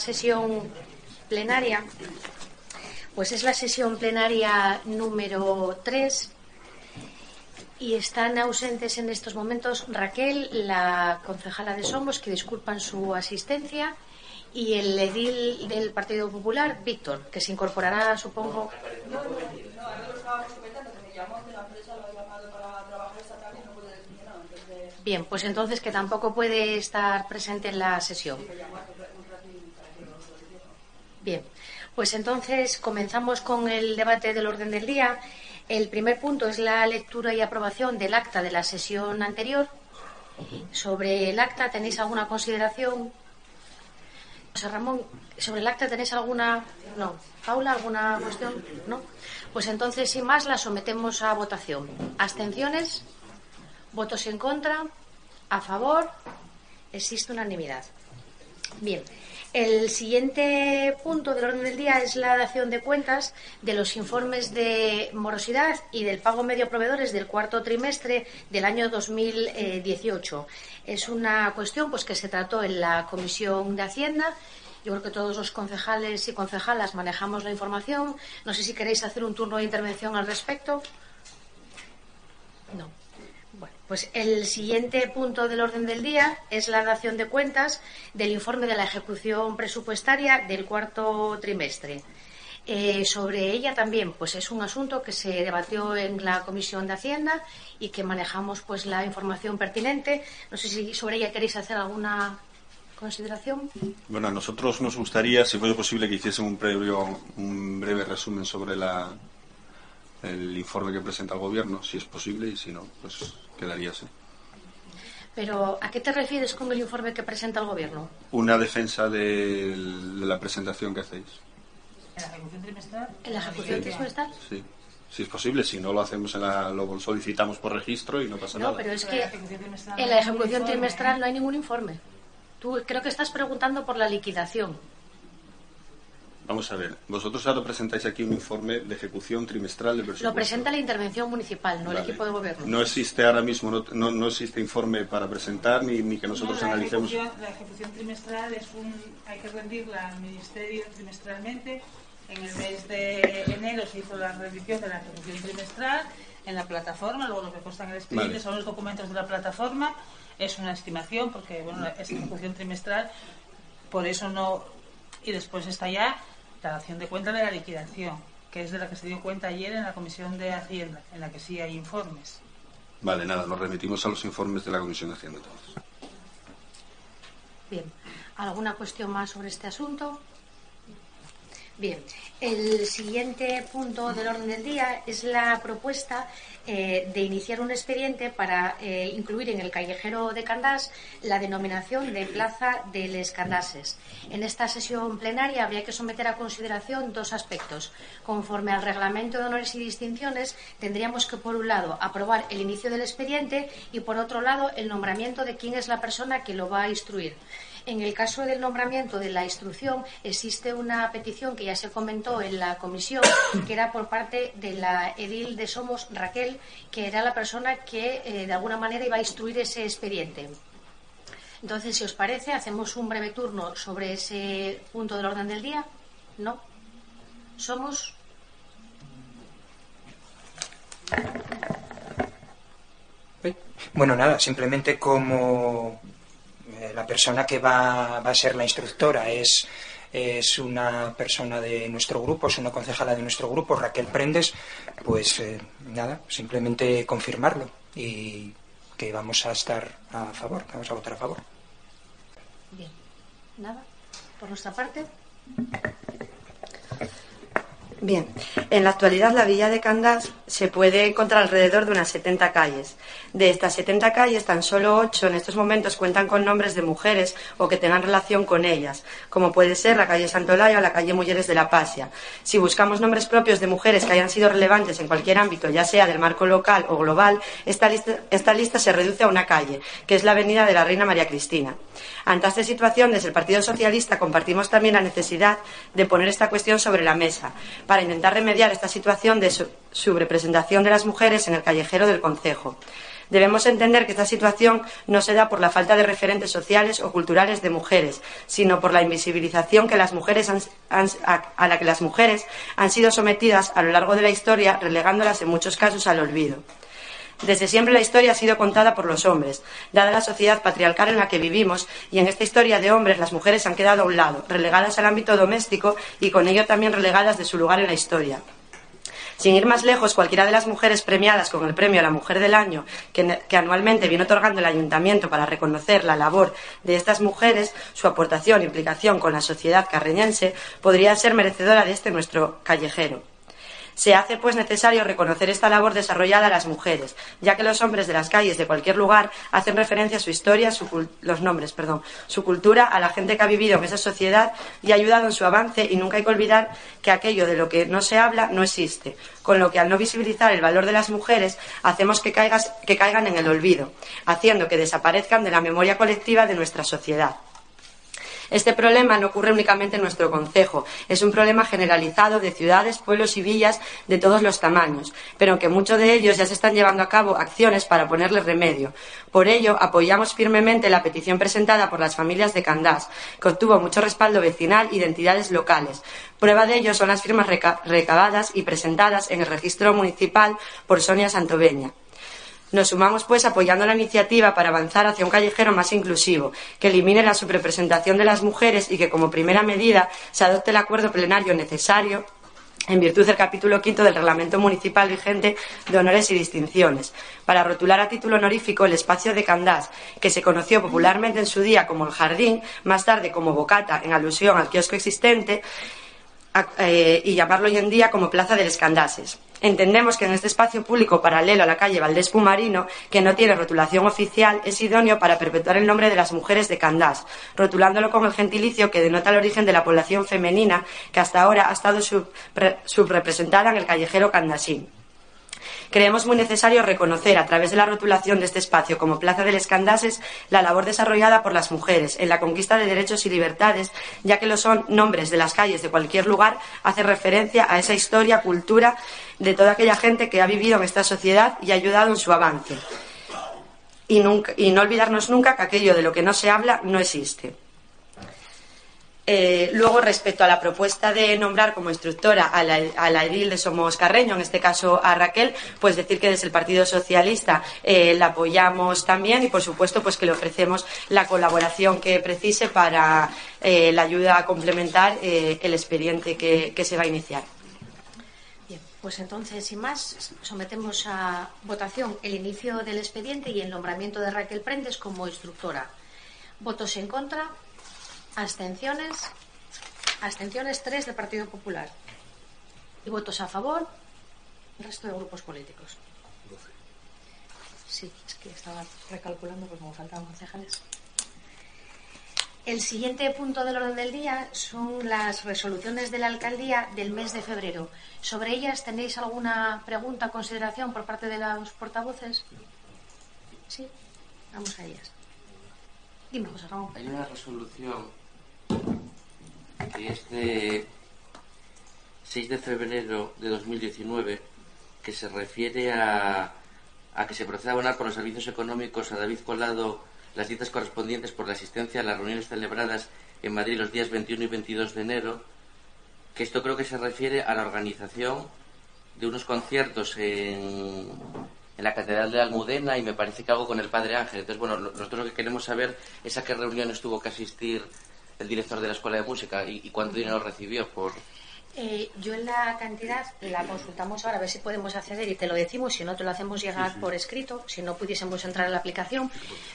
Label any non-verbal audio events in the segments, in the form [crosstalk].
sesión plenaria, pues es la sesión plenaria número 3 y están ausentes en estos momentos Raquel, la concejala de Somos, que disculpan su asistencia, y el edil del Partido Popular, Víctor, que se incorporará, supongo. Bien, pues entonces que tampoco puede estar presente en la sesión. Bien, pues entonces comenzamos con el debate del orden del día. El primer punto es la lectura y aprobación del acta de la sesión anterior. Sobre el acta, ¿tenéis alguna consideración? José Ramón, ¿sobre el acta tenéis alguna.? No. ¿Paula, alguna cuestión? No. Pues entonces, sin más, la sometemos a votación. ¿Abstenciones? ¿Votos en contra? ¿A favor? Existe unanimidad. Bien. El siguiente punto del orden del día es la dación de cuentas de los informes de morosidad y del pago medio proveedores del cuarto trimestre del año 2018. Es una cuestión pues, que se trató en la Comisión de Hacienda. Yo creo que todos los concejales y concejalas manejamos la información. No sé si queréis hacer un turno de intervención al respecto. No. Pues el siguiente punto del orden del día es la dación de cuentas del informe de la ejecución presupuestaria del cuarto trimestre. Eh, sobre ella también, pues es un asunto que se debatió en la Comisión de Hacienda y que manejamos pues la información pertinente. No sé si sobre ella queréis hacer alguna consideración. Bueno, a nosotros nos gustaría, si fuese posible, que hiciesen un, previo, un breve resumen sobre la, el informe que presenta el Gobierno, si es posible, y si no, pues quedaría así. Pero, ¿a qué te refieres con el informe que presenta el Gobierno? Una defensa de, la presentación que hacéis. ¿En la ejecución trimestral? ¿En la ejecución trimestral? Sí. Si es posible, si no lo hacemos, en la, lo solicitamos por registro y no pasa nada. No, pero es que en la ejecución trimestral no hay ningún informe. Tú creo que estás preguntando por la liquidación. Vamos a ver, vosotros ahora presentáis aquí un informe de ejecución trimestral del presupuesto. Lo presenta la intervención municipal, no el equipo de gobierno. No existe ahora mismo, no, no, existe informe para presentar ni, ni que nosotros analicemos. la ejecución trimestral es un, hay que rendirla al ministerio trimestralmente. En el mes de enero se hizo la rendición de la ejecución trimestral en la plataforma, luego lo que consta en el expediente son los documentos de la plataforma. Es una estimación porque bueno, es ejecución trimestral, por eso no. Y después está ya la dación de cuenta de la liquidación, que es de la que se dio cuenta ayer en la Comisión de Hacienda, en la que sí hay informes. Vale, nada, nos remitimos a los informes de la Comisión de Hacienda entonces. Bien, ¿alguna cuestión más sobre este asunto? Bien, el siguiente punto del orden del día es la propuesta eh, de iniciar un expediente para eh, incluir en el callejero de Candás la denominación de Plaza de Les Candases. En esta sesión plenaria habría que someter a consideración dos aspectos. Conforme al reglamento de honores y distinciones, tendríamos que, por un lado, aprobar el inicio del expediente y, por otro lado, el nombramiento de quién es la persona que lo va a instruir. En el caso del nombramiento de la instrucción, existe una petición que ya se comentó en la comisión, que era por parte de la edil de Somos, Raquel, que era la persona que eh, de alguna manera iba a instruir ese expediente. Entonces, si os parece, hacemos un breve turno sobre ese punto del orden del día. ¿No? ¿Somos? Bueno, nada, simplemente como la persona que va, a ser la instructora es, es una persona de nuestro grupo, es una concejala de nuestro grupo, Raquel Prendes, pues eh, nada, simplemente confirmarlo y que vamos a estar a favor, vamos a votar a favor. Bien, nada, por nuestra parte. Bien, en la actualidad la villa de Candás se puede encontrar alrededor de unas 70 calles. De estas 70 calles, tan solo 8 en estos momentos cuentan con nombres de mujeres o que tengan relación con ellas, como puede ser la calle Santolaya o la calle Mujeres de la Pasia. Si buscamos nombres propios de mujeres que hayan sido relevantes en cualquier ámbito, ya sea del marco local o global, esta lista, esta lista se reduce a una calle, que es la avenida de la Reina María Cristina. Ante esta situación, desde el Partido Socialista compartimos también la necesidad de poner esta cuestión sobre la mesa para intentar remediar esta situación de subrepresentación de las mujeres en el callejero del Concejo. Debemos entender que esta situación no se da por la falta de referentes sociales o culturales de mujeres, sino por la invisibilización que las mujeres a la que las mujeres han sido sometidas a lo largo de la historia, relegándolas en muchos casos al olvido. Desde siempre la historia ha sido contada por los hombres, dada la sociedad patriarcal en la que vivimos, y en esta historia de hombres las mujeres han quedado a un lado, relegadas al ámbito doméstico y con ello también relegadas de su lugar en la historia. Sin ir más lejos, cualquiera de las mujeres premiadas con el premio a la Mujer del Año, que, anualmente viene otorgando el Ayuntamiento para reconocer la labor de estas mujeres, su aportación e implicación con la sociedad carreñense, podría ser merecedora de este nuestro callejero. Se hace, pues, necesario reconocer esta labor desarrollada a las mujeres, ya que los hombres de las calles de cualquier lugar hacen referencia a su historia, su, los nombres, perdón, su cultura, a la gente que ha vivido en esa sociedad y ha ayudado en su avance y nunca hay que olvidar que aquello de lo que no se habla no existe, con lo que al no visibilizar el valor de las mujeres hacemos que, que caigan en el olvido, haciendo que desaparezcan de la memoria colectiva de nuestra sociedad. Este problema no ocurre únicamente en nuestro concejo, es un problema generalizado de ciudades, pueblos y villas de todos los tamaños, pero aunque muchos de ellos ya se están llevando a cabo acciones para ponerle remedio. Por ello, apoyamos firmemente la petición presentada por las familias de Candás, que obtuvo mucho respaldo vecinal y de entidades locales. Prueba de ello son las firmas recabadas y presentadas en el registro municipal por Sonia Santoveña. Nos sumamos, pues, apoyando la iniciativa para avanzar hacia un callejero más inclusivo, que elimine la subrepresentación de las mujeres y que, como primera medida, se adopte el acuerdo plenario necesario en virtud del capítulo quinto del reglamento municipal vigente de honores y distinciones, para rotular a título honorífico el espacio de Candás, que se conoció popularmente en su día como el Jardín, más tarde como Bocata, en alusión al kiosco existente, eh, y llamarlo hoy en día como Plaza de los Candases. Entendemos que en este espacio público paralelo a la calle Valdés Pumarino, que no tiene rotulación oficial, es idóneo para perpetuar el nombre de las mujeres de Candás, rotulándolo con el gentilicio que denota el origen de la población femenina que hasta ahora ha estado subrepresentada en el callejero candasín. Creemos muy necesario reconocer, a través de la rotulación de este espacio como Plaza de Candases, la labor desarrollada por las mujeres en la conquista de derechos y libertades, ya que lo son nombres de las calles de cualquier lugar, hace referencia a esa historia, cultura de toda aquella gente que ha vivido en esta sociedad y ha ayudado en su avance. Y no olvidarnos nunca que aquello de lo que no se habla no existe. Eh, luego, respecto a la propuesta de nombrar como instructora a la, edil de Somos Carreño, en este caso a Raquel, pues decir que desde el Partido Socialista eh, la apoyamos también y, por supuesto, pues que le ofrecemos la colaboración que precise para eh, la ayuda a complementar el expediente que, que se va a iniciar. Bien, pues entonces, sin más, sometemos a votación el inicio del expediente y el nombramiento de Raquel Prendes como instructora. ¿Votos en contra? Abstenciones. Abstenciones 3 del Partido Popular. Y votos a favor, el resto de grupos políticos. 12. Sí, es que estaba recalculando porque me faltaban concejales. El siguiente punto del orden del día son las resoluciones de la alcaldía del mes de febrero. ¿Sobre ellas tenéis alguna pregunta, consideración por parte de los portavoces? Sí, vamos a ellas. Dime, José Ramón. Hay una resolución que es de 6 de febrero de 2019, que se refiere a, a que se proceda a abonar por los servicios económicos a David Colado las dietas correspondientes por la asistencia a las reuniones celebradas en Madrid los días 21 y 22 de enero, que esto creo que se refiere a la organización de unos conciertos en, en la Catedral de Almudena y me parece que hago con el Padre Ángel. Entonces, bueno, nosotros lo que queremos saber es a qué reuniones tuvo que asistir el director de la Escuela de Música y, cuánto dinero recibió por... Eh, yo en la cantidad la consultamos ahora a ver si podemos acceder y te lo decimos, si no te lo hacemos llegar por escrito, si no pudiésemos entrar en la aplicación,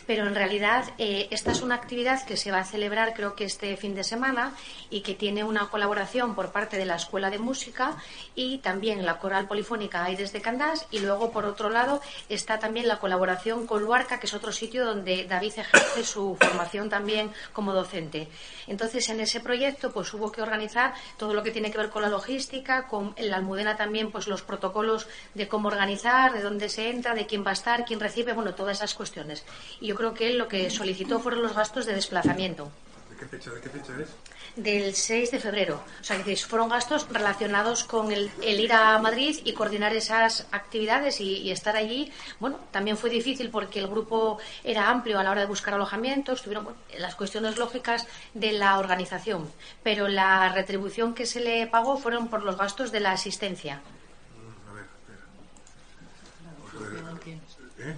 pero en realidad eh, esta es una actividad que se va a celebrar creo que este fin de semana y que tiene una colaboración por parte de la Escuela de Música y también la Coral Polifónica Aires de Candás. Y luego por otro lado está también la colaboración con Luarca, que es otro sitio donde David ejerce su formación también como docente. Entonces en ese proyecto pues hubo que organizar todo lo que tiene que ver con la logística, con en la Almudena también pues los protocolos de cómo organizar, de dónde se entra, de quién va a estar, quién recibe, bueno, todas esas cuestiones. Y yo creo que él lo que solicitó fueron los gastos de desplazamiento. ¿De qué fecha, de qué fecha es? Del 6 de febrero. O sea, que fueron gastos relacionados con el, el ir a Madrid y coordinar esas actividades y, y, estar allí. Bueno, también fue difícil porque el grupo era amplio a la hora de buscar alojamiento, estuvieron bueno, las cuestiones lógicas de la organización, pero la retribución que se le pagó fueron por los gastos de la asistencia. A ver, espera. Pues, a ver, ¿eh?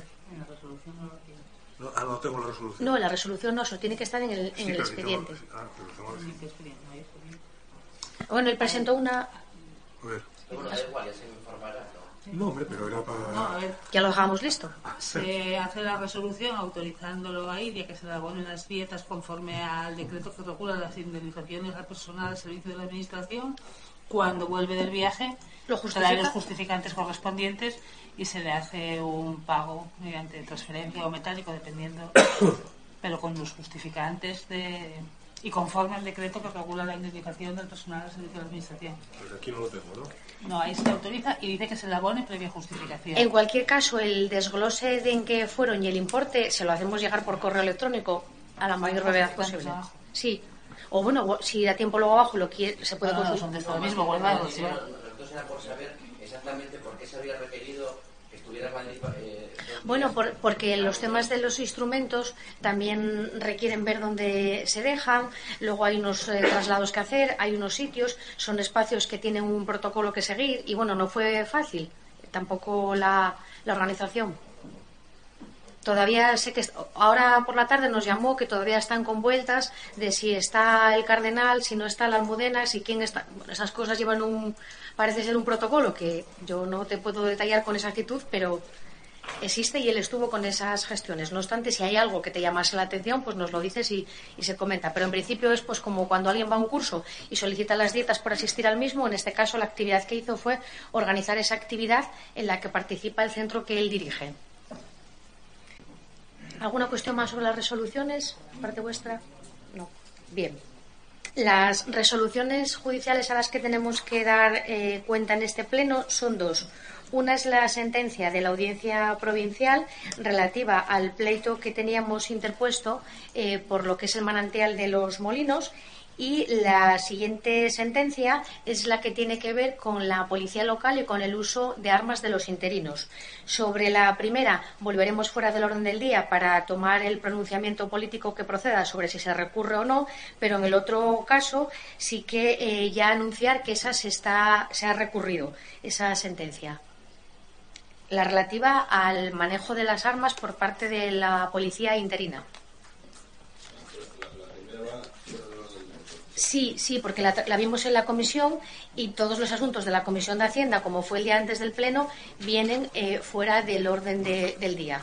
No, ah, no tengo la resolución. No, la resolución no, eso tiene que estar en el, en Sí, el pero que tengo- expediente. ah, pero tengo la- Bueno, él presentó una. A ver. Bueno, da igual, ya se me informará, ¿no? No, hombre, pero era para... No, a ver, Ya lo dejábamos listo. se hace la resolución autorizándolo a ir y a que se le abonen las dietas conforme al decreto que regula las indemnizaciones al personal al servicio de la administración cuando vuelve del viaje ¿Lo se dan los justifica? justificantes correspondientes y se le hace un pago mediante transferencia o metálico dependiendo [coughs] pero con los justificantes de y conforme al decreto que regula la indemnización del personal servicio de la administración. Pues aquí no lo tengo, ¿no? No, ahí se autoriza y dice que se le abone previa justificación. En cualquier caso, el desglose de en qué fueron y el importe se lo hacemos llegar por correo electrónico a la mayor brevedad posible. Sí. O bueno, si da tiempo luego abajo lo quiere, se puede no, consultar. son de esto mismo, guardados. Sí, ¿no? Nosotros era por saber exactamente por qué se había requerido que estuviera Madrid. Eh, Bueno, por- porque los temas de los instrumentos también requieren ver dónde se dejan, luego hay unos eh, traslados que hacer, hay unos sitios, son espacios que tienen un protocolo que seguir y bueno, no fue fácil tampoco la, la organización. Todavía sé que ahora por la tarde nos llamó que todavía están con vueltas de si está el cardenal, si no está la almudena, si quién está. Bueno, esas cosas llevan un, parece ser un protocolo que yo no te puedo detallar con exactitud, pero existe y él estuvo con esas gestiones. No obstante, si hay algo que te llamase la atención, pues nos lo dices y, y se comenta. Pero en principio es pues como cuando alguien va a un curso y solicita las dietas por asistir al mismo. En este caso, la actividad que hizo fue organizar esa actividad en la que participa el centro que él dirige. ¿Alguna cuestión más sobre las resoluciones? ¿Parte vuestra? No. Bien. Las resoluciones judiciales a las que tenemos que dar eh, cuenta en este pleno son dos. Una es la sentencia de la Audiencia Provincial relativa al pleito que teníamos interpuesto eh, por lo que es el manantial de los molinos y la siguiente sentencia es la que tiene que ver con la policía local y con el uso de armas de los interinos. Sobre la primera, volveremos fuera del orden del día para tomar el pronunciamiento político que proceda sobre si se recurre o no, pero en el otro caso sí que eh, ya anunciar que esa se, está, se ha recurrido, esa sentencia. La relativa al manejo de las armas por parte de la policía interina. Sí, sí, porque la, vimos en la comisión y todos los asuntos de la comisión de Hacienda, como fue el día antes del pleno, vienen eh, fuera del orden de, del día.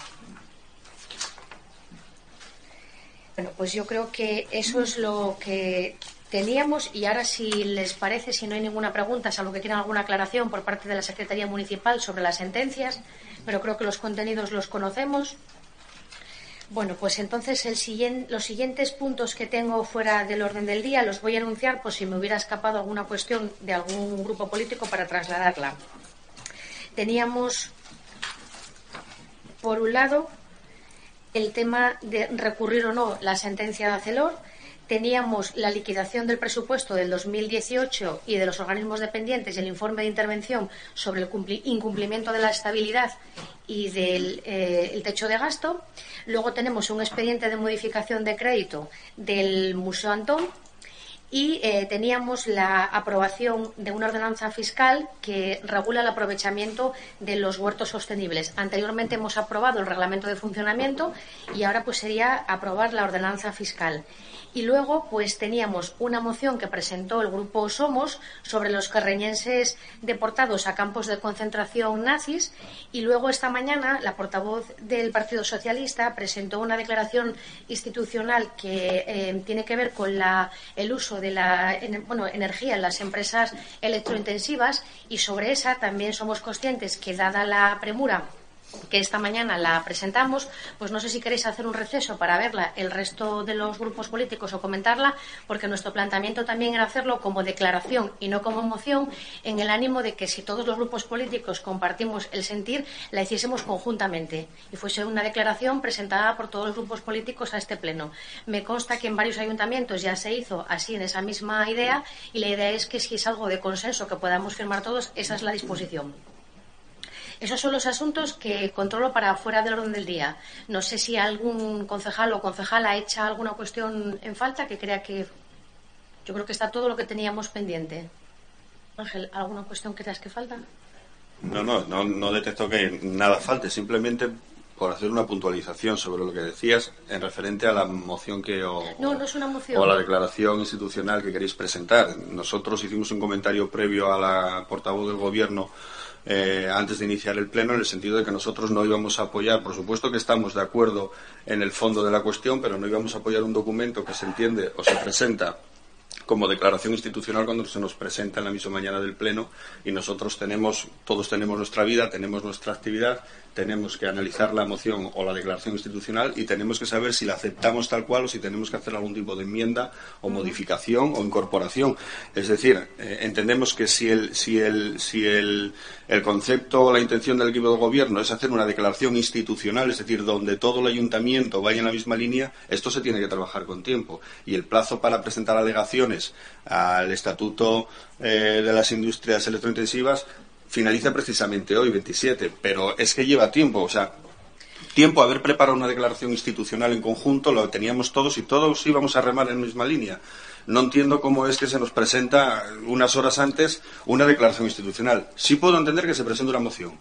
Bueno, pues yo creo que eso es lo que teníamos y ahora si les parece, si no hay ninguna pregunta, salvo que quieran alguna aclaración por parte de la Secretaría Municipal sobre las sentencias, pero creo que los contenidos los conocemos. Bueno, pues entonces los siguientes puntos que tengo fuera del orden del día los voy a anunciar por si me hubiera escapado alguna cuestión de algún grupo político para trasladarla. Teníamos, por un lado, el tema de recurrir o no la sentencia de Acelor. Teníamos la liquidación del presupuesto del 2018 y de los organismos dependientes y el informe de intervención sobre el incumplimiento de la estabilidad y del eh, techo de gasto. Luego tenemos un expediente de modificación de crédito del Museo Antón y eh, teníamos la aprobación de una ordenanza fiscal que regula el aprovechamiento de los huertos sostenibles. Anteriormente hemos aprobado el reglamento de funcionamiento y ahora pues sería aprobar la ordenanza fiscal. Y luego, pues teníamos una moción que presentó el grupo Somos sobre los carreñenses deportados a campos de concentración nazis. Y luego, esta mañana, la portavoz del Partido Socialista presentó una declaración institucional que eh, tiene que ver con la, el uso de la bueno, energía en las empresas electrointensivas. Y sobre esa también somos conscientes que, dada la premura que esta mañana la presentamos, pues no sé si queréis hacer un receso para verla el resto de los grupos políticos o comentarla, porque nuestro planteamiento también era hacerlo como declaración y no como moción, en el ánimo de que si todos los grupos políticos compartimos el sentir, la hiciésemos conjuntamente y fuese una declaración presentada por todos los grupos políticos a este pleno. Me consta que en varios ayuntamientos ya se hizo así en esa misma idea y la idea es que si es algo de consenso que podamos firmar todos, esa es la disposición. Esos son los asuntos que controlo para fuera del orden del día. No sé si algún concejal o concejala echa alguna cuestión en falta que crea que. Yo creo que está todo lo que teníamos pendiente. Ángel, ¿alguna cuestión creas que falta? No, no, no, no detecto que nada falte. Simplemente por hacer una puntualización sobre lo que decías en referente a la moción que o, no, no es una moción. o la declaración institucional que queréis presentar. Nosotros hicimos un comentario previo a la portavoz del Gobierno eh, antes de iniciar el pleno en el sentido de que nosotros no íbamos a apoyar, por supuesto que estamos de acuerdo en el fondo de la cuestión, pero no íbamos a apoyar un documento que se entiende o se presenta como declaración institucional cuando se nos presenta en la misma mañana del pleno y nosotros tenemos todos tenemos nuestra vida, tenemos nuestra actividad tenemos que analizar la moción o la declaración institucional y tenemos que saber si la aceptamos tal cual o si tenemos que hacer algún tipo de enmienda o modificación o incorporación. Es decir, eh, entendemos que si el, si el, si el, el concepto o la intención del equipo de gobierno es hacer una declaración institucional, es decir, donde todo el ayuntamiento vaya en la misma línea, esto se tiene que trabajar con tiempo. Y el plazo para presentar alegaciones al Estatuto eh, de las Industrias Electrointensivas finaliza precisamente hoy, 27, pero es que lleva tiempo, o sea, tiempo haber preparado una declaración institucional en conjunto, lo teníamos todos y todos íbamos a remar en la misma línea. No entiendo cómo es que se nos presenta unas horas antes una declaración institucional. Sí puedo entender que se presente una moción.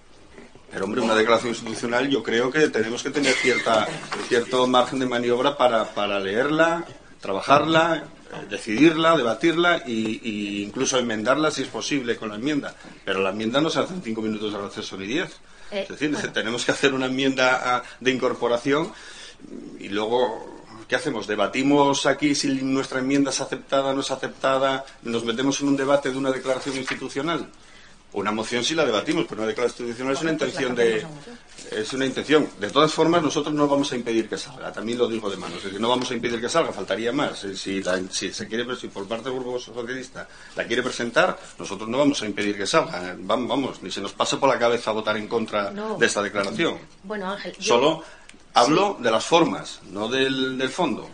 Pero, hombre, una declaración institucional yo creo que tenemos que tener cierta, cierto margen de maniobra para, para leerla, trabajarla decidirla, debatirla e incluso enmendarla si es posible con la enmienda. Pero la enmienda no se hace en cinco minutos de receso ni diez. Eh, es decir, tenemos que hacer una enmienda ah, de incorporación y luego ¿qué hacemos? ¿Debatimos aquí si nuestra enmienda es aceptada o no es aceptada? ¿Nos metemos en un debate de una declaración institucional? Una moción sí la debatimos, pero una declaración institucional es una intención de es una intención. De todas formas, nosotros no vamos a impedir que salga. También lo digo de mano. Es decir, no vamos a impedir que salga. Faltaría más. Eh, si, si se quiere, si por parte del grupo socialista la quiere presentar, nosotros no vamos a impedir que salga. Vamos, vamos ni se nos pasa por la cabeza votar en contra de esta declaración. Bueno, Ángel. Solo hablo de las formas, no del, del fondo.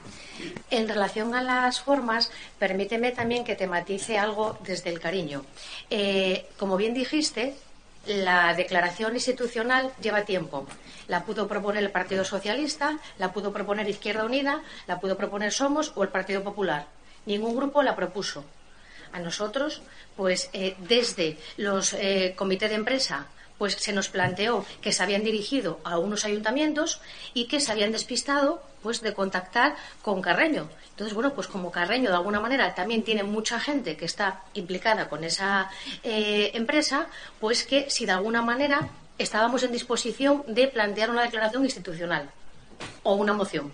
En relación a las formas, permíteme también que te matice algo desde el cariño. Eh, como bien dijiste, la declaración institucional lleva tiempo. La pudo proponer el Partido Socialista, la pudo proponer Izquierda Unida, la pudo proponer Somos o el Partido Popular. Ningún grupo la propuso. A nosotros, pues eh, desde los eh, comités de empresa pues se nos planteó que se habían dirigido a unos ayuntamientos y que se habían despistado pues de contactar con Carreño. Entonces, bueno, pues como Carreño de alguna manera también tiene mucha gente que está implicada con esa eh, empresa, pues que si de alguna manera estábamos en disposición de plantear una declaración institucional o una moción.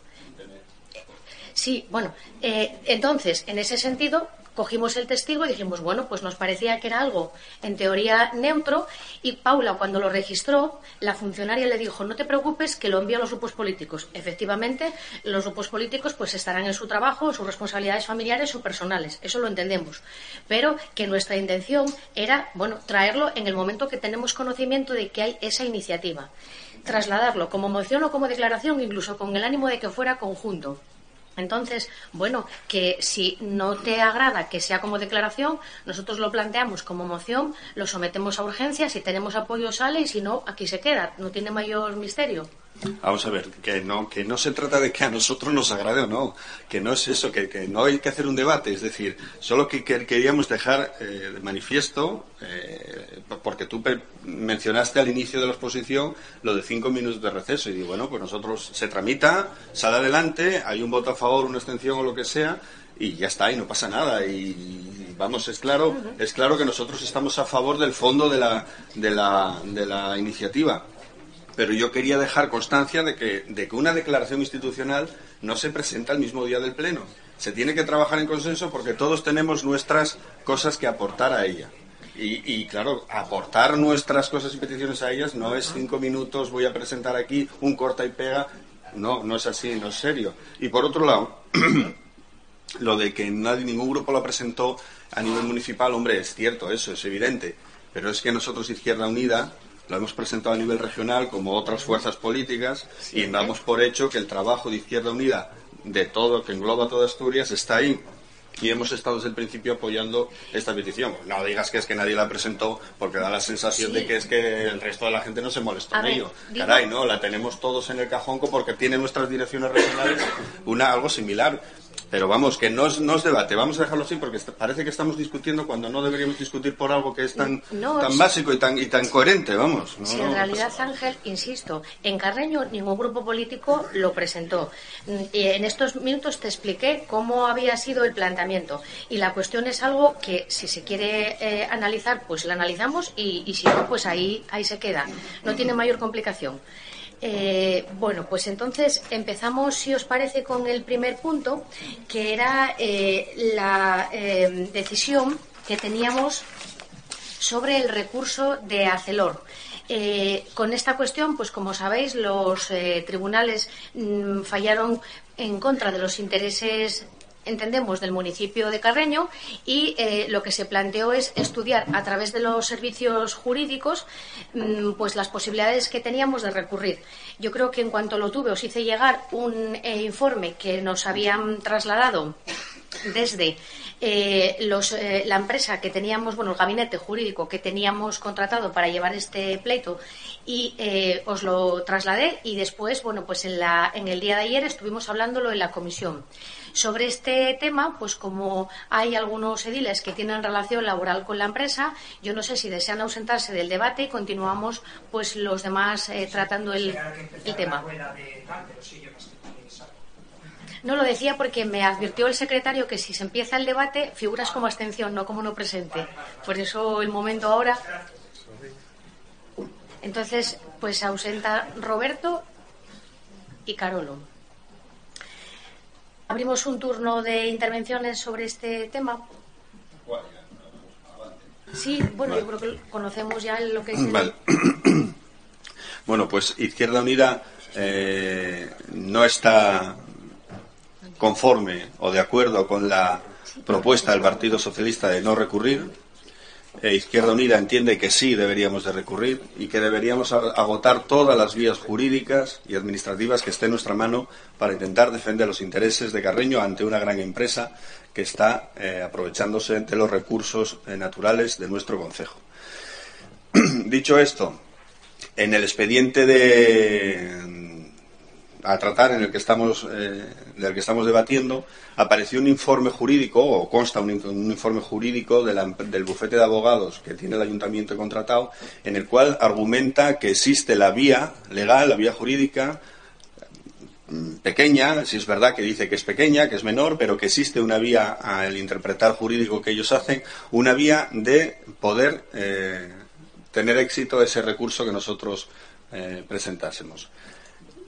Sí, bueno, eh, entonces, en ese sentido, cogimos el testigo y dijimos, bueno, pues nos parecía que era algo en teoría neutro y Paula cuando lo registró, la funcionaria le dijo, no te preocupes que lo envío a los grupos políticos. Efectivamente, los grupos políticos pues estarán en su trabajo, sus responsabilidades familiares o personales, eso lo entendemos, pero que nuestra intención era, bueno, traerlo en el momento que tenemos conocimiento de que hay esa iniciativa, trasladarlo como moción o como declaración, incluso con el ánimo de que fuera conjunto. Entonces, bueno, que si no te agrada que sea como declaración, nosotros lo planteamos como moción, lo sometemos a urgencia, si tenemos apoyo sale y si no, aquí se queda, no tiene mayor misterio. Vamos a ver, que no, que no se trata de que a nosotros nos agrade o no, que no es eso, que, que no hay que hacer un debate, es decir, solo que, que queríamos dejar eh, de manifiesto, eh, porque tú mencionaste al inicio de la exposición lo de cinco minutos de receso, y digo, bueno, pues nosotros se tramita, sale adelante, hay un voto a favor, una extensión o lo que sea, y ya está, y no pasa nada, y vamos, es claro, es claro que nosotros estamos a favor del fondo de la, de la, de la iniciativa pero yo quería dejar constancia de que, de que una declaración institucional no se presenta el mismo día del Pleno. Se tiene que trabajar en consenso porque todos tenemos nuestras cosas que aportar a ella. Y, claro, aportar nuestras cosas y peticiones a ellas no es cinco minutos, voy a presentar aquí un corta y pega. No, no es así, no es serio. Y por otro lado, [clears throat] lo de que nadie, ningún grupo lo presentó a nivel municipal, hombre, es cierto, eso es evidente. Pero es que nosotros, Izquierda Unida, lo hemos presentado a nivel regional como otras fuerzas políticas y damos por hecho que el trabajo de Izquierda Unida de todo, que engloba toda Asturias, está ahí. Y hemos estado desde el principio apoyando esta petición. No digas que es que nadie la presentó, porque da la sensación de que es que el resto de la gente no se molestó en ello. Caray, no, la tenemos todos en el cajón porque tiene nuestras direcciones regionales una algo similar. Pero vamos, que no es, no es debate, vamos a dejarlo así porque parece que estamos discutiendo cuando no deberíamos discutir por algo que es tan, tan básico y tan, y tan coherente, vamos. si en realidad, Ángel, insisto, en Carreño ningún grupo político lo presentó. Y en estos minutos te expliqué cómo había sido el planteamiento. Y la cuestión es algo que, si se quiere eh, analizar, pues la analizamos y, y si no, pues ahí, ahí se queda. No tiene mayor complicación. Eh, bueno, pues entonces empezamos, si os parece, con el primer punto, que era eh, la eh, decisión que teníamos sobre el recurso de Acelor. con esta cuestión, pues como sabéis, los tribunales mm, fallaron en contra de los intereses entendemos, del municipio de Carreño y eh, lo que se planteó es estudiar a través de los servicios jurídicos mm, pues las posibilidades que teníamos de recurrir. Yo creo que en cuanto lo tuve os hice llegar un eh, informe que nos habían trasladado desde eh, la empresa que teníamos, bueno, el gabinete jurídico que teníamos contratado para llevar este pleito y os lo trasladé y después, bueno, pues en, la, en el día de ayer estuvimos hablándolo en la comisión. Sobre este tema, pues como hay algunos ediles que tienen relación laboral con la empresa, yo no sé si desean ausentarse del debate y continuamos pues los demás eh, tratando el, tema. No lo decía porque me advirtió el secretario que si se empieza el debate figuras como abstención, no como no presente. Por eso el momento ahora. Entonces, pues ausenta Roberto y Carolo. Abrimos un turno de intervenciones sobre este tema. Sí, bueno, yo creo que conocemos ya lo que es. Bueno, pues Izquierda Unida eh, no está conforme o de acuerdo con la propuesta del Partido Socialista de no recurrir eh, Izquierda Unida entiende que sí deberíamos de recurrir y que deberíamos agotar todas las vías jurídicas y administrativas que estén en nuestra mano para intentar defender los intereses de Carreño ante una gran empresa que está eh, aprovechándose de los recursos eh, naturales de nuestro concejo. [clears throat] Dicho esto, en el expediente de, a tratar en el que estamos eh, del que estamos debatiendo apareció un informe jurídico o consta un, informe jurídico del bufete de abogados que tiene el ayuntamiento contratado en el cual argumenta que existe la vía legal la vía jurídica mm, pequeña, si es verdad que dice que es pequeña, que es menor, pero que existe una vía al interpretar jurídico que ellos hacen, una vía de poder eh, tener éxito ese recurso que nosotros eh, presentásemos.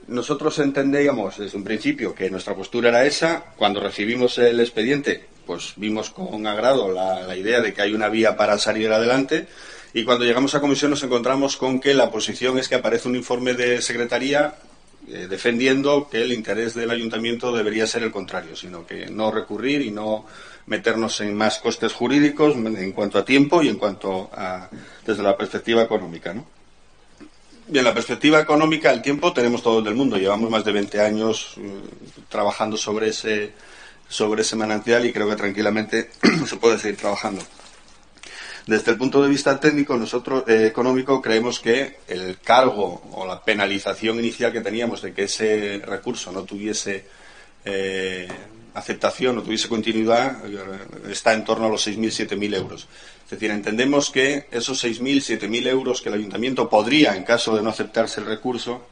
Nosotros entendíamos desde un principio que nuestra postura era esa. Cuando recibimos el expediente, pues vimos con agrado la, idea de que hay una vía para salir adelante. Y cuando llegamos a comisión nos encontramos con que la posición es que aparece un informe de secretaría eh, defendiendo que el interés del ayuntamiento debería ser el contrario, sino que no recurrir y no meternos en más costes jurídicos en cuanto a tiempo y en cuanto a desde la perspectiva económica, ¿no? Bien, la perspectiva económica, el tiempo tenemos todo el mundo. Llevamos más de 20 años eh, trabajando sobre ese, sobre ese manantial y creo que tranquilamente [clears throat] se puede seguir trabajando. Desde el punto de vista técnico, nosotros eh, económico, creemos que el cargo o la penalización inicial que teníamos de que ese recurso no tuviese eh, aceptación, no tuviese continuidad, eh, está en torno a los 6.000, 7.000 euros. Es decir, entendemos que esos 6.000, 7.000 euros que el ayuntamiento podría, en caso de no aceptarse el recurso,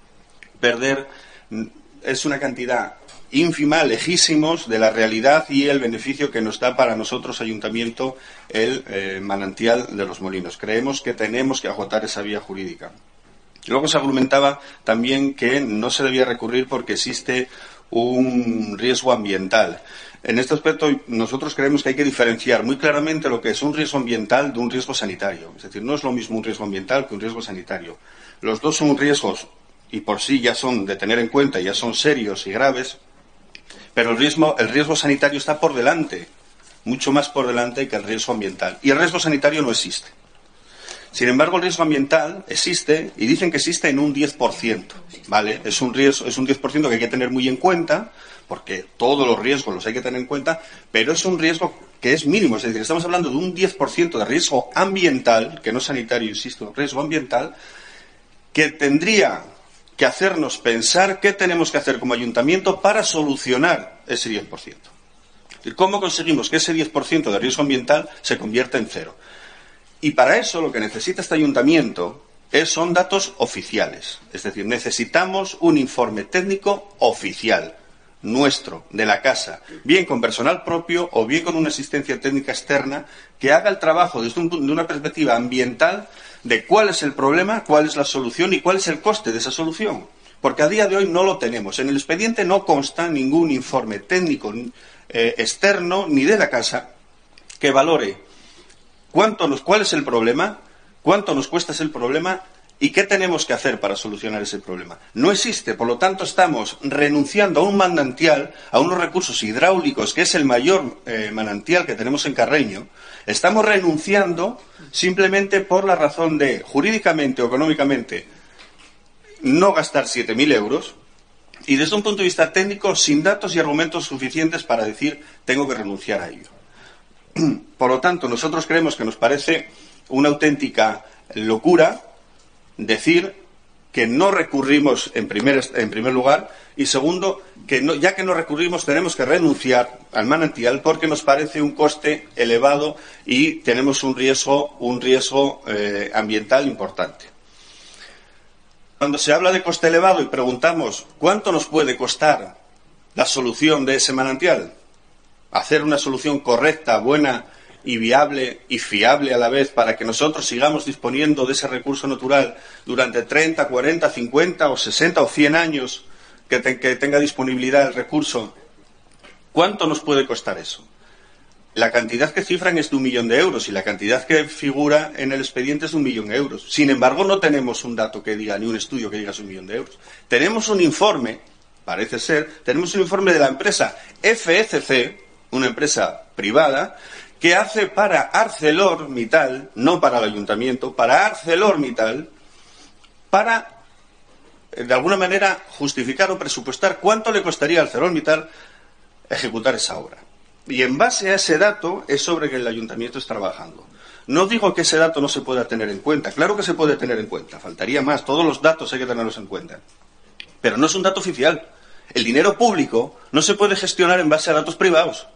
perder mm, es una cantidad ínfima, lejísimos de la realidad y el beneficio que nos da para nosotros, ayuntamiento, el eh, manantial de los molinos. Creemos que tenemos que agotar esa vía jurídica. Luego se argumentaba también que no se debía recurrir porque existe un riesgo ambiental. En este aspecto, nosotros creemos que hay que diferenciar muy claramente lo que es un riesgo ambiental de un riesgo sanitario. Es decir, no es lo mismo un riesgo ambiental que un riesgo sanitario. Los dos son riesgos y por sí ya son de tener en cuenta, ya son serios y graves, pero el riesgo, el riesgo sanitario está por delante, mucho más por delante que el riesgo ambiental. Y el riesgo sanitario no existe. Sin embargo, el riesgo ambiental existe y dicen que existe en un 10%, ¿vale? Es un riesgo, es un 10% que hay que tener muy en cuenta, porque todos los riesgos los hay que tener en cuenta, pero es un riesgo que es mínimo, es decir, estamos hablando de un 10% de riesgo ambiental, que no sanitario, insisto, riesgo ambiental, que tendría que hacernos pensar qué tenemos que hacer como ayuntamiento para solucionar ese 10%. ¿Cómo conseguimos que ese 10% de riesgo ambiental se convierta en cero? Y para eso lo que necesita este ayuntamiento es, son datos oficiales. Es decir, necesitamos un informe técnico oficial, nuestro, de la casa, bien con personal propio o bien con una asistencia técnica externa que haga el trabajo desde una perspectiva ambiental de cuál es el problema, cuál es la solución y cuál es el coste de esa solución. Porque a día de hoy no lo tenemos. En el expediente no consta ningún informe técnico eh, externo ni de la casa que valore cuánto nos, cuál es el problema, cuánto nos cuesta ese problema y qué tenemos que hacer para solucionar ese problema. No existe, por lo tanto estamos renunciando a un manantial, a unos recursos hidráulicos, que es el mayor eh, manantial que tenemos en Carreño, estamos renunciando simplemente por la razón de, jurídicamente o económicamente, no gastar 7.000 euros y desde un punto de vista técnico, sin datos y argumentos suficientes para decir tengo que renunciar a ello. [clears throat] Por lo tanto, nosotros creemos que nos parece una auténtica locura decir que no recurrimos en primer, en primer lugar y segundo, que ya que no recurrimos tenemos que renunciar al manantial porque nos parece un coste elevado y tenemos un riesgo, un riesgo eh, ambiental importante. Cuando se habla de coste elevado y preguntamos cuánto nos puede costar la solución de ese manantial, hacer una solución correcta, buena y viable y fiable a la vez para que nosotros sigamos disponiendo de ese recurso natural durante 30, 40, 50 o 60 o 100 años que, tenga disponibilidad el recurso, ¿cuánto nos puede costar eso? La cantidad que cifran es de un millón de euros y la cantidad que figura en el expediente es de un millón de euros. Sin embargo, no tenemos un dato que diga, ni un estudio que diga es un millón de euros. Tenemos un informe, parece ser, tenemos un informe de la empresa FECC, una empresa privada, que hace para ArcelorMittal, no para el ayuntamiento, para ArcelorMittal, para, eh, de alguna manera, justificar o presupuestar cuánto le costaría a ArcelorMittal ejecutar esa obra. Y en base a ese dato es sobre que el ayuntamiento está trabajando. No digo que ese dato no se pueda tener en cuenta, claro que se puede tener en cuenta, faltaría más, todos los datos hay que tenerlos en cuenta. Pero no es un dato oficial. El dinero público no se puede gestionar en base a datos privados.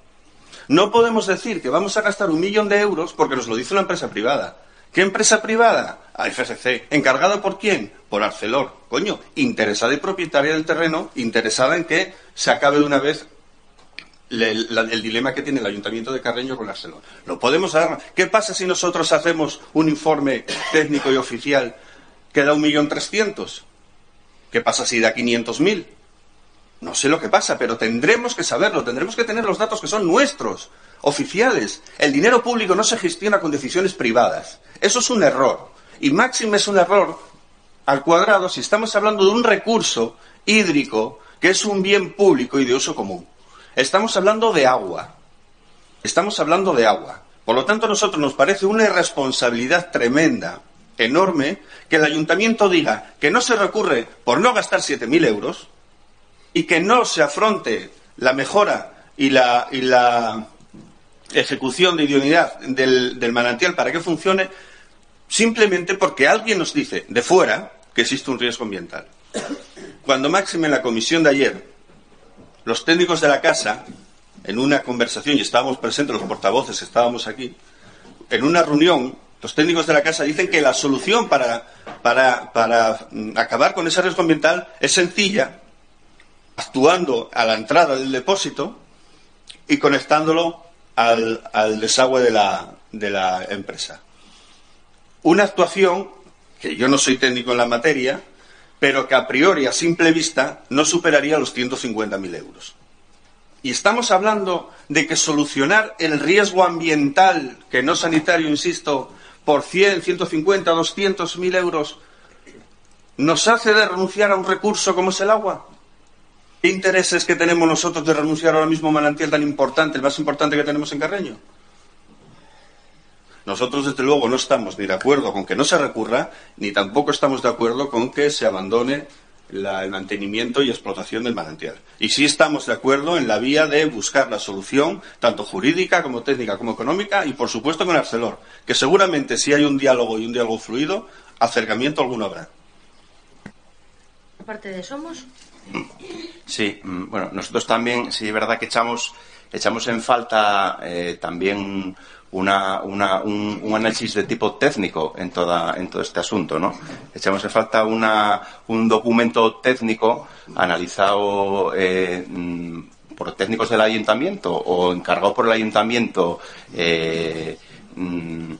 No podemos decir que vamos a gastar un millón de euros porque nos lo dice una empresa privada. ¿Qué empresa privada? A FSC. ¿Encargada por quién? Por Arcelor. Coño, interesada y propietaria del terreno, interesada en que se acabe de una vez el, dilema que tiene el Ayuntamiento de Carreño con Arcelor. Lo podemos dar. ¿Qué pasa si nosotros hacemos un informe técnico y oficial que da un millón trescientos? ¿Qué pasa si da quinientos mil? No sé lo que pasa, pero tendremos que saberlo, tendremos que tener los datos que son nuestros, oficiales. El dinero público no se gestiona con decisiones privadas. Eso es un error. Y máximo es un error al cuadrado si estamos hablando de un recurso hídrico que es un bien público y de uso común. Estamos hablando de agua. Estamos hablando de agua. Por lo tanto, a nosotros nos parece una irresponsabilidad tremenda, enorme, que el ayuntamiento diga que no se recurre por no gastar 7.000 euros, y que no se afronte la mejora y la, y la ejecución de idoneidad del, manantial para que funcione simplemente porque alguien nos dice de fuera que existe un riesgo ambiental. Cuando máxime en la comisión de ayer, los técnicos de la casa, en una conversación, y estábamos presentes los portavoces, estábamos aquí, en una reunión, los técnicos de la casa dicen que la solución para, para, para mm, acabar con ese riesgo ambiental es sencilla, actuando a la entrada del depósito y conectándolo al, desagüe de la, de la empresa. Una actuación que yo no soy técnico en la materia, pero que a priori, a simple vista, no superaría los 150.000 euros. Y estamos hablando de que solucionar el riesgo ambiental, que no sanitario, insisto, por 100, 150, 200 mil euros, nos hace de renunciar a un recurso como es el agua. ¿Qué intereses que tenemos nosotros de renunciar ahora mismo a un manantial tan importante, el más importante que tenemos en Carreño? Nosotros, desde luego, no estamos ni de acuerdo con que no se recurra, ni tampoco estamos de acuerdo con que se abandone el mantenimiento y explotación del manantial. Y sí estamos de acuerdo en la vía de buscar la solución, tanto jurídica como técnica como económica, y por supuesto con Arcelor, que seguramente si hay un diálogo y un diálogo fluido, acercamiento alguno habrá. Aparte de Somos. Sí, mm, bueno, nosotros también, sí es verdad que echamos, echamos en falta eh, también una, una, un, un, análisis de tipo técnico en, toda, en todo este asunto. ¿no? Echamos en falta una, un documento técnico analizado eh, mm, por técnicos del ayuntamiento o encargado por el ayuntamiento eh, mm,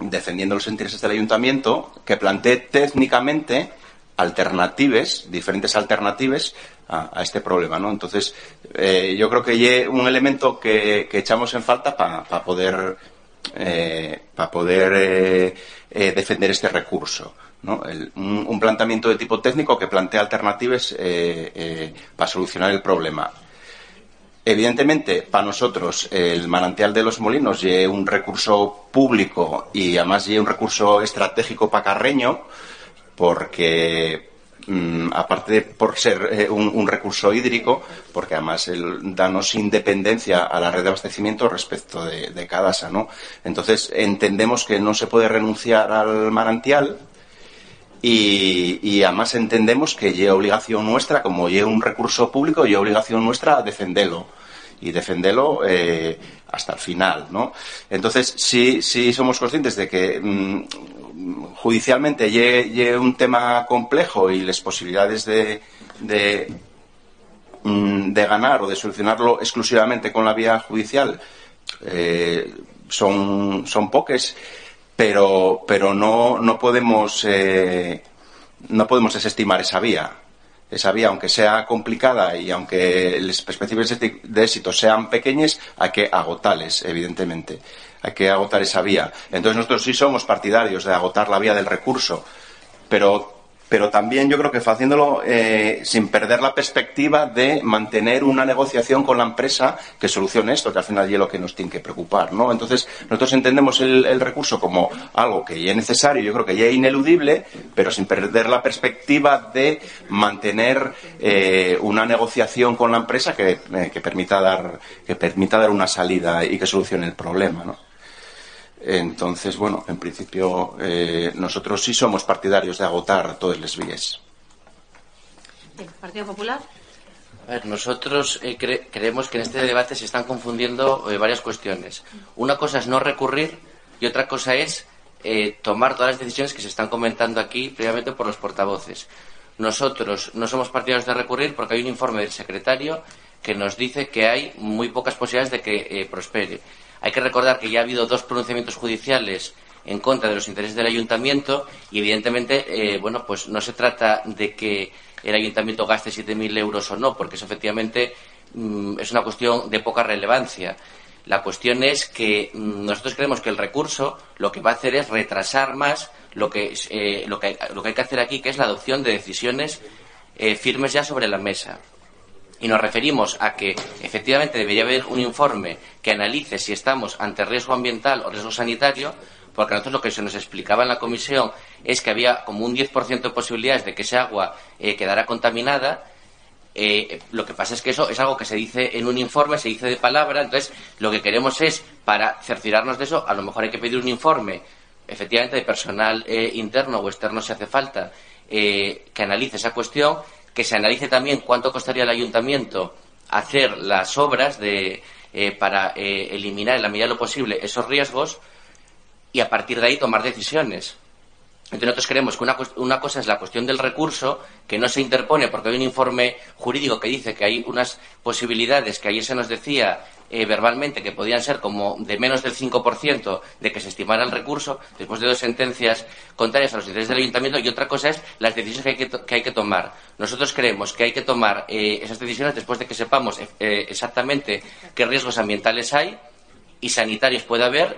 defendiendo los intereses del ayuntamiento que plantee técnicamente alternativas, diferentes alternativas a, este problema, ¿no? Entonces, eh, yo creo que es un elemento que, echamos en falta para pa poder, eh, poder eh, eh, defender este recurso. ¿no? Un, planteamiento de tipo técnico que plantea alternativas para solucionar el problema. Evidentemente, para nosotros, el manantial de los molinos es un recurso público y además es un recurso estratégico para Carreño, porque Mm, aparte por ser eh, un, recurso hídrico, porque además el, danos independencia a la red de abastecimiento respecto de, de Cadasa, ¿no? Entonces entendemos que no se puede renunciar al manantial y, y además entendemos que es obligación nuestra, como es un recurso público, es obligación nuestra a defenderlo y defenderlo eh, hasta el final, ¿no? Entonces sí, sí somos conscientes de que mmm, judicialmente llegue un tema complejo y las posibilidades de, de, mm, de, ganar o de solucionarlo exclusivamente con la vía judicial eh, son, son pocas, pero, pero no, no, podemos, eh, no podemos desestimar esa vía. Esa vía, aunque sea complicada y aunque las perspectivas de éxito sean pequeñas, hay que agotarles, evidentemente hay que agotar esa vía. Entonces nosotros sí somos partidarios de agotar la vía del recurso, pero, pero también yo creo que haciéndolo eh, sin perder la perspectiva de mantener una negociación con la empresa que solucione esto, que al final es lo que nos tiene que preocupar, ¿no? Entonces nosotros entendemos el, recurso como algo que ya es necesario, yo creo que ya es ineludible, pero sin perder la perspectiva de mantener eh, una negociación con la empresa que, eh, que, permita dar, que permita dar una salida y que solucione el problema, ¿no? Entonces, bueno, en principio eh, nosotros sí somos partidarios de agotar todas las vías. ¿El Partido Popular? A ver, nosotros eh, cre creemos que en este debate se están confundiendo eh, varias cuestiones. Una cosa es no recurrir y otra cosa es eh, tomar todas las decisiones que se están comentando aquí previamente por los portavoces. Nosotros no somos partidarios de recurrir porque hay un informe del secretario que nos dice que hay muy pocas posibilidades de que prospere hay que recordar que ya ha habido dos pronunciamientos judiciales en contra de los intereses del ayuntamiento y evidentemente eh, bueno pues no se trata de que el ayuntamiento gaste 7.000 euros o no porque eso efectivamente mmm, es una cuestión de poca relevancia. La cuestión es que mmm, nosotros creemos que el recurso lo que va a hacer es retrasar más lo que, eh, lo que, lo que hay que hacer aquí que es la adopción de decisiones eh, firmes ya sobre la mesa y nos referimos a que efectivamente debería haber un informe que analice si estamos ante riesgo ambiental o riesgo sanitario, porque a nosotros lo que se nos explicaba en la comisión es que había como un 10% de posibilidades de que esa agua eh, quedara contaminada. Eh, lo que pasa es que eso es algo que se dice en un informe, se dice de palabra, entonces lo que queremos es, para cerciorarnos de eso, a lo mejor hay que pedir un informe, efectivamente, de personal eh, interno o externo si hace falta, que analice esa cuestión, que se analice también cuánto costaría al ayuntamiento hacer las obras de, para eliminar en la medida de lo posible esos riesgos y a partir de ahí tomar decisiones. Entonces nosotros creemos que una, cosa es la cuestión del recurso, que no se interpone porque hay un informe jurídico que dice que hay unas posibilidades que ayer se nos decía eh, verbalmente que podían ser como de menos del 5% de que se estimara el recurso, después de dos sentencias contrarias a los intereses del ayuntamiento, y otra cosa es las decisiones que hay que, hay que tomar. Nosotros creemos que hay que tomar eh, esas decisiones después de que sepamos eh, exactamente qué riesgos ambientales hay y sanitarios puede haber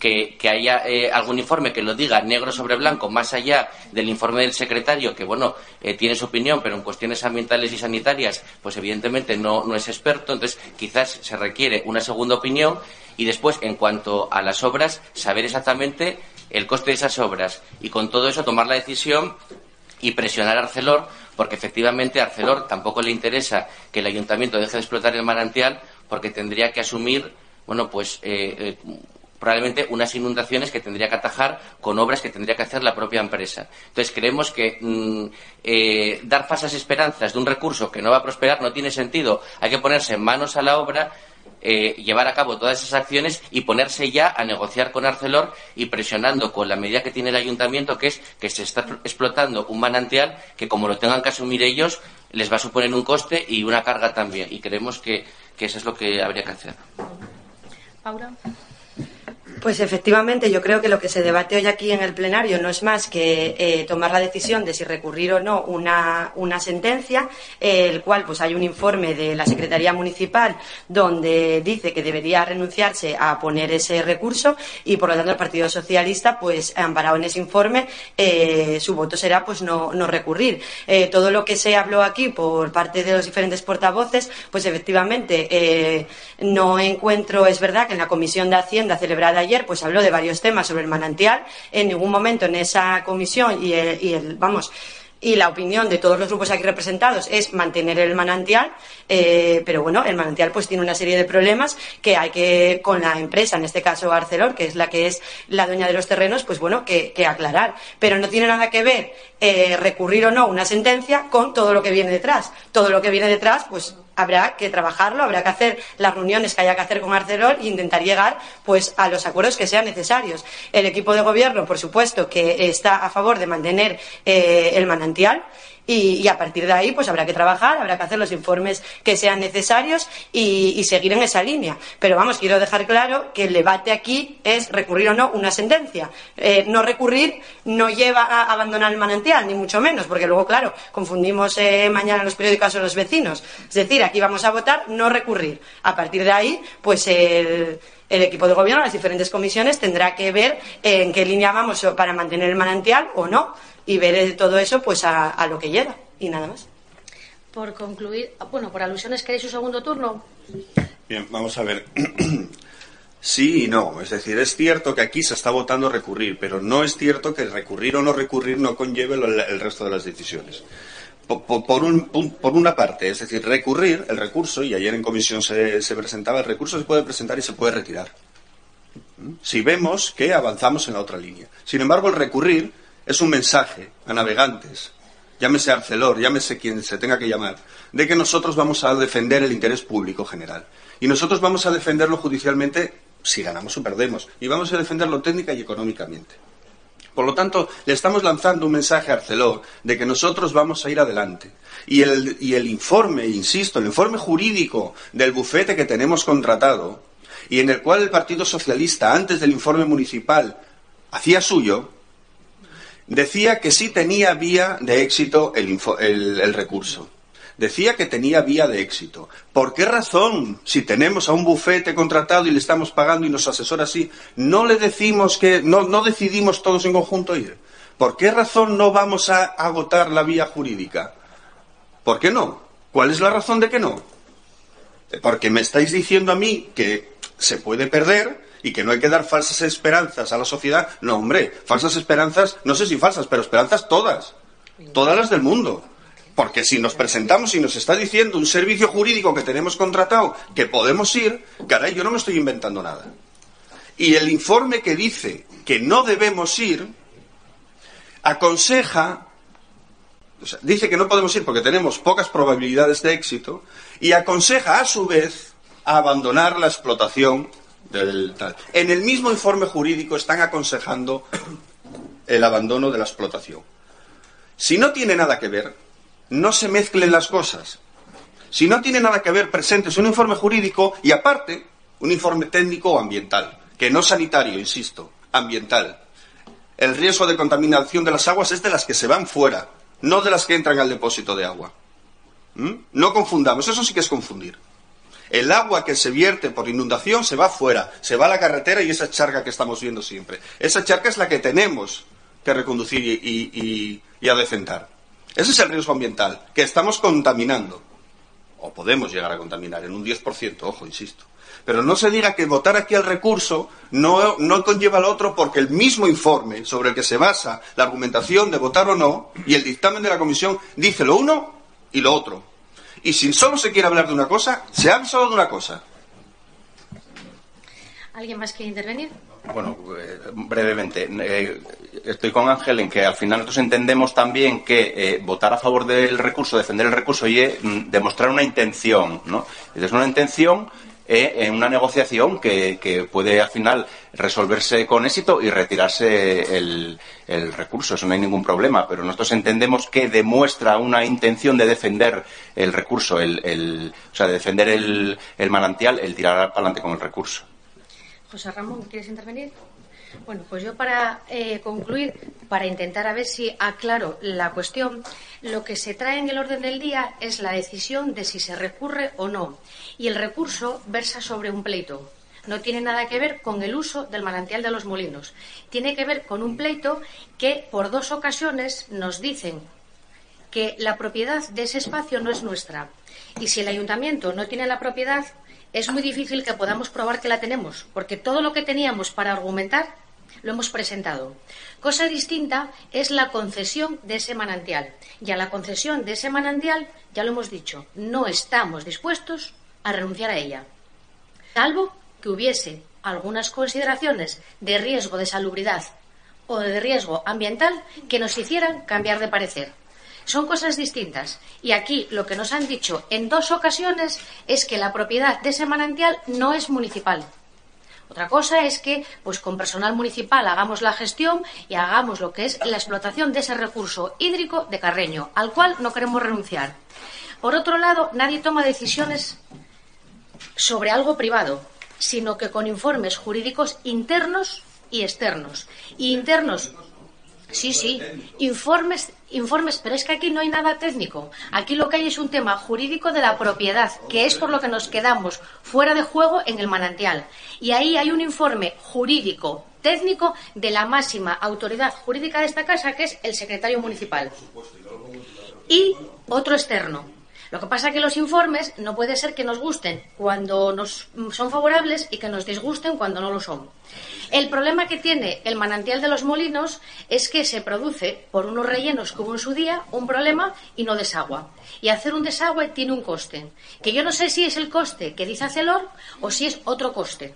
que, haya eh, algún informe que lo diga negro sobre blanco, más allá del informe del secretario, que bueno, eh, tiene su opinión, pero en cuestiones ambientales y sanitarias, pues evidentemente no, no es experto, entonces quizás se requiere una segunda opinión y después, en cuanto a las obras, saber exactamente el coste de esas obras y con todo eso tomar la decisión y presionar a Arcelor, porque efectivamente a Arcelor tampoco le interesa que el ayuntamiento deje de explotar el manantial, porque tendría que asumir, bueno, pues eh, probablemente unas inundaciones que tendría que atajar con obras que tendría que hacer la propia empresa. Entonces creemos que mm, eh, dar falsas esperanzas de un recurso que no va a prosperar no tiene sentido. Hay que ponerse manos a la obra, eh, llevar a cabo todas esas acciones y ponerse ya a negociar con Arcelor y presionando con la medida que tiene el ayuntamiento, que es que se está explotando un manantial que como lo tengan que asumir ellos les va a suponer un coste y una carga también. Y creemos que, que eso es lo que habría que hacer. Paula. Pues efectivamente, yo creo que lo que se debate hoy aquí en el plenario no es más que eh, tomar la decisión de si recurrir o no una, sentencia, el cual pues hay un informe de la Secretaría Municipal donde dice que debería renunciarse a poner ese recurso y por lo tanto el Partido Socialista pues amparado en ese informe eh, su voto será pues no, no recurrir. Eh, todo lo que se habló aquí por parte de los diferentes portavoces pues efectivamente no encuentro, es verdad que en la Comisión de Hacienda celebrada pues habló de varios temas sobre el manantial. En ningún momento en esa comisión y el, vamos y la opinión de todos los grupos aquí representados es mantener el manantial, eh, pero bueno, el manantial pues tiene una serie de problemas que hay que, con la empresa, en este caso Arcelor, que es la que es la dueña de los terrenos, pues bueno, que, aclarar. Pero no tiene nada que ver eh, recurrir o no una sentencia con todo lo que viene detrás. Todo lo que viene detrás, pues habrá que trabajarlo, habrá que hacer las reuniones que haya que hacer con Arcelor e intentar llegar pues a los acuerdos que sean necesarios. El equipo de gobierno, por supuesto, que está a favor de mantener eh, el manantial y, a partir de ahí pues habrá que trabajar, habrá que hacer los informes que sean necesarios y, seguir en esa línea. Pero vamos, quiero dejar claro que el debate aquí es recurrir o no una sentencia. Eh, no recurrir no lleva a abandonar el manantial, ni mucho menos, porque luego, claro, confundimos eh, mañana los periódicos o los vecinos. Es decir, aquí vamos a votar no recurrir. A partir de ahí, pues el el equipo de gobierno, las diferentes comisiones, tendrá que ver en qué línea vamos para mantener el manantial o no y ver todo eso pues a, lo que llega y nada más. Por concluir, bueno, por alusiones, ¿queréis un segundo turno? Bien, vamos a ver. [clears throat] Sí y no. Es decir, es cierto que aquí se está votando recurrir, pero no es cierto que recurrir o no recurrir no conlleve el, resto de las decisiones. Por, una parte, es decir, recurrir, el recurso, y ayer en comisión se, se presentaba, el recurso se puede presentar y se puede retirar. ¿Mm? Si vemos que avanzamos en la otra línea. Sin embargo, el recurrir es un mensaje a navegantes, llámese Arcelor, llámese quien se tenga que llamar, de que nosotros vamos a defender el interés público general. Y nosotros vamos a defenderlo judicialmente si ganamos o perdemos. Y vamos a defenderlo técnica y económicamente. Por lo tanto, le estamos lanzando un mensaje a Arcelor de que nosotros vamos a ir adelante. Y el, y el informe, insisto, el informe jurídico del bufete que tenemos contratado, y en el cual el Partido Socialista, antes del informe municipal, hacía suyo, decía que sí tenía vía de éxito el, recurso. Decía que tenía vía de éxito. ¿Por qué razón, si tenemos a un bufete contratado y le estamos pagando y nos asesora así, no le decimos que, no, no decidimos todos en conjunto ir? ¿Por qué razón no vamos a agotar la vía jurídica? ¿Por qué no? ¿Cuál es la razón de que no? Porque me estáis diciendo a mí que se puede perder y que no hay que dar falsas esperanzas a la sociedad. No, hombre, falsas esperanzas, no sé si falsas, pero esperanzas todas. Todas las del mundo. Porque si nos presentamos y nos está diciendo un servicio jurídico que tenemos contratado que podemos ir, caray, yo no me estoy inventando nada. Y el informe que dice que no debemos ir, aconseja, o sea, dice que no podemos ir porque tenemos pocas probabilidades de éxito, y aconseja a su vez abandonar la explotación En el mismo informe jurídico están aconsejando el abandono de la explotación. Si no tiene nada que ver, no se mezclen las cosas. Si no tiene nada que ver, presentes un informe jurídico y aparte un informe técnico o ambiental, que no sanitario, insisto, ambiental. El riesgo de contaminación de las aguas es de las que se van fuera, no de las que entran al depósito de agua. ¿Mm? No confundamos, eso sí que es confundir. El agua que se vierte por inundación se va fuera, se va a la carretera y esa charca que estamos viendo siempre. Esa charca es la que tenemos que reconducir y, y. Ese es el riesgo ambiental, que estamos contaminando. O podemos llegar a contaminar en un 10%, ojo, insisto. Pero no se diga que votar aquí el recurso no, no conlleva al otro porque el mismo informe sobre el que se basa la argumentación de votar o no y el dictamen de la comisión dice lo uno y lo otro. Y si solo se quiere hablar de una cosa, se habla solo de una cosa. ¿Alguien más quiere intervenir? Bueno, eh, brevemente. Eh, estoy con Ángel en que al final nosotros entendemos también que eh, votar a favor del recurso, defender el recurso y mm, demostrar una intención, ¿no? Es una intención en una negociación que, que, puede al final resolverse con éxito y retirarse el, recurso. Eso no hay ningún problema. Pero nosotros entendemos que demuestra una intención de defender el recurso, el, el o sea, de defender el, el manantial, el tirar adelante con el recurso. José Ramón, ¿quieres intervenir? Bueno, pues yo para eh, concluir, para intentar a ver si aclaro la cuestión, lo que se trae en el orden del día es la decisión de si se recurre o no. Y el recurso versa sobre un pleito. No tiene nada que ver con el uso del manantial de los molinos. Tiene que ver con un pleito que por dos ocasiones nos dicen que la propiedad de ese espacio no es nuestra. Y si el ayuntamiento no tiene la propiedad, es muy difícil que podamos probar que la tenemos, porque todo lo que teníamos para argumentar lo hemos presentado. Cosa distinta es la concesión de ese manantial. Y a la concesión de ese manantial, ya lo hemos dicho, no estamos dispuestos a renunciar a ella. Salvo que hubiese algunas consideraciones de riesgo de salubridad o de riesgo ambiental que nos hicieran cambiar de parecer. Son cosas distintas. Y aquí lo que nos han dicho en dos ocasiones es que la propiedad de ese manantial no es municipal. Otra cosa es que, pues con personal municipal hagamos la gestión y hagamos lo que es la explotación de ese recurso hídrico de Carreño, al cual no queremos renunciar. Por otro lado, nadie toma decisiones sobre algo privado, sino que con informes jurídicos internos y externos. Y internos Sí, sí, informes, informes, pero es que aquí no hay nada técnico. Aquí lo que hay es un tema jurídico de la propiedad, que es por lo que nos quedamos fuera de juego en el manantial. Y ahí hay un informe jurídico técnico de la máxima autoridad jurídica de esta casa, que es el secretario municipal. Y otro externo, lo que pasa es que los informes no puede ser que nos gusten cuando nos son favorables y que nos disgusten cuando no lo son. El problema que tiene el manantial de los molinos es que se produce por unos rellenos que hubo en su día un problema y no desagua. Y hacer un desagüe tiene un coste, que yo no sé si es el coste que dice Acelor o si es otro coste.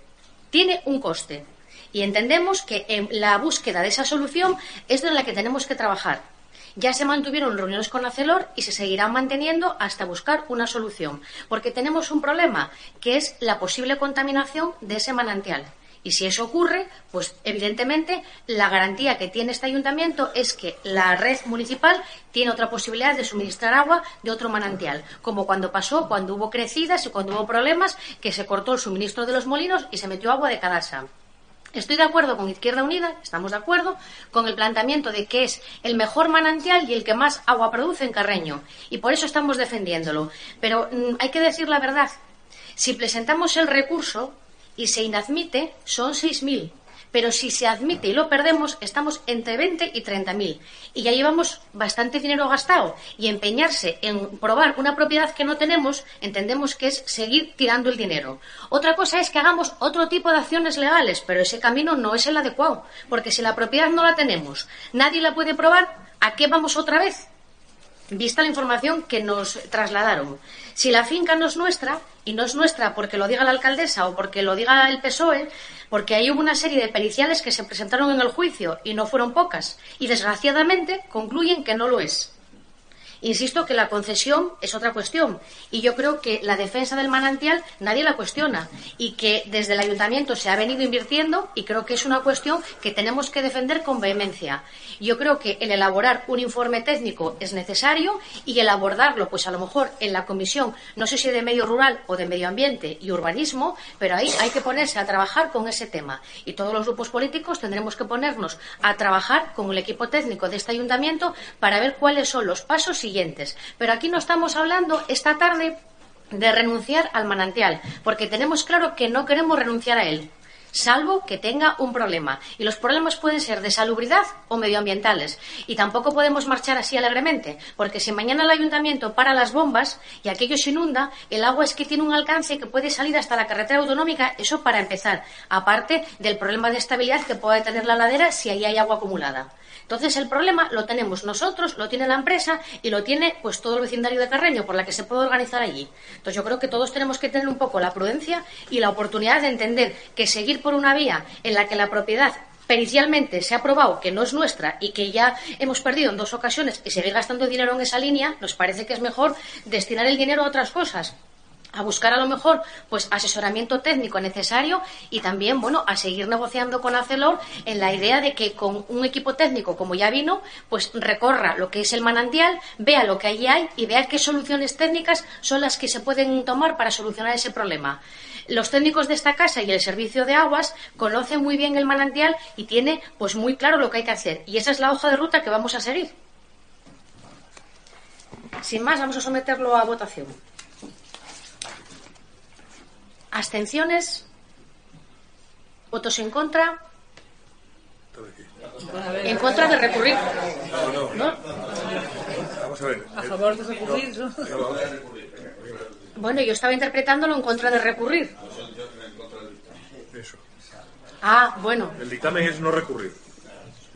Tiene un coste. Y entendemos que la búsqueda de esa solución es de la que tenemos que trabajar ya se mantuvieron reuniones con Acelor y se seguirán manteniendo hasta buscar una solución, porque tenemos un problema, que es la posible contaminación de ese manantial. Y si eso ocurre, pues evidentemente la garantía que tiene este ayuntamiento es que la red municipal tiene otra posibilidad de suministrar agua de otro manantial, como cuando pasó, cuando hubo crecidas y cuando hubo problemas, que se cortó el suministro de los molinos y se metió agua de Cadasa. Estoy de acuerdo con Izquierda Unida, estamos de acuerdo con el planteamiento de que es el mejor manantial y el que más agua produce en Carreño. Y por eso estamos defendiéndolo. Pero mm, hay que decir la verdad. Si presentamos el recurso y se inadmite, son 6.000 pero si se admite y lo perdemos, estamos entre 20 y 30 mil. Y ya llevamos bastante dinero gastado. Y empeñarse en probar una propiedad que no tenemos, entendemos que es seguir tirando el dinero. Otra cosa es que hagamos otro tipo de acciones legales, pero ese camino no es el adecuado. Porque si la propiedad no la tenemos, nadie la puede probar, ¿a qué vamos otra vez? vista la información que nos trasladaron. Si la finca no es nuestra, y no es nuestra porque lo diga la alcaldesa o porque lo diga el PSOE, porque ahí hubo una serie de periciales que se presentaron en el juicio y no fueron pocas, y desgraciadamente concluyen que no lo es. Insisto que la concesión es otra cuestión y yo creo que la defensa del manantial nadie la cuestiona y que desde el ayuntamiento se ha venido invirtiendo y creo que es una cuestión que tenemos que defender con vehemencia. Yo creo que el elaborar un informe técnico es necesario y el abordarlo, pues a lo mejor en la comisión, no sé si de medio rural o de medio ambiente y urbanismo, pero ahí hay que ponerse a trabajar con ese tema y todos los grupos políticos tendremos que ponernos a trabajar con el equipo técnico de este ayuntamiento para ver cuáles son los pasos pero aquí no estamos hablando esta tarde de renunciar al manantial, porque tenemos claro que no queremos renunciar a él salvo que tenga un problema. Y los problemas pueden ser de salubridad o medioambientales. Y tampoco podemos marchar así alegremente, porque si mañana el ayuntamiento para las bombas y aquello se inunda, el agua es que tiene un alcance que puede salir hasta la carretera autonómica, eso para empezar, aparte del problema de estabilidad que puede tener la ladera si ahí hay agua acumulada. Entonces el problema lo tenemos nosotros, lo tiene la empresa y lo tiene pues todo el vecindario de Carreño por la que se puede organizar allí. Entonces yo creo que todos tenemos que tener un poco la prudencia y la oportunidad de entender que seguir por una vía en la que la propiedad pericialmente se ha probado que no es nuestra y que ya hemos perdido en dos ocasiones y seguir gastando dinero en esa línea, nos parece que es mejor destinar el dinero a otras cosas a buscar a lo mejor pues asesoramiento técnico necesario y también bueno a seguir negociando con Acelor en la idea de que con un equipo técnico como ya vino pues recorra lo que es el manantial vea lo que allí hay y vea qué soluciones técnicas son las que se pueden tomar para solucionar ese problema. Los técnicos de esta casa y el servicio de aguas conocen muy bien el manantial y tiene pues muy claro lo que hay que hacer. Y esa es la hoja de ruta que vamos a seguir. Sin más vamos a someterlo a votación ¿Abstenciones? ¿Votos en contra? En contra de recurrir. ¿No? Vamos a ver. A favor de recurrir, ¿no? Bueno, yo estaba interpretándolo en contra de recurrir. Eso. Ah, bueno. El dictamen es no recurrir.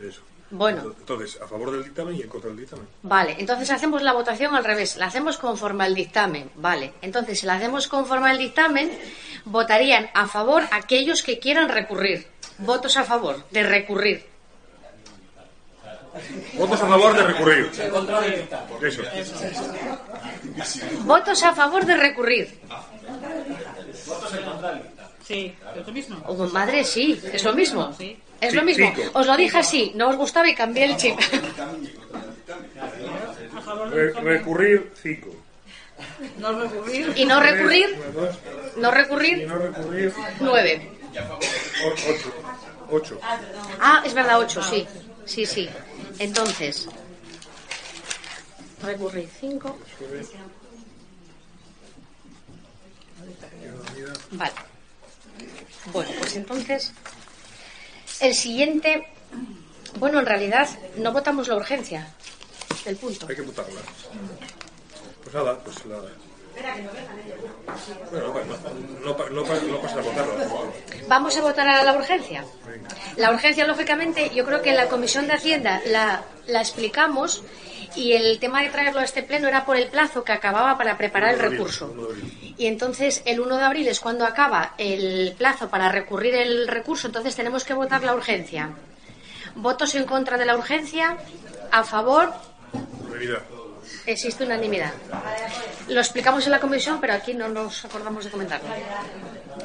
Eso. Bueno. Entonces, a favor del dictamen y en contra del dictamen. Vale, entonces hacemos la votación al revés. La hacemos conforme al dictamen. Vale. Entonces, si la hacemos conforme al dictamen, votarían a favor aquellos que quieran recurrir. Votos a favor de recurrir. Votos a favor de recurrir. Eso. Votos a favor de recurrir. Votos en contra Sí, es lo mismo. Oh, madre, sí, es lo mismo. Sí. Es Sí, lo mismo. cinco. Os lo dije así, no os gustaba y cambié el chip. Re- recurrir 5. no recurrir. Y no recurrir, no recurrir, no recurrir nueve. 8. 8. Ah, es verdad, ocho, sí. Sí, sí. Entonces, recurrir cinco. Vale. Bueno, pues entonces, el siguiente. Bueno, en realidad no votamos la urgencia del punto. Hay que votarla. Pues nada, pues nada. Bueno, no, no, pa- no pasa a votarla. Vamos a votar a la urgencia. La urgencia, lógicamente, yo creo que en la Comisión de Hacienda la, la explicamos y el tema de traerlo a este pleno era por el plazo que acababa para preparar el recurso. Y entonces el 1 de abril es cuando acaba el plazo para recurrir el recurso, entonces tenemos que votar la urgencia. ¿Votos en contra de la urgencia? ¿A favor? Existe unanimidad. Lo explicamos en la comisión, pero aquí no nos acordamos de comentarlo.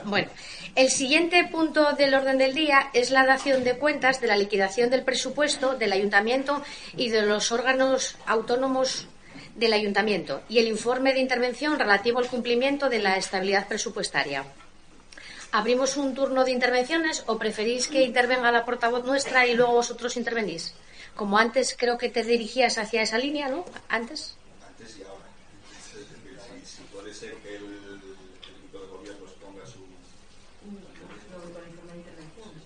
Bueno, el siguiente punto del orden del día es la dación de cuentas de la liquidación del presupuesto del ayuntamiento y de los órganos autónomos del ayuntamiento y el informe de intervención relativo al cumplimiento de la estabilidad presupuestaria. ¿Abrimos un turno de intervenciones o preferís que intervenga la portavoz nuestra y luego vosotros intervenís? Como antes creo que te dirigías hacia esa línea, ¿no? Antes. Antes y ahora. Si, si puede ser que el, el equipo de gobierno ponga su.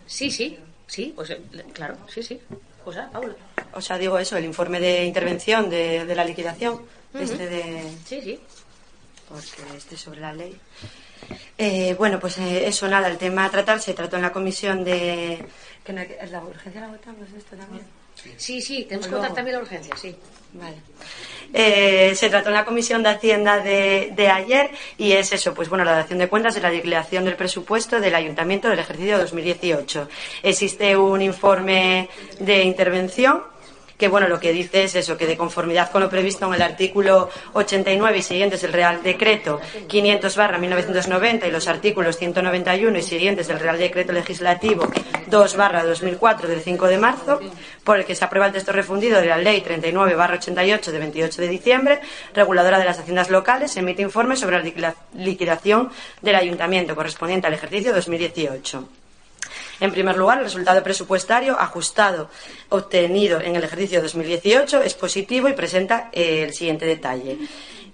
Sí, sí, sí, pues claro, sí, sí. Pues ah, Paula. O sea, digo eso, el informe de intervención de, de la liquidación, este de... Sí, sí. porque esté sobre la ley. Eh, bueno, pues eh, eso, nada, el tema a tratar se trató en la comisión de... Que no hay que- ¿La urgencia la votamos esto también? Sí, sí, tenemos que votar también la urgencia, sí. Vale. Eh, se trató en la Comisión de Hacienda de, ayer y es eso, pues bueno, la dación de cuentas de la declaración del presupuesto del Ayuntamiento del ejercicio 2018. Existe un informe de intervención que bueno, lo que dice es eso, que de conformidad con lo previsto en el artículo 89 y siguientes del Real Decreto 500 barra 1990 y los artículos 191 y siguientes del Real Decreto Legislativo 2 barra 2004 del 5 de marzo, por el que se aprueba el texto refundido de la Ley 39 barra 88 de 28 de diciembre, reguladora de las haciendas locales, emite informe sobre la liquidación del Ayuntamiento correspondiente al ejercicio 2018. En primer lugar, el resultado presupuestario ajustado obtenido en el ejercicio 2018 es positivo y presenta eh, el siguiente detalle.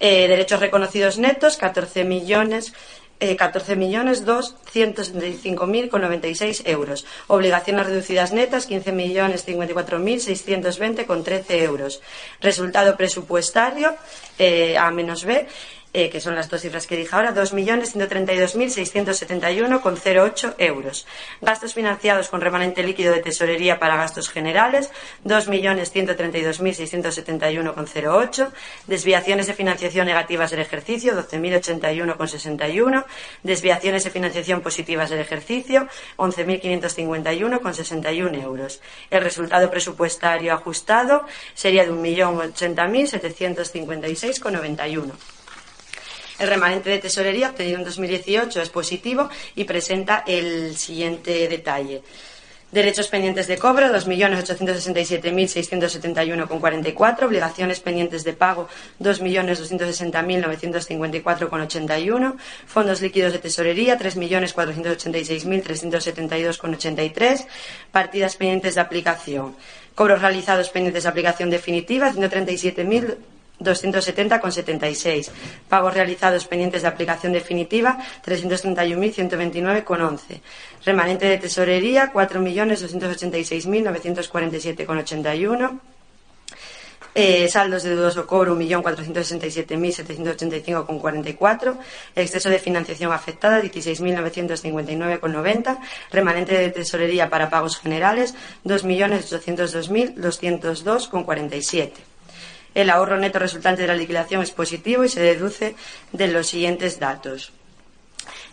Eh, derechos reconocidos netos, 14 millones. Eh, 14 millones 275.096 euros. Obligaciones reducidas netas 15 millones 54.620 con 13 euros. Resultado presupuestario eh, A menos B eh, que son las dos cifras que dije ahora, 2.132.671,08 euros. Gastos financiados con remanente líquido de tesorería para gastos generales, 2.132.671,08. Desviaciones de financiación negativas del ejercicio, 12.081,61. Desviaciones de financiación positivas del ejercicio, 11.551,61 euros. El resultado presupuestario ajustado sería de 1.080.756,91. El remanente de tesorería obtenido en 2018 es positivo y presenta el siguiente detalle. Derechos pendientes de cobro, 2.867.671,44. Obligaciones pendientes de pago, 2.260.954,81. Fondos líquidos de tesorería, 3.486.372,83. Partidas pendientes de aplicación. Cobros realizados pendientes de aplicación definitiva, 137.000 270,76. Pagos realizados pendientes de aplicación definitiva, 331.129,11. Remanente de tesorería, 4.286.947,81. Eh, saldos de dudoso cobro, 1.467.785,44. Exceso de financiación afectada, 16.959,90. Remanente de tesorería para pagos generales, 2.802.202,47. El ahorro neto resultante de la liquidación es positivo y se deduce de los siguientes datos.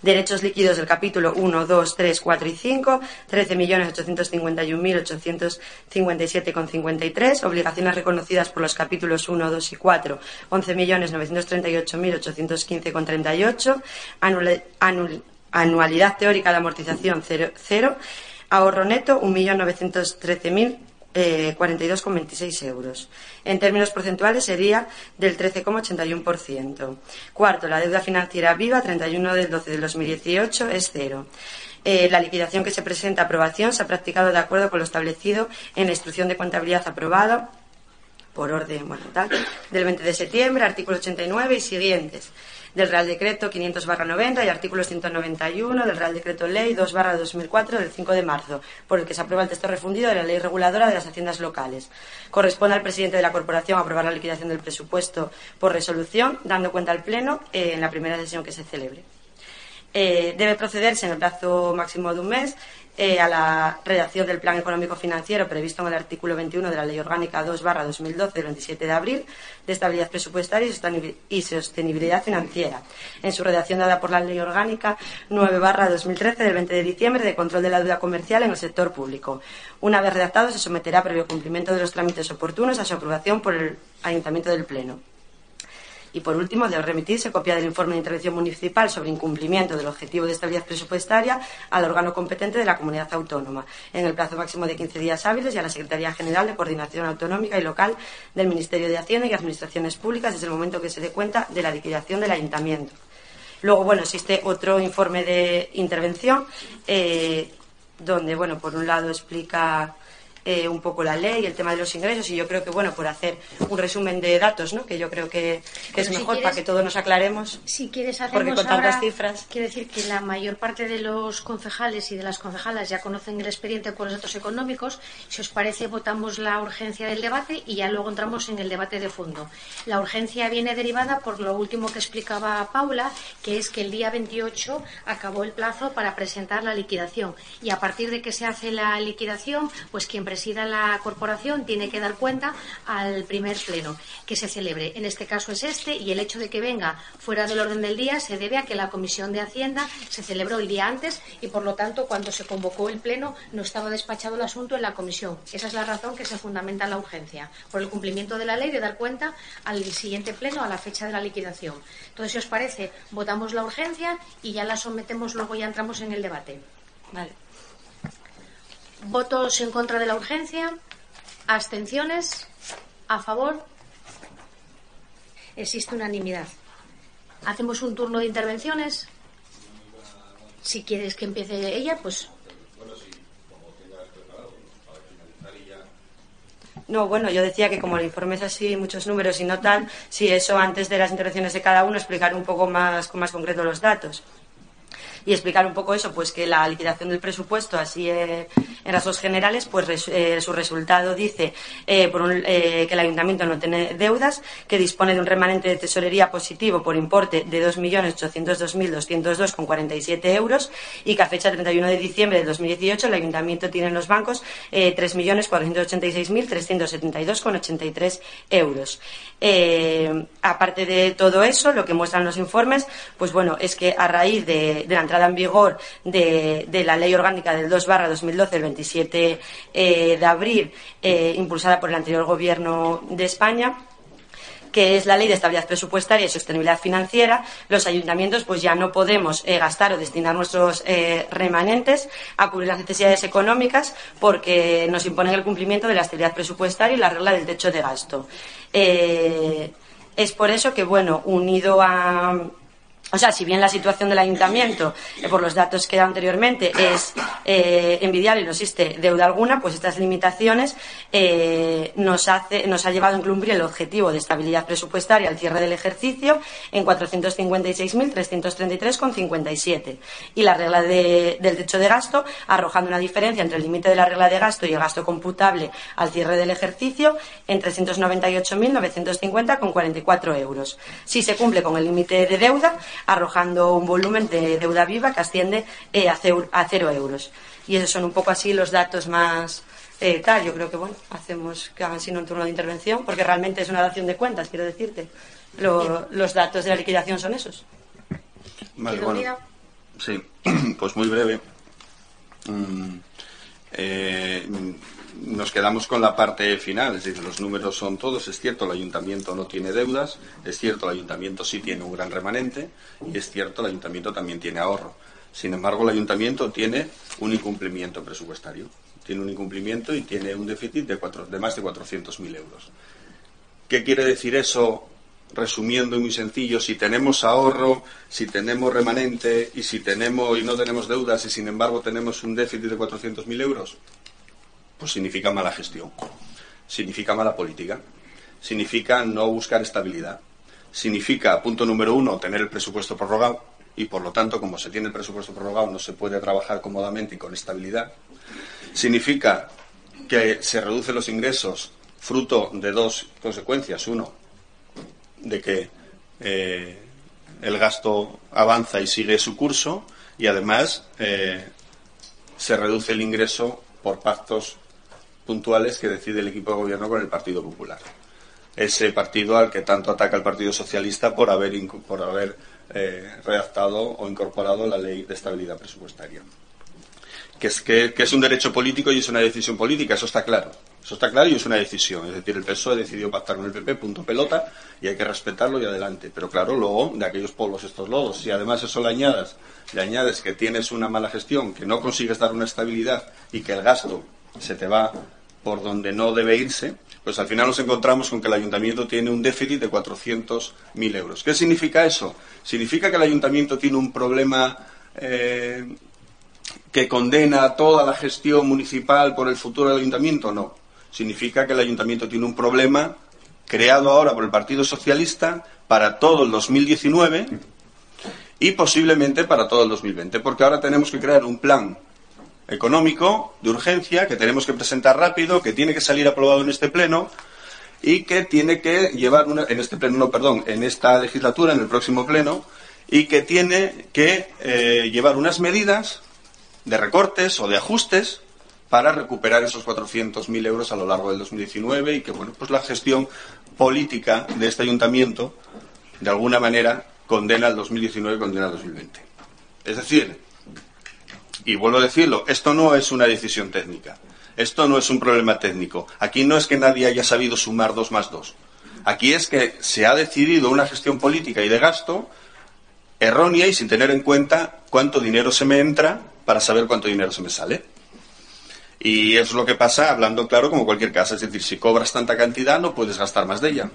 Derechos líquidos del capítulo 1, 2, 3, 4 y 5, 13.851.857,53. Obligaciones reconocidas por los capítulos 1, 2 y 4, 11.938.815,38. Anula- anul- Anualidad teórica de amortización 0. Ahorro neto 1.913.000 eh, 42,26 euros. En términos porcentuales sería del 13,81%. Cuarto, la deuda financiera viva, 31 del 12 del 2018, es cero. Eh, la liquidación que se presenta a aprobación se ha practicado de acuerdo con lo establecido en la instrucción de contabilidad aprobada por orden, del 20 de septiembre, artículo 89 y siguientes del Real Decreto 500 90 y artículo 191 del Real Decreto Ley 2 2004 del 5 de marzo, por el que se aprueba el texto refundido de la Ley Reguladora de las Haciendas Locales. Corresponde al presidente de la Corporación aprobar la liquidación del presupuesto por resolución, dando cuenta al Pleno eh, en la primera sesión que se celebre. Eh, debe procederse en el plazo máximo de un mes eh, a la redacción del Plan Económico Financiero previsto en el artículo 21 de la Ley Orgánica 2 2012 del 27 de abril de estabilidad presupuestaria y sostenibil- y sostenibilidad financiera, en su redacción dada por la Ley Orgánica 9 2013 del 20 de diciembre de control de la deuda comercial en el sector público. Una vez redactado, se someterá previo cumplimiento de los trámites oportunos a su aprobación por el Ayuntamiento del Pleno. Y por último, debe remitirse copia del informe de intervención municipal sobre incumplimiento del objetivo de estabilidad presupuestaria al órgano competente de la comunidad autónoma, en el plazo máximo de 15 días hábiles y a la Secretaría General de Coordinación Autonómica y Local del Ministerio de Hacienda y Administraciones Públicas desde el momento que se dé cuenta de la liquidación del ayuntamiento. Luego, bueno, existe otro informe de intervención eh, donde, bueno, por un lado explica eh, un poco la ley, el tema de los ingresos y yo creo que, bueno, por hacer un resumen de datos, ¿no? Que yo creo que, que es si mejor quieres- para que todos nos aclaremos. Si quieres hacemos Porque con tantas ahora- cifras- Quiero decir que la mayor parte de los concejales y de las concejalas ya conocen el expediente por los datos económicos. Si os parece, votamos la urgencia del debate y ya luego entramos en el debate de fondo. La urgencia viene derivada por lo último que explicaba Paula, que es que el día 28 acabó el plazo para presentar la liquidación. Y a partir de que se hace la liquidación, pues quien presida la corporación tiene que dar cuenta al primer pleno que se celebre. En este caso es este y el hecho de que venga fuera del orden del día se debe a que la Comisión de Hacienda se celebró el día antes y, por lo tanto, cuando se convocó el pleno no estaba despachado el asunto en la comisión. Esa es la razón que se fundamenta la urgencia, por el cumplimiento de la ley de dar cuenta al siguiente pleno a la fecha de la liquidación. Entonces, si os parece, votamos la urgencia y ya la sometemos, luego ya entramos en el debate. Vale. ¿Votos en contra de la urgencia? ¿Abstenciones? ¿A favor? Existe unanimidad. ¿Hacemos un turno de intervenciones? Si quieres que empiece ella, pues. No, bueno, yo decía que como el informe es así, muchos números y no tal, si eso antes de las intervenciones de cada uno explicar un poco más con más concreto los datos y explicar un poco eso, pues que la liquidación del presupuesto, así eh, en rasgos generales, pues eh, su resultado dice eh, que el ayuntamiento no tiene deudas, que dispone de un remanente de tesorería positivo por importe de 2.802.202,47 euros y que a fecha 31 de diciembre de 2018 el ayuntamiento tiene en los bancos eh, 3.486.372,83 euros. Eh, aparte de todo eso, lo que muestran los informes, pues bueno, es que a raíz de, la entrada en vigor de, de, la Ley Orgánica del 2 barra 2012, el 27 eh, de abril, eh, impulsada por el anterior Gobierno de España, que es la ley de estabilidad presupuestaria y sostenibilidad financiera, los ayuntamientos pues ya no podemos eh, gastar o destinar nuestros eh, remanentes a cubrir las necesidades económicas porque nos imponen el cumplimiento de la estabilidad presupuestaria y la regla del techo de gasto. Eh, es por eso que, bueno, unido a, o sea, si bien la situación del ayuntamiento, eh, por los datos que he dado anteriormente, es eh, envidiable y no existe deuda alguna, pues estas limitaciones eh, nos, hace, nos ha llevado a cumplir el objetivo de estabilidad presupuestaria al cierre del ejercicio en 456.333,57 y la regla de, del techo de gasto, arrojando una diferencia entre el límite de la regla de gasto y el gasto computable al cierre del ejercicio en 398.950,44 euros. Si se cumple con el límite de deuda, arrojando un volumen de deuda viva que asciende eh, a, cero, a, cero, euros. Y esos son un poco así los datos más eh, tal. Yo creo que, bueno, hacemos que hagan sin un turno de intervención, porque realmente es una dación de cuentas, quiero decirte. Lo, los datos de la liquidación son esos. Vale, bueno, sí, [clears throat] pues muy breve. Mm, eh, nos quedamos con la parte final, es decir, los números son todos, es cierto, el ayuntamiento no tiene deudas, es cierto, el ayuntamiento sí tiene un gran remanente y es cierto, el ayuntamiento también tiene ahorro. Sin embargo, el ayuntamiento tiene un incumplimiento presupuestario, tiene un incumplimiento y tiene un déficit de, cuatro, de más de 400.000 euros. ¿Qué quiere decir eso? Resumiendo y muy sencillo, si tenemos ahorro, si tenemos remanente y si tenemos y no tenemos deudas y sin embargo tenemos un déficit de 400.000 euros, pues significa mala gestión, significa mala política, significa no buscar estabilidad, significa, punto número uno, tener el presupuesto prorrogado y por lo tanto, como se tiene el presupuesto prorrogado, no se puede trabajar cómodamente y con estabilidad, significa que se reducen los ingresos fruto de dos consecuencias. Uno, de que eh, el gasto avanza y sigue su curso y además eh, se reduce el ingreso por pactos puntuales que decide el equipo de gobierno con el Partido Popular. Ese partido al que tanto ataca el Partido Socialista por haber, por haber eh, redactado o incorporado la ley de estabilidad presupuestaria. Que es, que, es un derecho político y es una decisión política, eso está claro. Eso está claro y es una decisión. Es decir, el PSOE decidió pactar con el PP, punto pelota, y hay que respetarlo y adelante. Pero claro, luego, de aquellos pueblos estos lodos, si además eso le añades, le añades que tienes una mala gestión, que no consigues dar una estabilidad y que el gasto se te va por donde no debe irse, pues al final nos encontramos con que el ayuntamiento tiene un déficit de 400.000 euros. ¿Qué significa eso? ¿Significa que el ayuntamiento tiene un problema eh, que condena toda la gestión municipal por el futuro del ayuntamiento? No. Significa que el ayuntamiento tiene un problema creado ahora por el Partido Socialista para todo el 2019 y posiblemente para todo el 2020, porque ahora tenemos que crear un plan económico de urgencia que tenemos que presentar rápido, que tiene que salir aprobado en este pleno y que tiene que llevar una, en este pleno, no, perdón, en esta legislatura, en el próximo pleno, y que tiene que eh, llevar unas medidas de recortes o de ajustes para recuperar esos 400.000 euros a lo largo del 2019 y que, bueno, pues la gestión política de este ayuntamiento, de alguna manera, condena al 2019 condena al 2020. Es decir, y vuelvo a decirlo, esto no es una decisión técnica. Esto no es un problema técnico. Aquí no es que nadie haya sabido sumar dos más dos. Aquí es que se ha decidido una gestión política y de gasto errónea y sin tener en cuenta cuánto dinero se me entra para saber cuánto dinero se me sale. Y es lo que pasa, hablando claro, como cualquier casa. Es decir, si cobras tanta cantidad, no puedes gastar más de ella.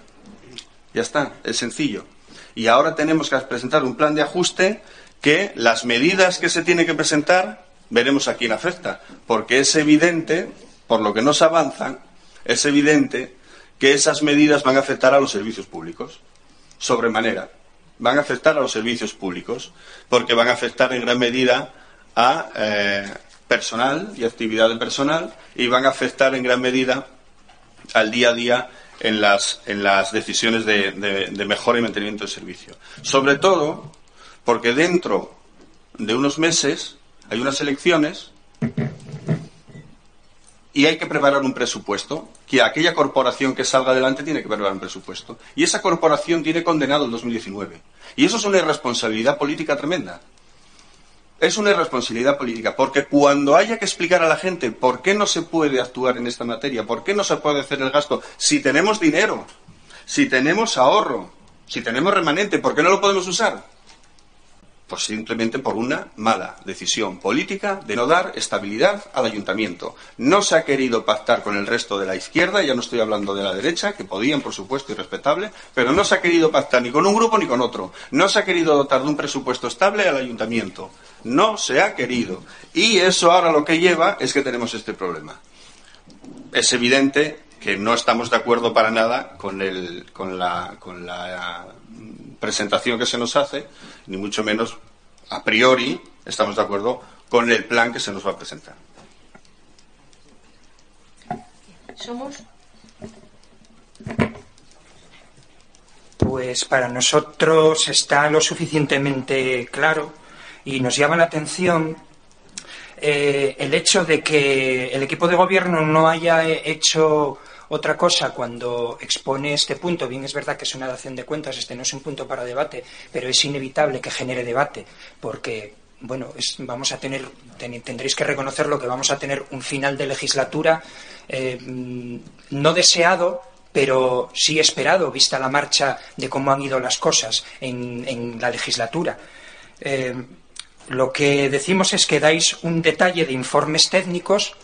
Ya está, es sencillo. Y ahora tenemos que presentar un plan de ajuste que las medidas que se tiene que presentar, veremos a quién afecta. Porque es evidente, por lo que nos avanzan, es evidente que esas medidas van a afectar a los servicios públicos. Sobremanera. Van a afectar a los servicios públicos. Porque van a afectar en gran medida a eh, personal y actividad de personal y van a afectar en gran medida al día a día en las, en las decisiones de, de, mejora y mantenimiento del servicio. Sobre todo porque dentro de unos meses hay unas elecciones y hay que preparar un presupuesto, que aquella corporación que salga adelante tiene que preparar un presupuesto. Y esa corporación tiene condenado el 2019. Y eso es una irresponsabilidad política tremenda es una irresponsabilidad política, porque cuando haya que explicar a la gente por qué no se puede actuar en esta materia, por qué no se puede hacer el gasto, si tenemos dinero, si tenemos ahorro, si tenemos remanente, ¿por qué no lo podemos usar? Pues simplemente por una mala decisión política de no dar estabilidad al ayuntamiento. No se ha querido pactar con el resto de la izquierda, ya no estoy hablando de la derecha, que podían, por supuesto, y respetable, pero no se ha querido pactar ni con un grupo ni con otro. No se ha querido dotar de un presupuesto estable al ayuntamiento. No se ha querido. Y eso ahora lo que lleva es que tenemos este problema. Es evidente que no estamos de acuerdo para nada con, el, con, la, con la presentación que se nos hace, ni mucho menos a priori estamos de acuerdo con el plan que se nos va a presentar. ¿Somos? Pues para nosotros está lo suficientemente claro y nos llama la atención eh, el hecho de que el equipo de gobierno no haya hecho otra cosa, cuando expone este punto, bien es verdad que es una dación de cuentas, este no es un punto para debate, pero es inevitable que genere debate, porque bueno, vamos a tener, tendréis que reconocerlo que vamos a tener un final de legislatura eh, no deseado, pero sí esperado, vista la marcha de cómo han ido las cosas en, la legislatura. Eh, lo que decimos es que dais un detalle de informes técnicos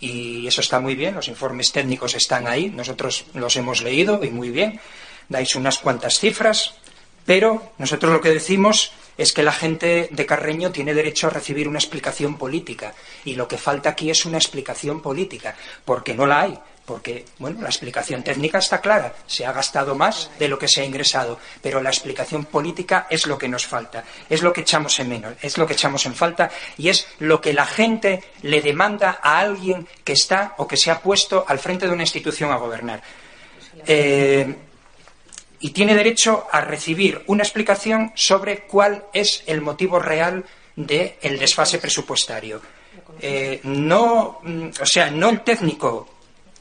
y eso está muy bien, los informes técnicos están ahí, nosotros los hemos leído y muy bien, dais unas cuantas cifras, pero nosotros lo que decimos es que la gente de Carreño tiene derecho a recibir una explicación política y lo que falta aquí es una explicación política, porque no la hay porque bueno, la explicación técnica está clara, se ha gastado más de lo que se ha ingresado, pero la explicación política es lo que nos falta, es lo que echamos en menos, es lo que echamos en falta y es lo que la gente le demanda a alguien que está o que se ha puesto al frente de una institución a gobernar. Eh, y tiene derecho a recibir una explicación sobre cuál es el motivo real del desfase presupuestario. Eh, no, mm, o sea, no el técnico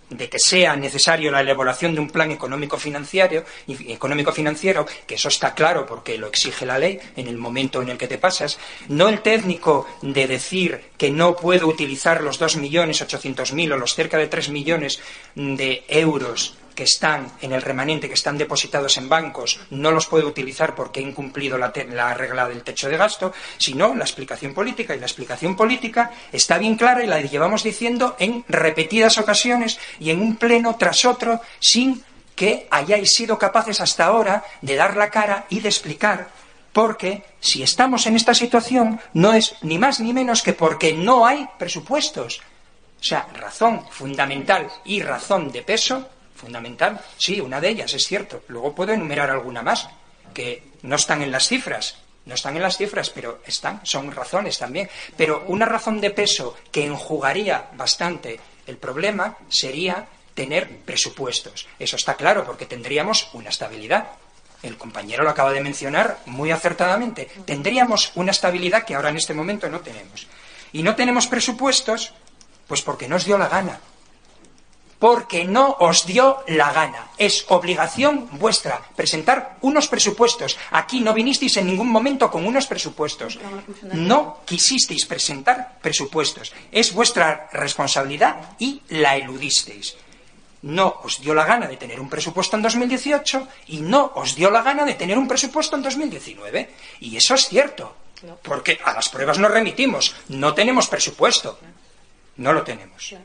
de que sea necesario la elaboración de un plan económico financiero, económico financiero, que eso está claro porque lo exige la ley en el momento en el que te pasas, no el técnico de decir que no puedo utilizar los dos millones ochocientos mil o los cerca de tres millones de euros que están en el remanente, que están depositados en bancos, no los puede utilizar porque ha incumplido la, la, regla del techo de gasto, sino la explicación política. Y la explicación política está bien clara y la llevamos diciendo en repetidas ocasiones y en un pleno tras otro sin que hayáis sido capaces hasta ahora de dar la cara y de explicar porque si estamos en esta situación no es ni más ni menos que porque no hay presupuestos. O sea, razón fundamental y razón de peso fundamental. Sí, una de ellas, es cierto. Luego puedo enumerar alguna más, que no están en las cifras. No están en las cifras, pero están, son razones también. Pero una razón de peso que enjugaría bastante el problema sería tener presupuestos. Eso está claro, porque tendríamos una estabilidad. El compañero lo acaba de mencionar muy acertadamente. Tendríamos una estabilidad que ahora en este momento no tenemos. Y no tenemos presupuestos Pues porque no os dio la gana. Porque no os dio la gana. Es obligación vuestra presentar unos presupuestos. Aquí no vinisteis en ningún momento con unos presupuestos. No quisisteis presentar presupuestos. Es vuestra responsabilidad y la eludisteis no os dio la gana de tener un presupuesto en 2018 y no os dio la gana de tener un presupuesto en 2019. Y eso es cierto, porque a las pruebas nos remitimos, no tenemos presupuesto, no lo tenemos.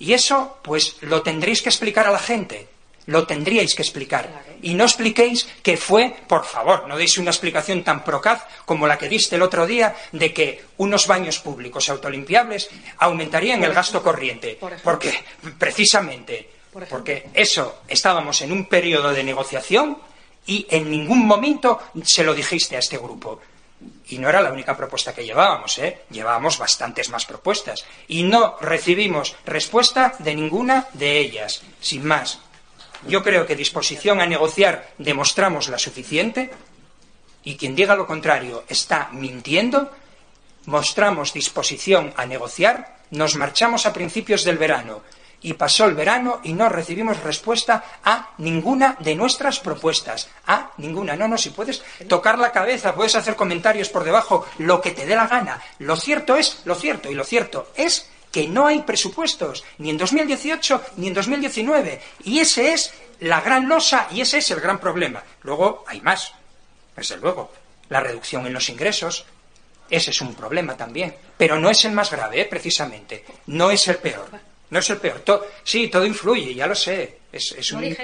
Y eso, pues, lo tendréis que explicar a la gente, lo tendríais que explicar. Y no expliquéis que fue, por favor, no deis una explicación tan procaz como la que diste el otro día de que unos baños públicos autolimpiables aumentarían el gasto corriente. Porque, precisamente, porque eso, estábamos en un periodo de negociación y en ningún momento se lo dijiste a este grupo. Y no era la única propuesta que llevábamos, ¿eh? Llevábamos bastantes más propuestas. Y no recibimos respuesta de ninguna de ellas. Sin más, yo creo que disposición a negociar demostramos la suficiente. Y quien diga lo contrario está mintiendo. Mostramos disposición a negociar. Nos marchamos a principios del verano y pasó el verano y no recibimos respuesta a ninguna de nuestras propuestas. A ninguna. No, no, si puedes tocar la cabeza, puedes hacer comentarios por debajo, lo que te dé la gana. Lo cierto es lo cierto y lo cierto es que no hay presupuestos, ni en 2018 ni en 2019. Y ese es la gran losa y ese es el gran problema. Luego hay más, desde luego. La reducción en los ingresos, ese es un problema también. Pero no es el más grave, ¿eh? precisamente. No es el peor. No es el peor. sí, todo influye, ya lo sé. Es, no un,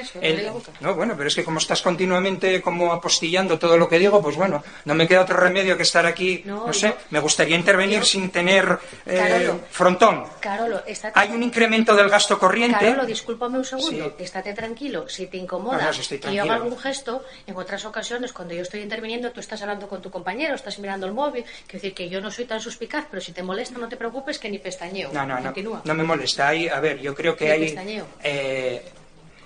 no, bueno, pero es que como estás continuamente como apostillando todo lo que digo, pues bueno, no me queda otro remedio que estar aquí, no, sé, me gustaría intervenir sin tener eh, frontón. Carolo, Hay un incremento del gasto corriente. Carolo, discúlpame un segundo, estate tranquilo, si te incomoda y yo hago algún gesto, en otras ocasiones cuando yo estoy interviniendo tú estás hablando con tu compañero, estás mirando el móvil, quiero decir que yo no soy tan suspicaz, pero si te molesta no te preocupes que ni pestañeo. No, no, no, no me molesta, hay, a ver, yo creo que hay... Eh,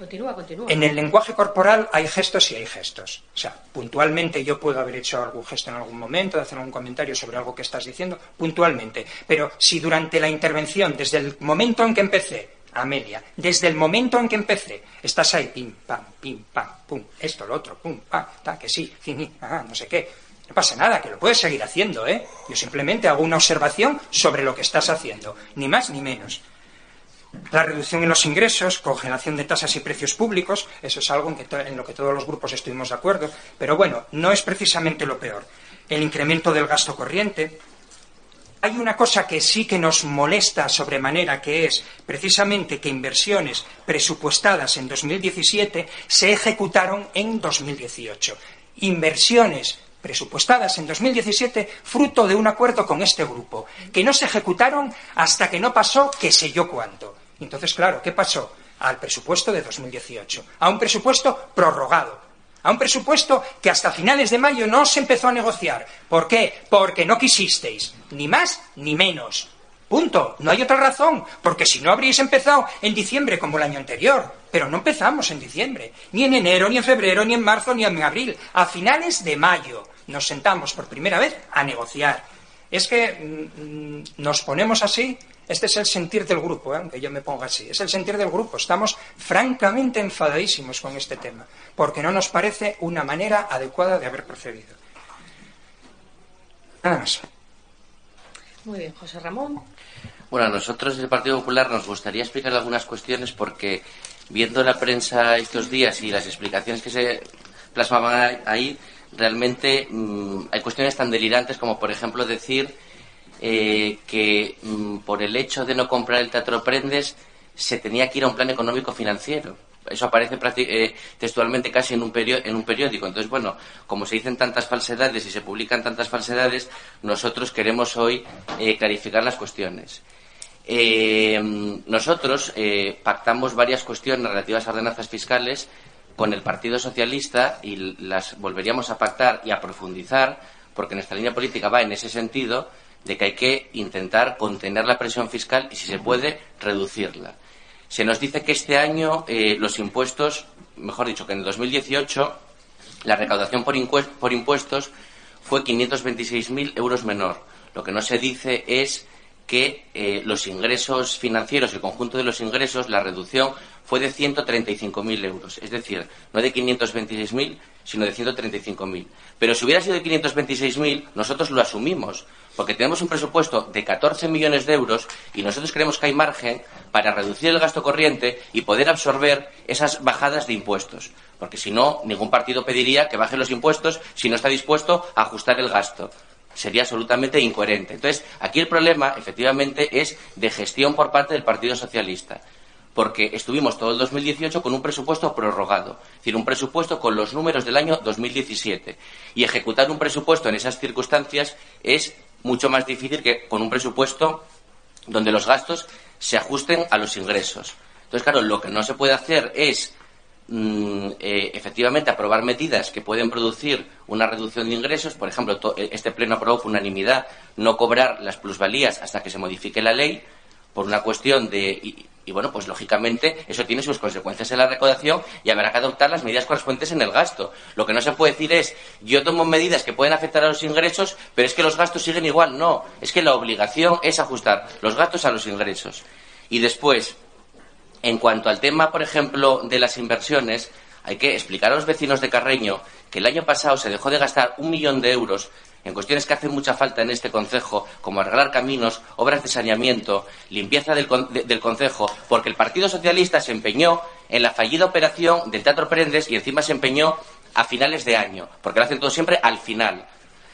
Continúa, continúa. En el lenguaje corporal hay gestos y hay gestos. O sea, puntualmente yo puedo haber hecho algún gesto en algún momento, de hacer algún comentario sobre algo que estás diciendo, puntualmente. Pero si durante la intervención, desde el momento en que empecé, Amelia, desde el momento en que empecé, estás ahí, pim, pam, pim, pam, pum, esto, lo otro, pum, pam, ta, que sí, ah, no sé qué. No pasa nada, que lo puedes seguir haciendo, ¿eh? Yo simplemente hago una observación sobre lo que estás haciendo, ni más ni menos. La reducción en los ingresos, congelación de tasas y precios públicos, eso es algo en, lo que todos los grupos estuvimos de acuerdo, pero bueno, no es precisamente lo peor. El incremento del gasto corriente. Hay una cosa que sí que nos molesta sobremanera, que es precisamente que inversiones presupuestadas en 2017 se ejecutaron en 2018. Inversiones presupuestadas en 2017 fruto de un acuerdo con este grupo, que no se ejecutaron hasta que no pasó qué sé yo cuánto. Entonces, claro, ¿qué pasó? Al presupuesto de 2018, a un presupuesto prorrogado, a un presupuesto que hasta finales de mayo no se empezó a negociar. ¿Por qué? Porque no quisisteis, ni más ni menos. Punto. No hay otra razón, porque si no habríais empezado en diciembre como el año anterior. Pero no empezamos en diciembre, ni en enero, ni en febrero, ni en marzo, ni en abril. A finales de mayo nos sentamos por primera vez a negociar. Es que mm, mm, nos ponemos así este es el sentir del grupo, ¿eh? aunque yo me ponga así. Es el sentir del grupo. Estamos francamente enfadadísimos con este tema, porque no nos parece una manera adecuada de haber procedido. Nada más. Muy bien, José Ramón. Bueno, a nosotros del Partido Popular nos gustaría explicar algunas cuestiones porque viendo la prensa estos días y las explicaciones que se plasmaban ahí, realmente mm, hay cuestiones tan delirantes como, por ejemplo, decir eh, que mm, por el hecho de no comprar el Teatro Prendes se tenía que ir a un plan económico financiero. Eso aparece eh, textualmente casi en un, en un periódico. Entonces, bueno, como se dicen tantas falsedades y se publican tantas falsedades, nosotros queremos hoy eh, clarificar las cuestiones. nosotros pactamos varias cuestiones relativas a ordenanzas fiscales con el Partido Socialista y las volveríamos a pactar y a profundizar, porque nuestra línea política va en ese sentido de que hay que intentar contener la presión fiscal y, si se puede, reducirla. Se nos dice que este año eh, los impuestos, mejor dicho, que en el 2018 la recaudación por, impuestos fue 526.000 euros menor. Lo que no se dice es que eh, los ingresos financieros, el conjunto de los ingresos, la reducción fue de 135.000 euros. Es decir, no de 526.000, sino de 135.000. Pero si hubiera sido de 526.000, nosotros lo asumimos, porque tenemos un presupuesto de 14 millones de euros y nosotros creemos que hay margen para reducir el gasto corriente y poder absorber esas bajadas de impuestos. Porque si no, ningún partido pediría que bajen los impuestos si no está dispuesto a ajustar el gasto sería absolutamente incoherente. Entonces, aquí el problema, efectivamente, es de gestión por parte del Partido Socialista. Porque estuvimos todo el 2018 con un presupuesto prorrogado, es decir, un presupuesto con los números del año 2017. Y ejecutar un presupuesto en esas circunstancias es mucho más difícil que con un presupuesto donde los gastos se ajusten a los ingresos. Entonces, claro, lo que no se puede hacer es Mm, eh, efectivamente aprobar medidas que pueden producir una reducción de ingresos. Por ejemplo, eh, este pleno aprobó por unanimidad no cobrar las plusvalías hasta que se modifique la ley por una cuestión de. Y, bueno, pues lógicamente eso tiene sus consecuencias en la recaudación y habrá que adoptar las medidas correspondientes en el gasto. Lo que no se puede decir es yo tomo medidas que pueden afectar a los ingresos, pero es que los gastos siguen igual. No, es que la obligación es ajustar los gastos a los ingresos. Y después, en cuanto al tema, por ejemplo, de las inversiones, hay que explicar a los vecinos de Carreño que el año pasado se dejó de gastar un millón de euros en cuestiones que hacen mucha falta en este concejo, como arreglar caminos, obras de saneamiento, limpieza del, del concejo, porque el Partido Socialista se empeñó en la fallida operación del Teatro Prendes y encima se empeñó a finales de año, porque lo hacen todo siempre al final.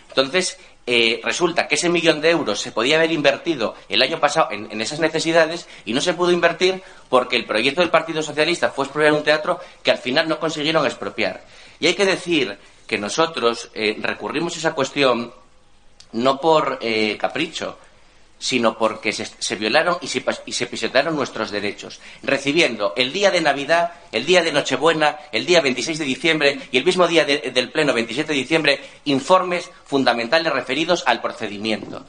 Entonces, eh, resulta que ese millón de euros se podía haber invertido el año pasado en, esas necesidades y no se pudo invertir porque el proyecto del Partido Socialista fue expropiar un teatro que al final no consiguieron expropiar. Y hay que decir que nosotros eh, recurrimos a esa cuestión no por eh, capricho, sino porque se, violaron y se, y se, pisotearon nuestros derechos, recibiendo el día de Navidad, el día de Nochebuena, el día 26 de diciembre y el mismo día del Pleno 27 de diciembre informes fundamentales referidos al procedimiento.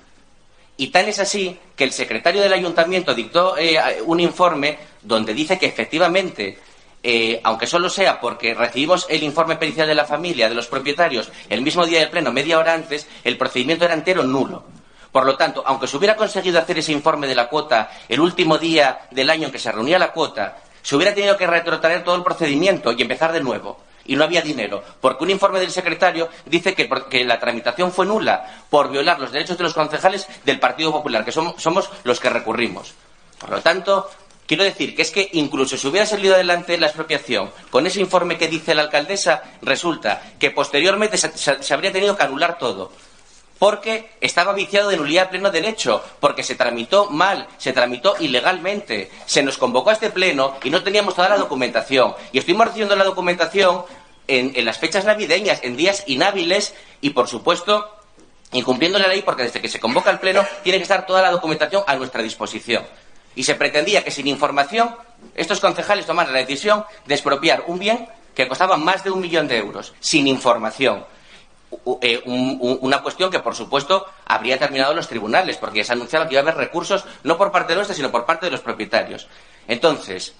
Y tal es así que el secretario del ayuntamiento dictó eh, un informe donde dice que efectivamente eh, aunque solo sea porque recibimos el informe pericial de la familia, de los propietarios, el mismo día del pleno, media hora antes, el procedimiento era entero nulo. Por lo tanto, aunque se hubiera conseguido hacer ese informe de la cuota el último día del año en que se reunía la cuota, se hubiera tenido que retrotraer todo el procedimiento y empezar de nuevo. Y no había dinero, porque un informe del secretario dice que, la tramitación fue nula por violar los derechos de los concejales del Partido Popular, que somos, los que recurrimos. Por lo tanto, Quiero decir que es que incluso si hubiera salido adelante la expropiación con ese informe que dice la alcaldesa, resulta que posteriormente se habría tenido que anular todo porque estaba viciado de nulidad pleno derecho, porque se tramitó mal, se tramitó ilegalmente. Se nos convocó a este pleno y no teníamos toda la documentación. Y estuvimos recibiendo la documentación en, las fechas navideñas, en días inhábiles y, por supuesto, incumpliendo la ley, porque desde que se convoca el pleno tiene que estar toda la documentación a nuestra disposición. Y se pretendía que sin información estos concejales tomaran la decisión de expropiar un bien que costaba más de un millón de euros, sin información. Eh, una cuestión que, por supuesto, habría terminado los tribunales, porque ya se anunciaba que iba a haber recursos no por parte nuestra, sino por parte de los propietarios. Entonces,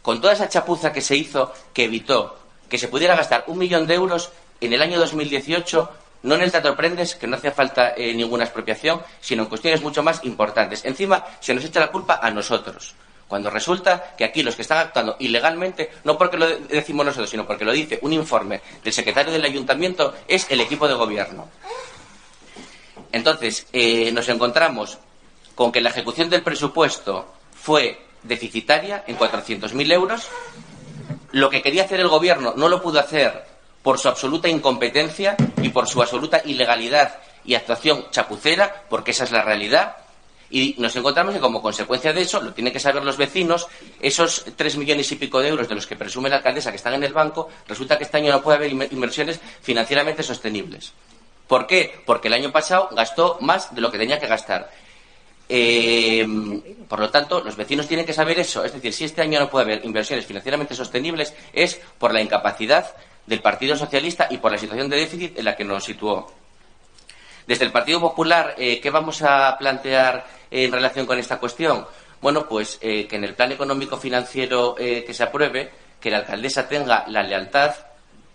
con toda esa chapuza que se hizo, que evitó que se pudiera gastar un millón de euros en el año 2018, no en el Teatro Prendes, que no hacía falta eh, ninguna expropiación, sino en cuestiones mucho más importantes. Encima, se nos echa la culpa a nosotros. Cuando resulta que aquí los que están actuando ilegalmente, no porque lo decimos nosotros, sino porque lo dice un informe del secretario del ayuntamiento, es el equipo de gobierno. Entonces, eh, nos encontramos con que la ejecución del presupuesto fue deficitaria en 400.000 euros. Lo que quería hacer el gobierno no lo pudo hacer por su absoluta incompetencia y por su absoluta ilegalidad y actuación chapucera, porque esa es la realidad. Y nos encontramos que como consecuencia de eso, lo tienen que saber los vecinos, esos tres millones y pico de euros de los que presume la alcaldesa que están en el banco, resulta que este año no puede haber inversiones financieramente sostenibles. ¿Por qué? Porque el año pasado gastó más de lo que tenía que gastar. Eh, por lo tanto, los vecinos tienen que saber eso. Es decir, si este año no puede haber inversiones financieramente sostenibles, es por la incapacidad del Partido Socialista y por la situación de déficit en la que nos situó. Desde el Partido Popular, eh, ¿qué vamos a plantear en relación con esta cuestión? Bueno, pues eh, que en el plan económico financiero eh, que se apruebe, que la alcaldesa tenga la lealtad,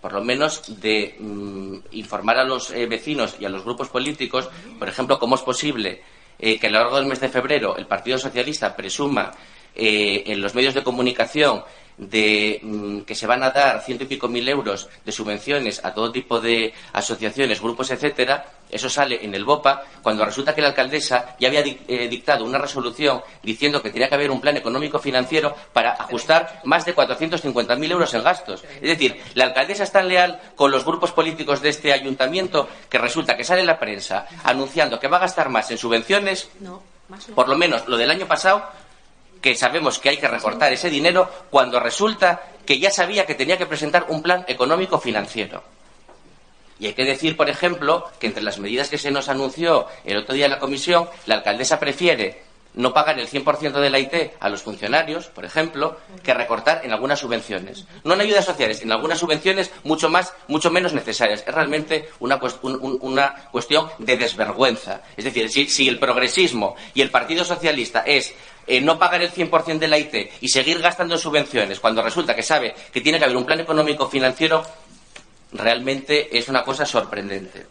por lo menos, de mm, informar a los vecinos y a los grupos políticos, por ejemplo, cómo es posible que a lo largo del mes de febrero el Partido Socialista presuma en los medios de comunicación de mm, que se van a dar ciento y pico mil euros de subvenciones a todo tipo de asociaciones, grupos, etcétera, eso sale en el BOPA, cuando resulta que la alcaldesa ya había eh, dictado una resolución diciendo que tenía que haber un plan económico financiero para ajustar más de 450.000 euros en gastos. Es decir, la alcaldesa es tan leal con los grupos políticos de este ayuntamiento que resulta que sale en la prensa anunciando que va a gastar más en subvenciones, por lo menos lo del año pasado, que sabemos que hay que recortar ese dinero cuando resulta que ya sabía que tenía que presentar un plan económico financiero. Y hay que decir, por ejemplo, que entre las medidas que se nos anunció el otro día en la comisión, la alcaldesa prefiere no pagar el 100% de la IT a los funcionarios, por ejemplo, que recortar en algunas subvenciones. No en ayudas sociales, en algunas subvenciones mucho más, mucho menos necesarias. Es realmente una, una cuestión de desvergüenza. Es decir, si, si, el progresismo y el Partido Socialista es eh, no pagar el 100% de la IT y seguir gastando en subvenciones cuando resulta que sabe que tiene que haber un plan económico financiero, realmente es una cosa sorprendente.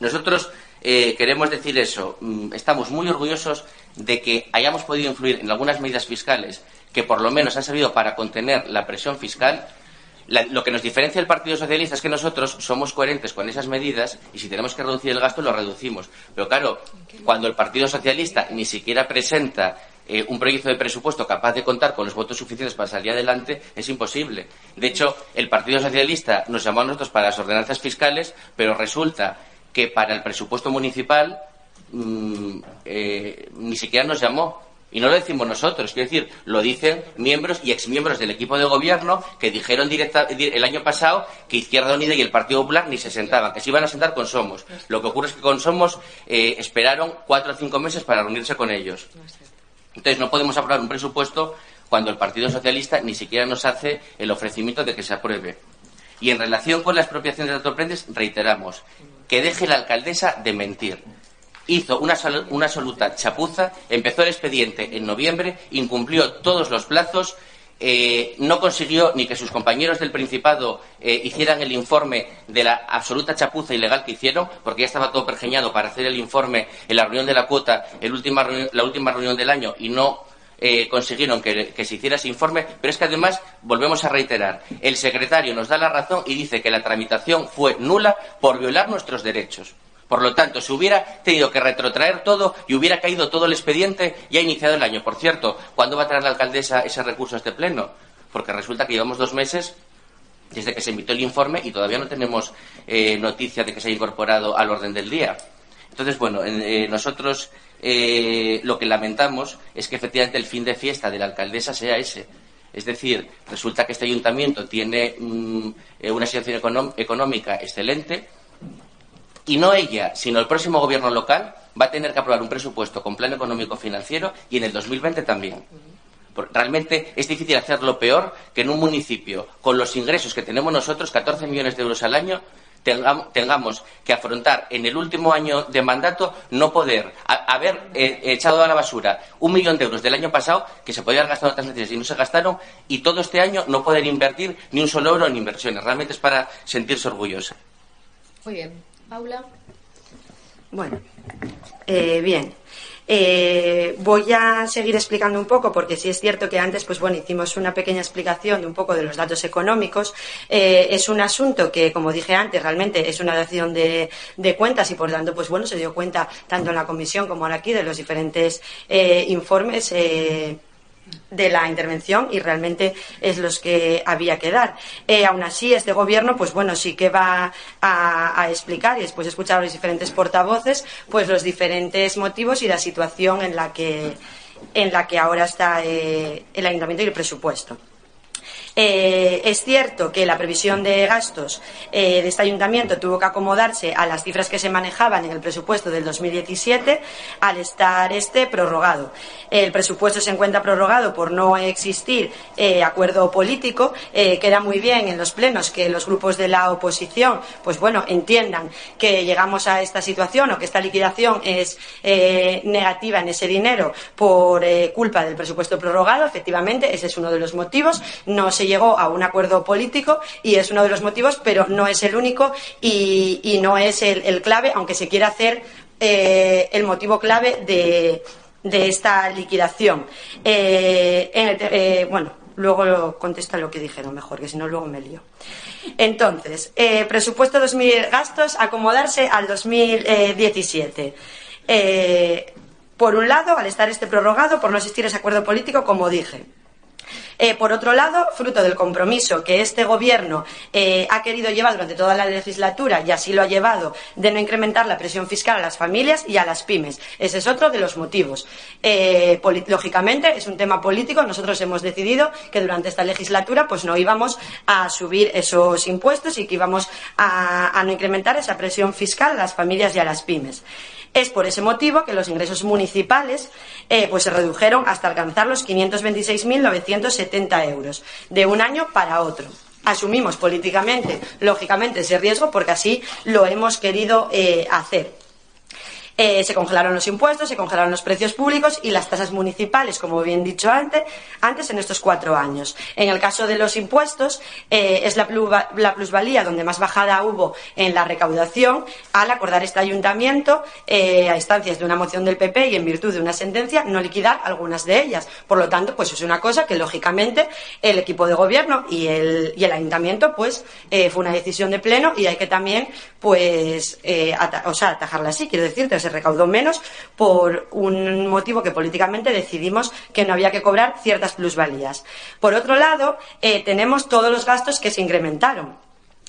Nosotros eh, queremos decir eso. Mm, estamos muy orgullosos de que hayamos podido influir en algunas medidas fiscales que por lo menos han servido para contener la presión fiscal. lo que nos diferencia del Partido Socialista es que nosotros somos coherentes con esas medidas y si tenemos que reducir el gasto lo reducimos. Pero claro, cuando el Partido Socialista ni siquiera presenta eh, un proyecto de presupuesto capaz de contar con los votos suficientes para salir adelante es imposible. De hecho, el Partido Socialista nos llamó a nosotros para las ordenanzas fiscales, pero resulta que para el presupuesto municipal mm, eh, ni siquiera nos llamó. Y no lo decimos nosotros, quiero decir, lo dicen miembros y exmiembros del equipo de gobierno que dijeron el año pasado que Izquierda Unida y el Partido Popular ni se sentaban, que se iban a sentar con Somos. Lo que ocurre es que con Somos eh, esperaron cuatro o cinco meses para reunirse con ellos. Entonces no podemos aprobar un presupuesto cuando el Partido Socialista ni siquiera nos hace el ofrecimiento de que se apruebe. Y en relación con la expropiación de autoprendes, reiteramos que deje la alcaldesa de mentir. Hizo una, una absoluta chapuza, empezó el expediente en noviembre, incumplió todos los plazos eh, no consiguió ni que sus compañeros del Principado eh, hicieran el informe de la absoluta chapuza ilegal que hicieron, porque ya estaba todo pergeñado para hacer el informe en la reunión de la cuota, la última reunión del año, y no eh, consiguieron que, que, se hiciera ese informe, pero es que además, volvemos a reiterar, el secretario nos da la razón y dice que la tramitación fue nula por violar nuestros derechos. Por lo tanto, se hubiera tenido que retrotraer todo y hubiera caído todo el expediente ya iniciado el año. Por cierto, ¿cuándo va a traer la alcaldesa ese recurso a este pleno? Porque resulta que llevamos dos meses desde que se emitió el informe y todavía no tenemos eh, noticia de que se haya incorporado al orden del día. Entonces, bueno, eh, nosotros eh, lo que lamentamos es que efectivamente el fin de fiesta de la alcaldesa sea ese. Es decir, resulta que este ayuntamiento tiene mm, una situación económica excelente, y no ella, sino el próximo gobierno local va a tener que aprobar un presupuesto con plan económico financiero y en el 2020 también. Realmente es difícil hacerlo peor que en un municipio con los ingresos que tenemos nosotros, 14 millones de euros al año, tengamos que afrontar en el último año de mandato no poder haber eh, echado a la basura un millón de euros del año pasado que se podían gastar en otras necesidades y no se gastaron y todo este año no poder invertir ni un solo euro en inversiones. Realmente es para sentirse orgullosa. Muy bien. Paula. Bueno, eh, bien. Eh, voy a seguir explicando un poco porque sí es cierto que antes pues bueno hicimos una pequeña explicación de un poco de los datos económicos eh, es un asunto que como dije antes realmente es una dación de, cuentas y por tanto pues bueno se dio cuenta tanto en la comisión como ahora aquí de los diferentes informes de la intervención y realmente es los que había que dar. Eh, aún así, este gobierno, pues bueno, sí que va a, explicar y después de escuchar a los diferentes portavoces, pues los diferentes motivos y la situación en la que, en la que ahora está eh, el ayuntamiento y el presupuesto. Eh, es cierto que la previsión de gastos eh, de este ayuntamiento tuvo que acomodarse a las cifras que se manejaban en el presupuesto del 2017 al estar este prorrogado. El presupuesto se encuentra prorrogado por no existir eh, acuerdo político. queda muy bien en los plenos que los grupos de la oposición, pues bueno, entiendan que llegamos a esta situación o que esta liquidación es negativa en ese dinero por culpa del presupuesto prorrogado. Efectivamente, ese es uno de los motivos. No se llegó a un acuerdo político y es uno de los motivos, pero no es el único y, no es el, clave, aunque se quiera hacer eh, el motivo clave de, de esta liquidación. Eh, eh, bueno, luego contesta lo que dijeron mejor, que si no luego me lío. Entonces, presupuesto 2000 gastos, acomodarse al 2017. Eh, por un lado, al estar este prorrogado, por no existir ese acuerdo político, como dije. Eh, por otro lado, fruto del compromiso que este Gobierno eh, ha querido llevar durante toda la legislatura, y así lo ha llevado, de no incrementar la presión fiscal a las familias y a las pymes. Ese es otro de los motivos. Eh, lógicamente, es un tema político. Nosotros hemos decidido que durante esta legislatura pues, no íbamos a subir esos impuestos y que íbamos a no incrementar esa presión fiscal a las familias y a las pymes. Es por ese motivo que los ingresos municipales eh, pues se redujeron hasta alcanzar los 526.970 euros de un año para otro. Asumimos políticamente, lógicamente, ese riesgo porque así lo hemos querido eh, hacer. Eh, se congelaron los impuestos, se congelaron los precios públicos y las tasas municipales, como bien dicho antes, antes en estos cuatro años. En el caso de los impuestos, eh, es la, plusvalía donde más bajada hubo en la recaudación al acordar este ayuntamiento, eh, a instancias de una moción del PP y en virtud de una sentencia, no liquidar algunas de ellas. Por lo tanto, pues es una cosa que lógicamente el equipo de gobierno y el, y el ayuntamiento, pues fue una decisión de pleno y hay que también, pues, o sea, atajarla así. Quiero decirte, se recaudó menos por un motivo que políticamente decidimos que no había que cobrar ciertas plusvalías. Por otro lado, eh, tenemos todos los gastos que se incrementaron.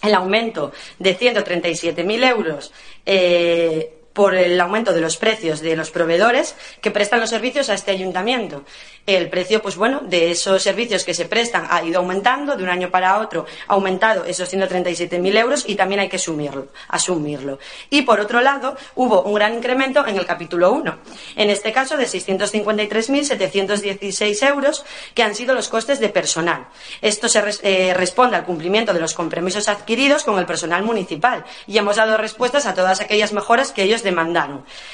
El aumento de 137.000 euros eh, por el aumento de los precios de los proveedores que prestan los servicios a este ayuntamiento. El precio, pues bueno, de esos servicios que se prestan ha ido aumentando de un año para otro, ha aumentado esos 137.000 euros y también hay que asumirlo, asumirlo. Y por otro lado, hubo un gran incremento en el capítulo 1. En este caso, de 653.716 euros, que han sido los costes de personal. Esto se eh, responde al cumplimiento de los compromisos adquiridos con el personal municipal y hemos dado respuestas a todas aquellas mejoras que ellos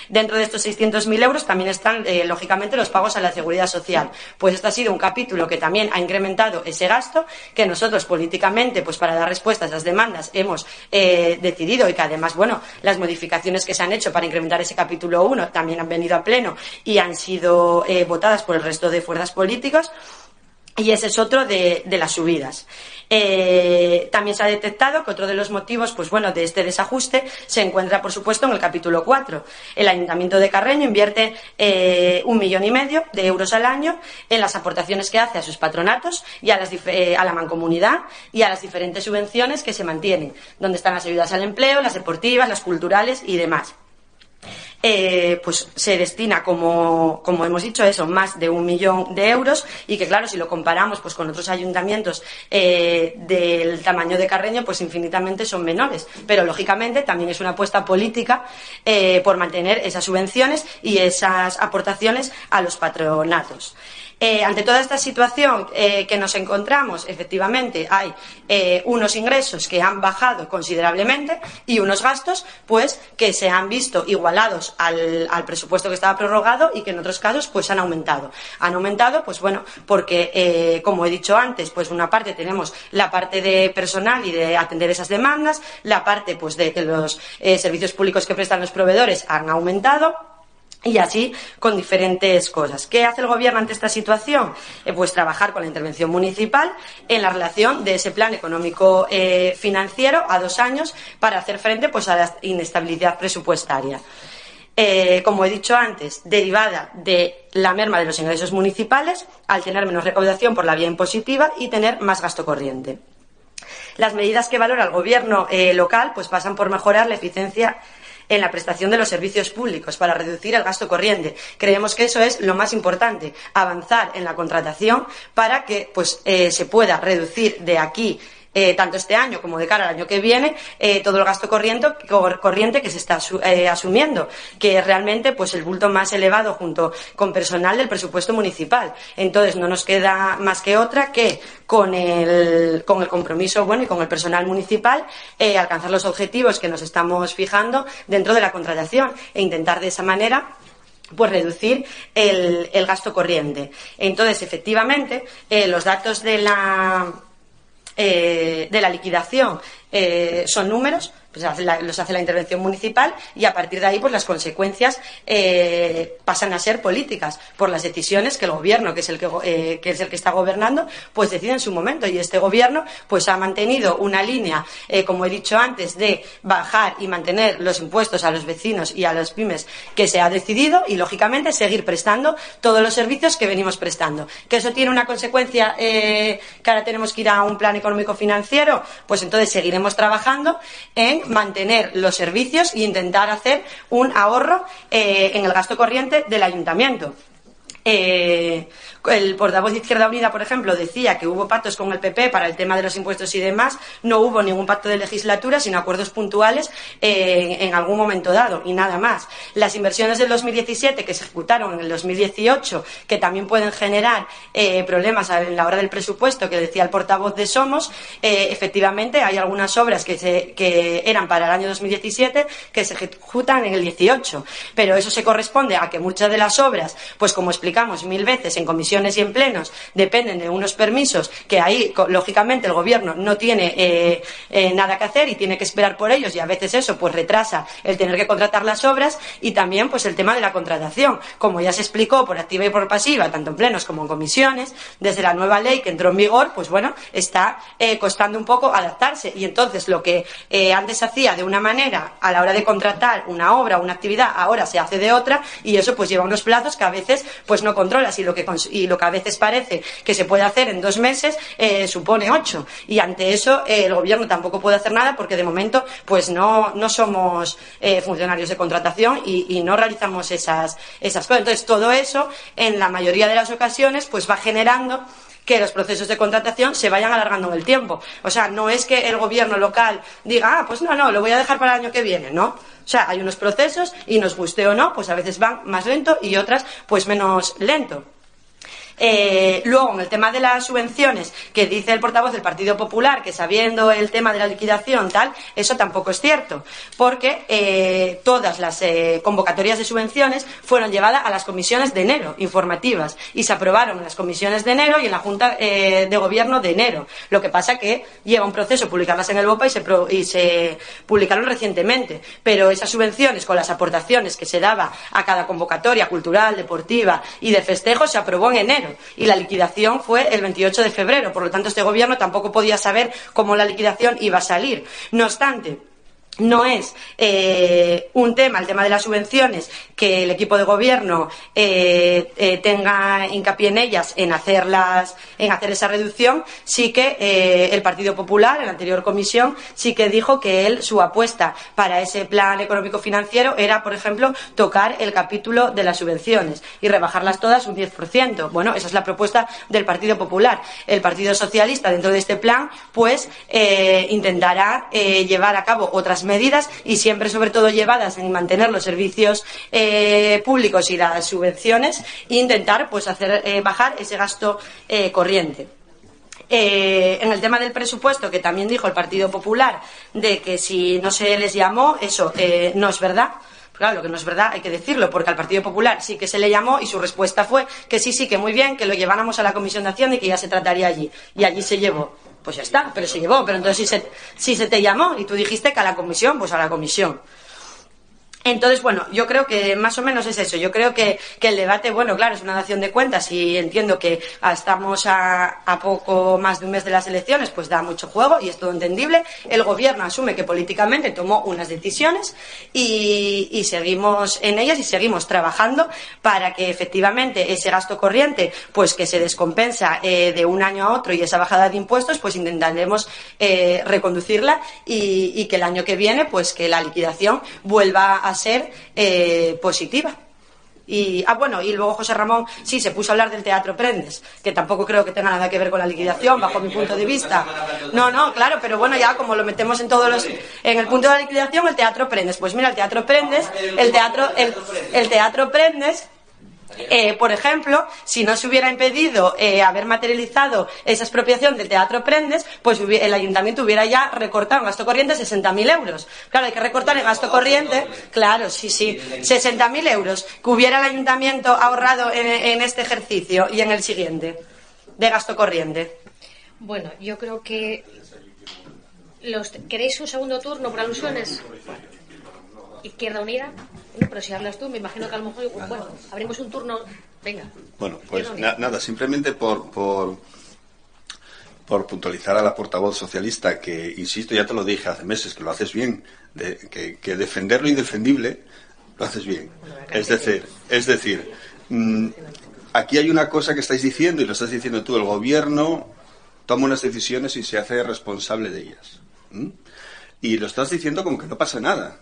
Dentro de estos 600.000 euros también están, eh, lógicamente, los pagos a la seguridad social. Pues este ha sido un capítulo que también ha incrementado ese gasto, que nosotros políticamente, pues para dar respuesta a esas demandas, hemos eh, decidido y que además, bueno, las modificaciones que se han hecho para incrementar ese capítulo 1 también han venido a pleno y han sido eh, votadas por el resto de fuerzas políticas. Y ese es otro de, las subidas. Eh, también se ha detectado que otro de los motivos, pues bueno, de este desajuste se encuentra, por supuesto, en el capítulo 4. El Ayuntamiento de Carreño invierte eh, un millón y medio de euros al año en las aportaciones que hace a sus patronatos y a, las eh, a la mancomunidad y a las diferentes subvenciones que se mantienen, donde están las ayudas al empleo, las deportivas, las culturales y demás eh, pues se destina, como, como hemos dicho, eso, más de un millón de euros y que, claro, si lo comparamos pues, con otros ayuntamientos eh, del tamaño de Carreño, pues infinitamente son menores. Pero, lógicamente, también es una apuesta política eh, por mantener esas subvenciones y esas aportaciones a los patronatos. Eh, ante toda esta situación eh, que nos encontramos, efectivamente, hay eh, unos ingresos que han bajado considerablemente y unos gastos, pues, que se han visto igualados al, presupuesto que estaba prorrogado y que en otros casos, pues, han aumentado. Han aumentado, pues, bueno, porque, como he dicho antes, pues, una parte tenemos la parte de personal y de atender esas demandas, la parte, pues, de que los servicios públicos que prestan los proveedores han aumentado y así con diferentes cosas. ¿Qué hace el Gobierno ante esta situación? Eh, pues trabajar con la intervención municipal en la relación de ese plan económico eh, financiero a dos años para hacer frente pues, a la inestabilidad presupuestaria. Eh, como he dicho antes, derivada de la merma de los ingresos municipales, al tener menos recaudación por la vía impositiva y tener más gasto corriente. Las medidas que valora el Gobierno local pues pasan por mejorar la eficiencia en la prestación de los servicios públicos para reducir el gasto corriente. Creemos que eso es lo más importante, avanzar en la contratación para que pues, eh, se pueda reducir de aquí eh, tanto este año como de cara al año que viene, eh, todo el gasto corriente, cor- corriente que se está eh, asumiendo, que es realmente pues, el bulto más elevado junto con personal del presupuesto municipal. Entonces, no nos queda más que otra que con el, con el compromiso bueno, y con el personal municipal alcanzar los objetivos que nos estamos fijando dentro de la contratación e intentar de esa manera pues reducir el, el gasto corriente. Entonces, efectivamente, los datos de la, eh, de la liquidación eh, son números, pues los hace la intervención municipal y a partir de ahí pues las consecuencias eh, pasan a ser políticas por las decisiones que el gobierno que es el que, eh, que es el que está gobernando pues decide en su momento. Y este gobierno pues ha mantenido una línea eh, como he dicho antes de bajar y mantener los impuestos a los vecinos y a las pymes que se ha decidido y lógicamente seguir prestando todos los servicios que venimos prestando. Que eso tiene una consecuencia eh, que ahora tenemos que ir a un plan económico financiero pues entonces seguiremos trabajando en mantener los servicios e intentar hacer un ahorro eh, en el gasto corriente del ayuntamiento. Eh, el portavoz de Izquierda Unida, por ejemplo, decía que hubo pactos con el PP para el tema de los impuestos y demás. No hubo ningún pacto de legislatura, sino acuerdos puntuales eh, en algún momento dado y nada más. Las inversiones del 2017 que se ejecutaron en el 2018, que también pueden generar eh, problemas en la hora del presupuesto, que decía el portavoz de Somos, eh, efectivamente hay algunas obras que, se- que eran para el año 2017 que se ejecutan en el 18, pero eso se corresponde a que muchas de las obras, pues como explicamos mil veces en y en plenos, dependen de unos permisos que ahí, lógicamente, el gobierno no tiene eh, eh, nada que hacer y tiene que esperar por ellos y a veces eso pues retrasa el tener que contratar las obras y también pues el tema de la contratación. Como ya se explicó por activa y por pasiva, tanto en plenos como en comisiones, desde la nueva ley que entró en vigor, pues bueno, está eh, costando un poco adaptarse y entonces lo que eh, antes hacía de una manera a la hora de contratar una obra una actividad, ahora se hace de otra y eso pues lleva unos plazos que a veces pues no controlas y lo que, cons- y lo que a veces parece que se puede hacer en dos meses eh, supone ocho y ante eso eh, el gobierno tampoco puede hacer nada porque de momento pues no, no somos eh, funcionarios de contratación y, no realizamos esas, esas cosas. Entonces todo eso en la mayoría de las ocasiones pues va generando que los procesos de contratación se vayan alargando en el tiempo. O sea, no es que el gobierno local diga, ah, pues no, no, lo voy a dejar para el año que viene, ¿no? O sea, hay unos procesos y nos guste o no, pues a veces van más lento y otras pues menos lento. Eh, luego, en el tema de las subvenciones, que dice el portavoz del Partido Popular, que sabiendo el tema de la liquidación, tal, eso tampoco es cierto, porque eh, todas las eh, convocatorias de subvenciones fueron llevadas a las comisiones de enero, informativas, y se aprobaron en las comisiones de enero y en la Junta eh, de Gobierno de enero. Lo que pasa que lleva un proceso publicarlas en el BOPA y se, y se publicaron recientemente, pero esas subvenciones con las aportaciones que se daba a cada convocatoria cultural, deportiva y de festejo se aprobó en enero y la liquidación fue el 28 de febrero. Por lo tanto, este gobierno tampoco podía saber cómo la liquidación iba a salir. No obstante, no es eh, un tema, el tema de las subvenciones, que el equipo de gobierno eh, eh, tenga hincapié en ellas, en hacerlas, en hacer esa reducción. Sí que el Partido Popular, en la anterior comisión, sí que dijo que él, su apuesta para ese plan económico financiero era, por ejemplo, tocar el capítulo de las subvenciones y rebajarlas todas un 10%. Bueno, esa es la propuesta del Partido Popular. El Partido Socialista, dentro de este plan, pues intentará llevar a cabo otras medidas y siempre, sobre todo, llevadas en mantener los servicios eh, públicos y las subvenciones e intentar pues hacer eh, bajar ese gasto eh, corriente. En el tema del presupuesto, que también dijo el Partido Popular, de que si no se les llamó, eso no es verdad. Claro, lo que no es verdad hay que decirlo, porque al Partido Popular sí que se le llamó y su respuesta fue que sí, sí, que muy bien, que lo lleváramos a la Comisión de Acción y que ya se trataría allí. Y allí se llevó. Pues ya está, pero se llevó. Pero entonces si se, si se te llamó y tú dijiste que a la Comisión, pues a la Comisión. Entonces, bueno, yo creo que más o menos es eso. Yo creo que, que el debate, bueno, claro, es una dación de cuentas y entiendo que estamos a, a poco más de un mes de las elecciones, pues da mucho juego y es todo entendible. El gobierno asume que políticamente tomó unas decisiones y, y seguimos en ellas y seguimos trabajando para que efectivamente ese gasto corriente, pues que se descompensa eh, de un año a otro y esa bajada de impuestos, pues intentaremos eh, reconducirla y, y que el año que viene, pues que la liquidación vuelva a ser eh, positiva. Y, ah, bueno, y luego José Ramón sí se puso a hablar del Teatro Prendes, que tampoco creo que tenga nada que ver con la liquidación, bajo mi punto de vista. No, no, claro, pero bueno, ya como lo metemos en todos los. En el punto de la liquidación, el Teatro Prendes. Pues mira, el Teatro Prendes, el Teatro, el, el teatro Prendes. Eh, por ejemplo, si no se hubiera impedido eh, haber materializado esa expropiación del Teatro Prendes, pues el ayuntamiento hubiera ya recortado en gasto corriente 60.000 euros. Claro, hay que recortar en gasto corriente, claro, sí, sí, 60.000 euros que hubiera el ayuntamiento ahorrado en, en este ejercicio y en el siguiente de gasto corriente. Bueno, yo creo que Los, ¿Queréis un segundo turno por alusiones? Izquierda Unida. No, pero si hablas tú, me imagino que a lo mejor, bueno, abrimos un turno. Venga. Bueno, pues na- nada, simplemente por, por, por puntualizar a la portavoz socialista, que insisto, ya te lo dije hace meses, que lo haces bien, de- que, que defender lo indefendible lo haces bien. Es decir, es decir, mm, aquí hay una cosa que estáis diciendo y lo estás diciendo tú, el gobierno toma unas decisiones y se hace responsable de ellas. Y lo estás diciendo como que no pasa nada.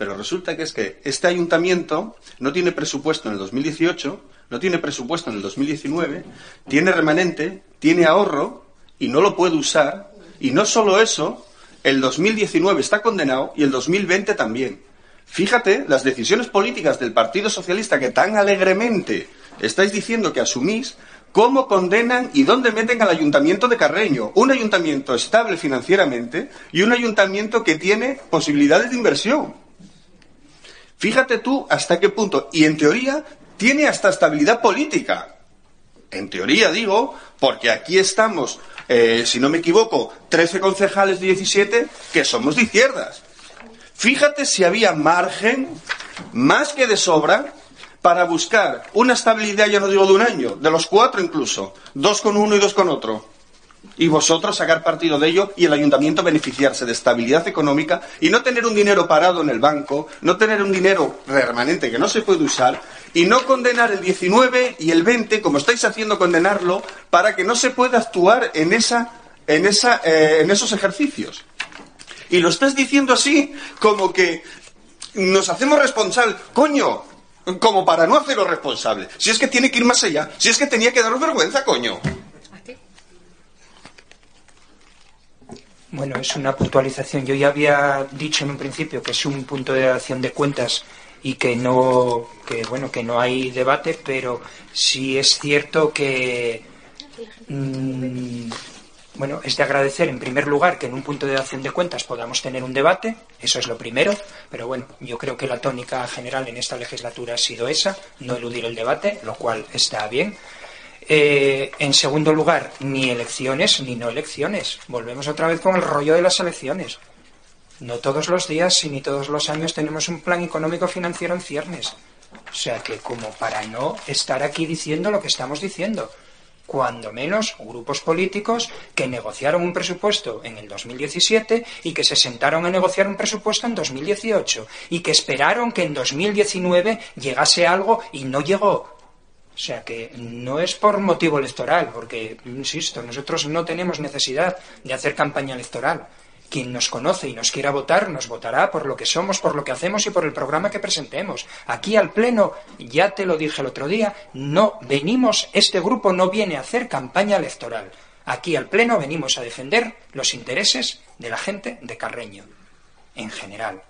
Pero resulta que es que este ayuntamiento no tiene presupuesto en el 2018, no tiene presupuesto en el 2019, tiene remanente, tiene ahorro y no lo puede usar. Y no solo eso, el 2019 está condenado y el 2020 también. Fíjate las decisiones políticas del Partido Socialista que tan alegremente estáis diciendo que asumís, cómo condenan y dónde meten al ayuntamiento de Carreño. Un ayuntamiento estable financieramente y un ayuntamiento que tiene posibilidades de inversión. Fíjate tú hasta qué punto. Y en teoría tiene hasta estabilidad política. En teoría digo, porque aquí estamos, eh, si no me equivoco, 13 concejales de 17 que somos de izquierdas. Fíjate si había margen, más que de sobra, para buscar una estabilidad, ya no digo de un año, de los cuatro incluso, dos con uno y dos con otro. Y vosotros sacar partido de ello y el ayuntamiento beneficiarse de estabilidad económica y no tener un dinero parado en el banco, no tener un dinero remanente que no se puede usar y no condenar el 19 y el 20 como estáis haciendo condenarlo para que no se pueda actuar en, esa, en, esa, eh, en esos ejercicios. Y lo estás diciendo así como que nos hacemos responsables. Coño, como para no hacerlo responsable. Si es que tiene que ir más allá. Si es que tenía que daros vergüenza, coño. Bueno, es una puntualización. Yo ya había dicho en un principio que es un punto de acción de cuentas y que no, que bueno, que no hay debate, pero sí es cierto que mm, bueno, es de agradecer en primer lugar que en un punto de acción de cuentas podamos tener un debate, eso es lo primero, pero bueno, yo creo que la tónica general en esta legislatura ha sido esa, no eludir el debate, lo cual está bien. Eh, en segundo lugar, ni elecciones ni no elecciones. Volvemos otra vez con el rollo de las elecciones. No todos los días y ni todos los años tenemos un plan económico financiero en ciernes. O sea que como para no estar aquí diciendo lo que estamos diciendo. Cuando menos grupos políticos que negociaron un presupuesto en el 2017 y que se sentaron a negociar un presupuesto en 2018 y que esperaron que en 2019 llegase algo y no llegó. O sea que no es por motivo electoral, porque, insisto, nosotros no tenemos necesidad de hacer campaña electoral. Quien nos conoce y nos quiera votar, nos votará por lo que somos, por lo que hacemos y por el programa que presentemos. Aquí al Pleno, ya te lo dije el otro día, no venimos, este grupo no viene a hacer campaña electoral. Aquí al Pleno venimos a defender los intereses de la gente de Carreño, en general,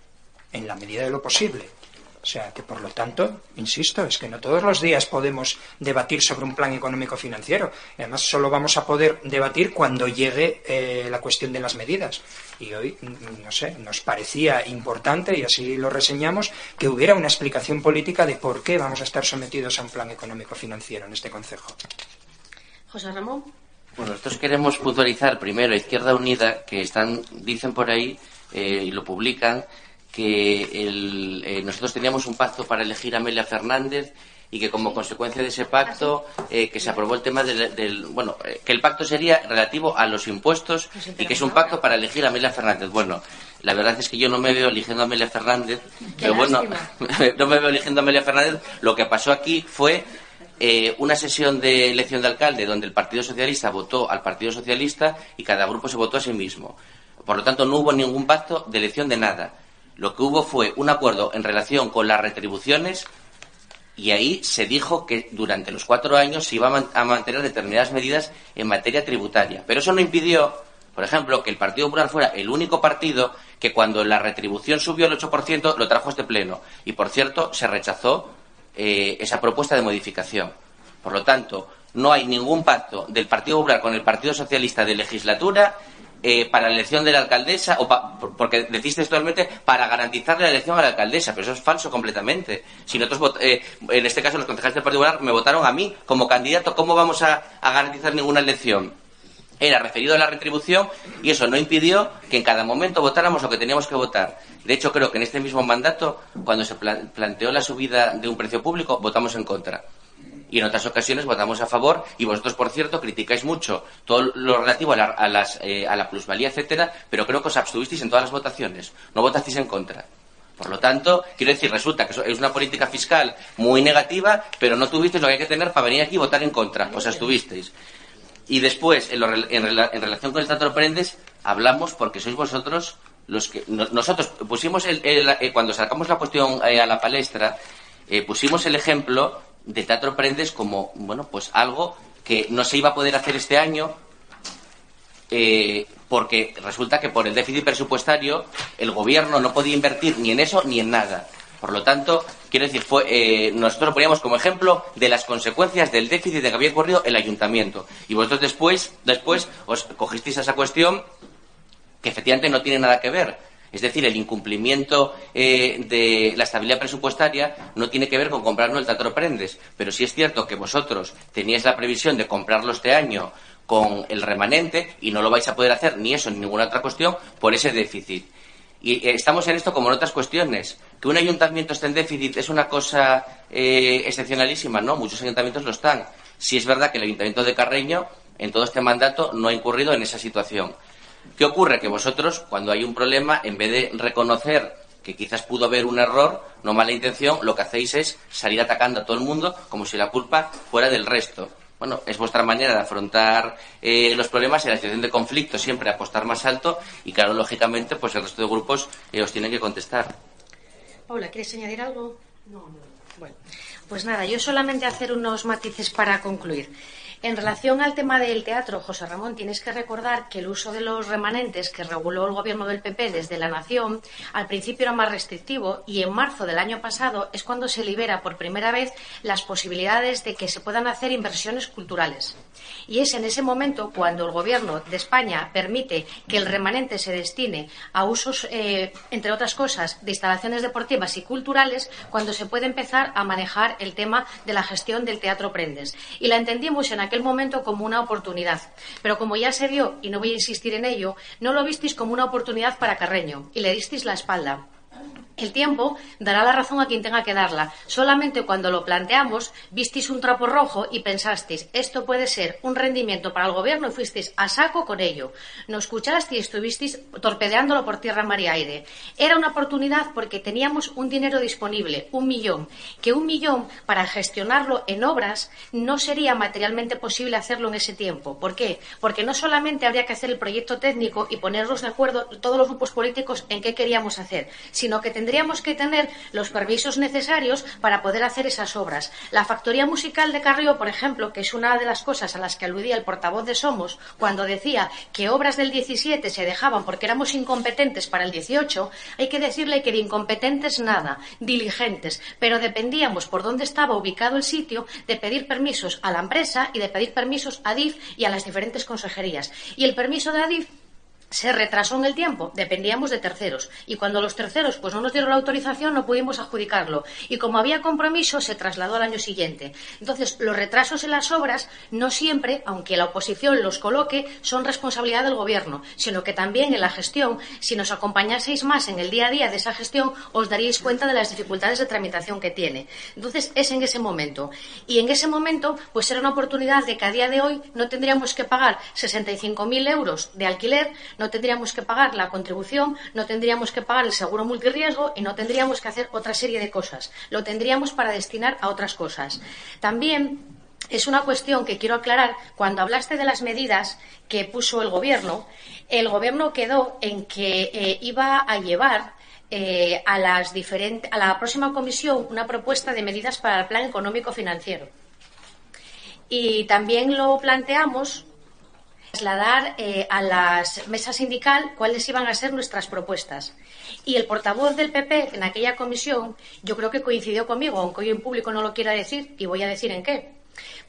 en la medida de lo posible. O sea que, por lo tanto, insisto, es que no todos los días podemos debatir sobre un plan económico financiero. Además, solo vamos a poder debatir cuando llegue eh, la cuestión de las medidas. Y hoy, mm, no sé, nos parecía importante, y así lo reseñamos, que hubiera una explicación política de por qué vamos a estar sometidos a un plan económico financiero en este Consejo. José Ramón. Bueno, nosotros queremos puntualizar primero a Izquierda Unida, que están, dicen por ahí, eh, y lo publican, que el- eh, nosotros teníamos un pacto para elegir a Amelia Fernández y que como consecuencia de ese pacto eh, que se aprobó el tema del, del- bueno eh, que el pacto sería relativo a los impuestos y que es un pacto para elegir a Amelia Fernández. Bueno la verdad es que yo no me veo eligiendo a Amelia Fernández pero bueno [laughs] no me veo eligiendo a Amelia Fernández. Lo que pasó aquí fue eh, una sesión de elección de alcalde donde el Partido Socialista votó al Partido Socialista y cada grupo se votó a sí mismo. Por lo tanto, no hubo ningún pacto de elección de nada. Lo que hubo fue un acuerdo en relación con las retribuciones y ahí se dijo que durante los cuatro años se iba a, man- a mantener determinadas medidas en materia tributaria. Pero eso no impidió, por ejemplo, que el Partido Popular fuera el único partido que cuando la retribución subió el 8% lo trajo a este pleno. Y, por cierto, se rechazó eh, esa propuesta de modificación. Por lo tanto, no hay ningún pacto del Partido Popular con el Partido Socialista de legislatura eh, para la elección de la alcaldesa, o porque decís textualmente para garantizar la elección a la alcaldesa, pero eso es falso completamente. Si nosotros, eh, en este caso, los concejales del Partido Popular me votaron a mí como candidato, ¿cómo vamos a garantizar ninguna elección? era referido a la retribución y eso no impidió que en cada momento votáramos lo que teníamos que votar. De hecho, creo que en este mismo mandato, cuando se planteó la subida de un precio público, votamos en contra. Y en otras ocasiones votamos a favor y vosotros, por cierto, criticáis mucho todo lo relativo a la, las, eh, a la plusvalía, etcétera, pero creo que os abstuvisteis en todas las votaciones. No votasteis en contra. Por lo tanto, quiero decir, resulta que es una política fiscal muy negativa, pero no tuvisteis lo que hay que tener para venir aquí y votar en contra. O sea, estuvisteis. Y después, en, relación con el Teatro Prendes, hablamos porque sois vosotros los que. nosotros pusimos, el, eh, cuando sacamos la cuestión eh, a la palestra, eh, pusimos el ejemplo de Teatro Prendes como, bueno, pues algo que no se iba a poder hacer este año eh, porque resulta que por el déficit presupuestario el gobierno no podía invertir ni en eso ni en nada. Por lo tanto, quiero decir, fue, eh, nosotros poníamos como ejemplo de las consecuencias del déficit que había ocurrido el ayuntamiento. Y vosotros después, después os cogisteis esa cuestión que efectivamente no tiene nada que ver. Es decir, el incumplimiento eh, de la estabilidad presupuestaria no tiene que ver con comprarnos el Teatro Prendes. Pero sí es cierto que vosotros teníais la previsión de comprarlo este año con el remanente y no lo vais a poder hacer ni eso ni ninguna otra cuestión por ese déficit. Y eh, estamos en esto como en otras cuestiones. Que un ayuntamiento esté en déficit es una cosa eh, excepcionalísima, ¿no? Muchos ayuntamientos lo están. Si es verdad que el ayuntamiento de Carreño en todo este mandato no ha incurrido en esa situación. ¿Qué ocurre? Que vosotros, cuando hay un problema, en vez de reconocer que quizás pudo haber un error, no mala intención, lo que hacéis es salir atacando a todo el mundo como si la culpa fuera del resto bueno, es vuestra manera de afrontar eh, los problemas y la situación de conflicto, siempre apostar más alto y, claro, lógicamente, pues el resto de grupos eh, os tienen que contestar. Paula, ¿quieres añadir algo? No, no. Bueno, pues nada, yo solamente hacer unos matices para concluir. En relación al tema del teatro, José Ramón, tienes que recordar que el uso de los remanentes que reguló el gobierno del PP desde la Nación al principio era más restrictivo y en marzo del año pasado es cuando se libera por primera vez las posibilidades de que se puedan hacer inversiones culturales. Y es en ese momento cuando el gobierno de España permite que el remanente se destine a usos, eh, entre otras cosas, de instalaciones deportivas y culturales, cuando se puede empezar a manejar el tema de la gestión del teatro Prendes. Y la entendimos en aquel momento como una oportunidad. Pero como ya se vio, y no voy a insistir en ello, no lo visteis como una oportunidad para Carreño y le disteis la espalda. El tiempo dará la razón a quien tenga que darla. Solamente cuando lo planteamos visteis un trapo rojo y pensasteis esto puede ser un rendimiento para el gobierno y fuisteis a saco con ello. No escuchasteis y estuvisteis torpedeándolo por tierra, mar y aire. Era una oportunidad porque teníamos un dinero disponible, un millón, que un millón para gestionarlo en obras no sería materialmente posible hacerlo en ese tiempo. ¿Por qué? Porque no solamente habría que hacer el proyecto técnico y ponernos de acuerdo todos los grupos políticos en qué queríamos hacer, sino que tendríamos que tener los permisos necesarios para poder hacer esas obras. La factoría musical de Carrillo, por ejemplo, que es una de las cosas a las que aludía el portavoz de Somos cuando decía que obras del 17 se dejaban porque éramos incompetentes para el 18, hay que decirle que de incompetentes nada, diligentes, pero dependíamos por dónde estaba ubicado el sitio de pedir permisos a la empresa y de pedir permisos a DIF y a las diferentes consejerías. Y el permiso de ADIF se retrasó en el tiempo, dependíamos de terceros. Y cuando los terceros pues no nos dieron la autorización, no pudimos adjudicarlo. Y como había compromiso, se trasladó al año siguiente. Entonces, los retrasos en las obras no siempre, aunque la oposición los coloque, son responsabilidad del gobierno, sino que también en la gestión, si nos acompañaseis más en el día a día de esa gestión, os daríais cuenta de las dificultades de tramitación que tiene. Entonces, es en ese momento. Y en ese momento, pues era una oportunidad de que a día de hoy no tendríamos que pagar 65.000 euros de alquiler, no tendríamos que pagar la contribución, no tendríamos que pagar el seguro multirriesgo y no tendríamos que hacer otra serie de cosas. Lo tendríamos para destinar a otras cosas. También es una cuestión que quiero aclarar. Cuando hablaste de las medidas que puso el Gobierno, el Gobierno quedó en que eh, iba a llevar eh, a, las a la próxima comisión una propuesta de medidas para el plan económico financiero. Y también lo planteamos trasladar eh, a la mesa sindical cuáles iban a ser nuestras propuestas. Y el portavoz del PP en aquella comisión, yo creo que coincidió conmigo, aunque hoy en público no lo quiera decir, y voy a decir en qué.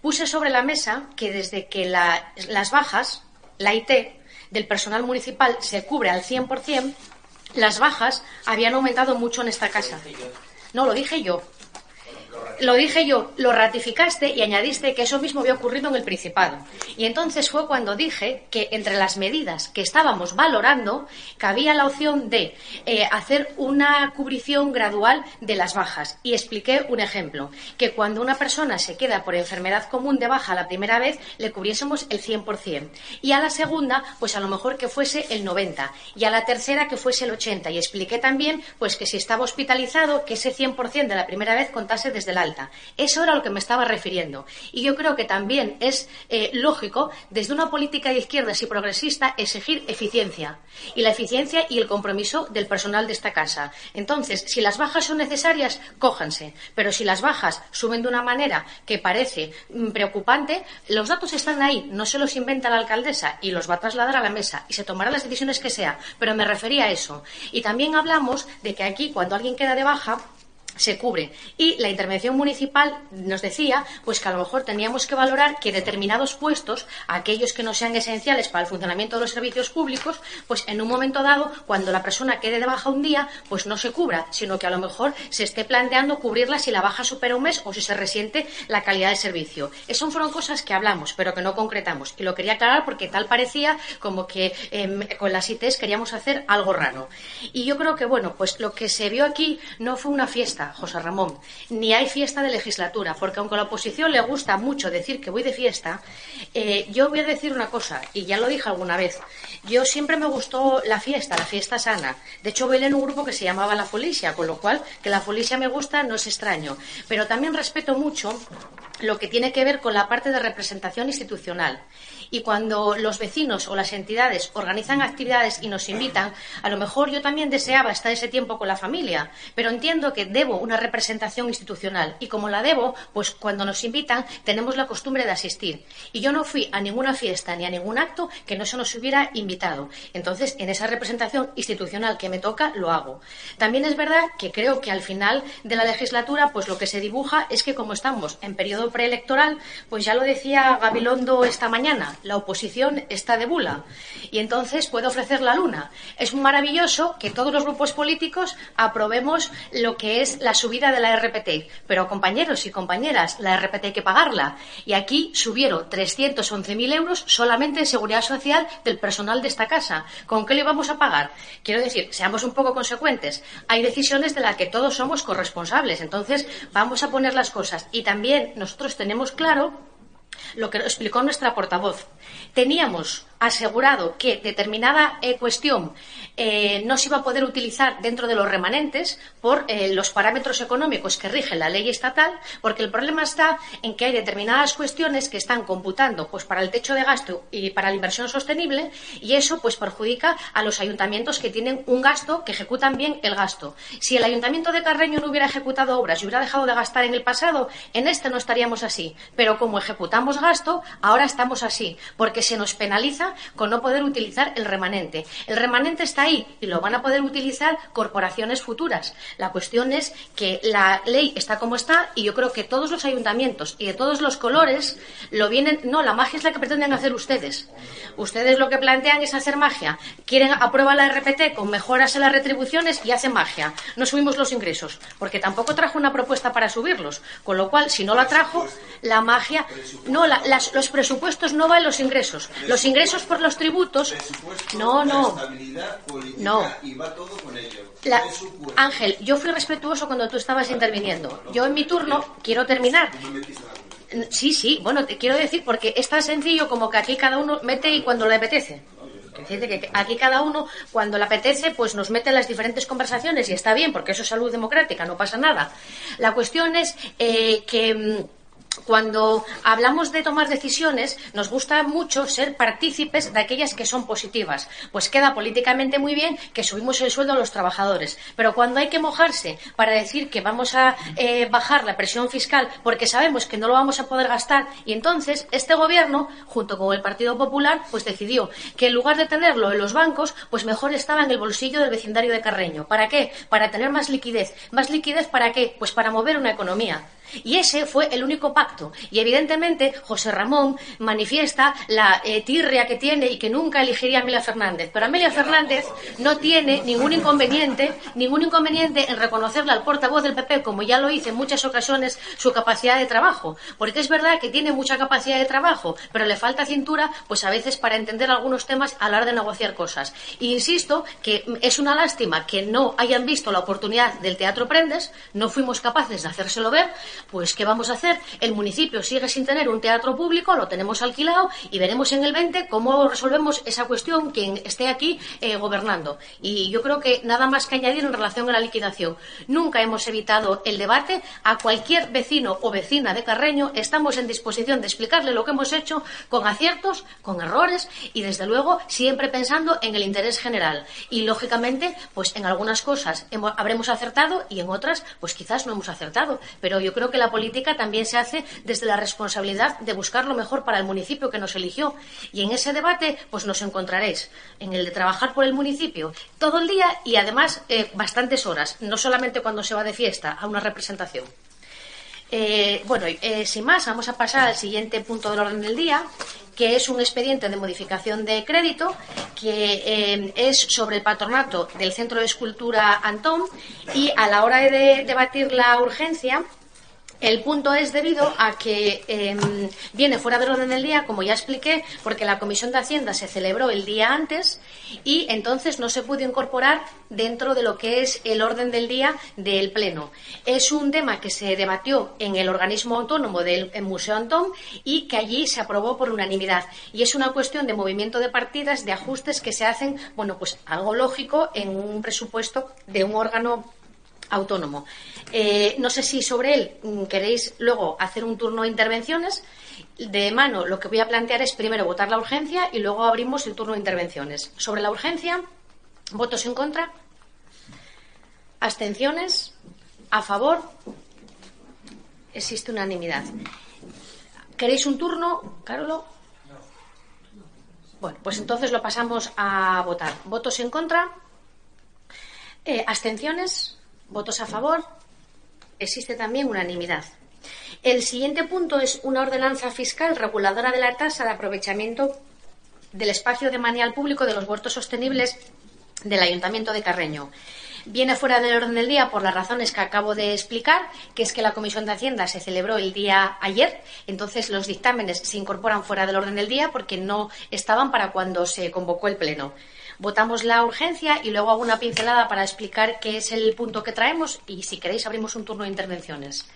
Puse sobre la mesa que desde que las bajas, la IT, del personal municipal se cubre al 100%, las bajas habían aumentado mucho en esta casa. No, lo dije yo. Lo dije yo, lo ratificaste y añadiste que eso mismo había ocurrido en el Principado. Y entonces fue cuando dije que entre las medidas que estábamos valorando cabía la opción de eh, hacer una cubrición gradual de las bajas. Y expliqué un ejemplo, que cuando una persona se queda por enfermedad común de baja la primera vez, le cubriésemos el 100%. Y a la segunda, pues a lo mejor que fuese el 90%. Y a la tercera que fuese el 80%. Y expliqué también, pues que si estaba hospitalizado, que ese 100% de la primera vez contase desde el alta. Eso era lo que me estaba refiriendo. Y yo creo que también es eh, lógico, desde una política de izquierdas y progresista, exigir eficiencia. Y la eficiencia y el compromiso del personal de esta casa. Entonces, si las bajas son necesarias, cójanse. Pero si las bajas suben de una manera que parece mm, preocupante, los datos están ahí. No se los inventa la alcaldesa y los va a trasladar a la mesa y se tomarán las decisiones que sea. Pero me refería a eso. Y también hablamos de que aquí, cuando alguien queda de baja, se cubre. Y la intervención municipal nos decía pues que a lo mejor teníamos que valorar que determinados puestos, aquellos que no sean esenciales para el funcionamiento de los servicios públicos, pues en un momento dado, cuando la persona quede de baja un día, pues no se cubra, sino que a lo mejor se esté planteando cubrirla si la baja supera un mes o si se resiente la calidad del servicio. Esas fueron cosas que hablamos, pero que no concretamos. Y lo quería aclarar porque tal parecía como que em, con las ITs queríamos hacer algo raro. Y yo creo que, bueno, pues lo que se vio aquí no fue una fiesta José Ramón, ni hay fiesta de legislatura, porque aunque a la oposición le gusta mucho decir que voy de fiesta, eh, yo voy a decir una cosa, y ya lo dije alguna vez, yo siempre me gustó la fiesta, la fiesta sana. De hecho, bailé en un grupo que se llamaba La Folicia, con lo cual que la Folicia me gusta no es extraño. Pero también respeto mucho lo que tiene que ver con la parte de representación institucional. Y cuando los vecinos o las entidades organizan actividades y nos invitan, a lo mejor yo también deseaba estar ese tiempo con la familia, pero entiendo que debo una representación institucional. Y como la debo, pues cuando nos invitan tenemos la costumbre de asistir. Y yo no fui a ninguna fiesta ni a ningún acto que no se nos hubiera invitado. Entonces, en esa representación institucional que me toca, lo hago. También es verdad que creo que al final de la legislatura, pues lo que se dibuja es que como estamos en periodo preelectoral, pues ya lo decía Gabilondo esta mañana, la oposición está de bula y entonces puede ofrecer la luna. Es maravilloso que todos los grupos políticos aprobemos lo que es la subida de la RPT, pero compañeros y compañeras, la RPT hay que pagarla y aquí subieron 311.000 euros solamente en seguridad social del personal de esta casa. ¿Con qué le vamos a pagar? Quiero decir, seamos un poco consecuentes. Hay decisiones de las que todos somos corresponsables, entonces vamos a poner las cosas y también nosotros tenemos claro lo que explicó nuestra portavoz. Teníamos asegurado que determinada eh, cuestión eh, no se iba a poder utilizar dentro de los remanentes por eh, los parámetros económicos que rigen la ley estatal, porque el problema está en que hay determinadas cuestiones que están computando pues para el techo de gasto y para la inversión sostenible y eso pues perjudica a los ayuntamientos que tienen un gasto que ejecutan bien el gasto. Si el ayuntamiento de Carreño no hubiera ejecutado obras y hubiera dejado de gastar en el pasado, en este no estaríamos así, pero como ejecutamos gasto, ahora estamos así, porque se nos penaliza con no poder utilizar el remanente. El remanente está ahí y lo van a poder utilizar corporaciones futuras. La cuestión es que la ley está como está y yo creo que todos los ayuntamientos y de todos los colores lo vienen. No, la magia es la que pretenden hacer ustedes. Ustedes lo que plantean es hacer magia. Quieren aprobar la RPT con mejoras en las retribuciones y hacen magia. No subimos los ingresos, porque tampoco trajo una propuesta para subirlos. Con lo cual, si no la trajo, la magia. No, los presupuestos no van los ingresos. Los ingresos por los tributos. No, no. No. Ángel, yo fui respetuoso cuando tú estabas interviniendo. Yo en mi turno quiero terminar. Sí, sí, bueno, te quiero decir porque es tan sencillo como que aquí cada uno mete y cuando le apetece. Que aquí cada uno, cuando le apetece, pues nos mete en las diferentes conversaciones y está bien, porque eso es salud democrática, no pasa nada. La cuestión es eh, que mm, cuando hablamos de tomar decisiones, nos gusta mucho ser partícipes de aquellas que son positivas. Pues queda políticamente muy bien que subimos el sueldo a los trabajadores. Pero cuando hay que mojarse para decir que vamos a eh, bajar la presión fiscal porque sabemos que no lo vamos a poder gastar, y entonces este gobierno, junto con el Partido Popular, pues decidió que en lugar de tenerlo en los bancos, pues mejor estaba en el bolsillo del vecindario de Carreño. ¿Para qué? Para tener más liquidez. ¿Más liquidez para qué? Pues para mover una economía. Y ese fue el único pacto. Y evidentemente José Ramón manifiesta la eh, tirria que tiene y que nunca elegiría a Amelia Fernández. Pero Amelia Fernández no tiene ningún inconveniente, ningún inconveniente en reconocerle al portavoz del PP, como ya lo hice en muchas ocasiones, su capacidad de trabajo. Porque es verdad que tiene mucha capacidad de trabajo, pero le falta cintura, pues a veces para entender algunos temas a la hora de negociar cosas. Y insisto que es una lástima que no hayan visto la oportunidad del Teatro Prendes, no fuimos capaces de hacérselo ver, pues ¿qué vamos a hacer? El municipio sigue sin tener un teatro público, lo tenemos alquilado y veremos en el 20 cómo resolvemos esa cuestión quien esté aquí eh, gobernando. Y yo creo que nada más que añadir en relación a la liquidación. Nunca hemos evitado el debate. A cualquier vecino o vecina de Carreño estamos en disposición de explicarle lo que hemos hecho con aciertos, con errores y, desde luego, siempre pensando en el interés general. Y, lógicamente, pues en algunas cosas habremos acertado y en otras, pues quizás no hemos acertado. Pero yo creo que la política también se hace desde la responsabilidad de buscar lo mejor para el municipio que nos eligió. Y en ese debate, pues nos encontraréis en el de trabajar por el municipio todo el día y además eh, bastantes horas, no solamente cuando se va de fiesta a una representación. Eh, bueno, eh, sin más, vamos a pasar al siguiente punto del orden del día, que es un expediente de modificación de crédito que es sobre el patronato del Centro de Escultura Antón y a la hora de debatir la urgencia el punto es debido a que em, viene fuera del orden del día, como ya expliqué, porque la Comisión de Hacienda se celebró el día antes y entonces no se pudo incorporar dentro de lo que es el orden del día del Pleno. Es un tema que se debatió en el organismo autónomo del Museo Antón y que allí se aprobó por unanimidad. Y es una cuestión de movimiento de partidas, de ajustes que se hacen, bueno, pues algo lógico en un presupuesto de un órgano autónomo. Eh, no sé si sobre él mm, queréis luego hacer un turno de intervenciones. De mano, lo que voy a plantear es primero votar la urgencia y luego abrimos el turno de intervenciones. Sobre la urgencia, votos en contra, abstenciones, a favor, existe unanimidad. ¿Queréis un turno, Carolo? Bueno, pues entonces lo pasamos a votar. ¿Votos en contra? Eh, ¿Abstenciones? ¿Votos a favor? Existe también unanimidad. El siguiente punto es una ordenanza fiscal reguladora de la tasa de aprovechamiento del espacio de manial público de los huertos sostenibles del Ayuntamiento de Carreño. Viene fuera del orden del día por las razones que acabo de explicar, que es que la Comisión de Hacienda se celebró el día ayer, entonces los dictámenes se incorporan fuera del orden del día porque no estaban para cuando se convocó el Pleno. Votamos la urgencia y luego hago una pincelada para explicar qué es el punto que traemos y si queréis abrimos un turno de intervenciones.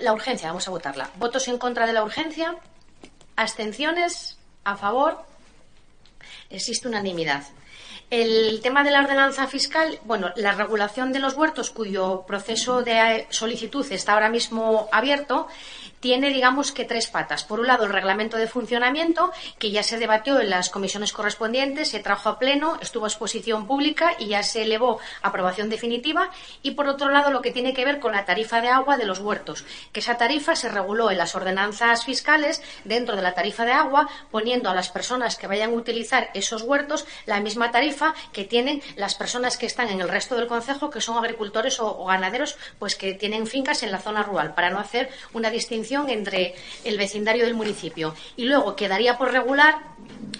La urgencia, vamos a votarla. ¿Votos en contra de la urgencia? ¿Abstenciones? ¿A favor? Existe unanimidad. El tema de la ordenanza fiscal, bueno, la regulación de los huertos, cuyo proceso de solicitud está ahora mismo abierto, tiene, digamos, que tres patas. Por un lado, el reglamento de funcionamiento, que ya se debatió en las comisiones correspondientes, se trajo a pleno, estuvo a exposición pública y ya se elevó a aprobación definitiva. Y por otro lado, lo que tiene que ver con la tarifa de agua de los huertos, que esa tarifa se reguló en las ordenanzas fiscales dentro de la tarifa de agua, poniendo a las personas que vayan a utilizar esos huertos la misma tarifa que tienen las personas que están en el resto del concejo, que son agricultores o, o ganaderos, pues que tienen fincas en la zona rural, para no hacer una distinción entre el vecindario del municipio. Y luego quedaría por regular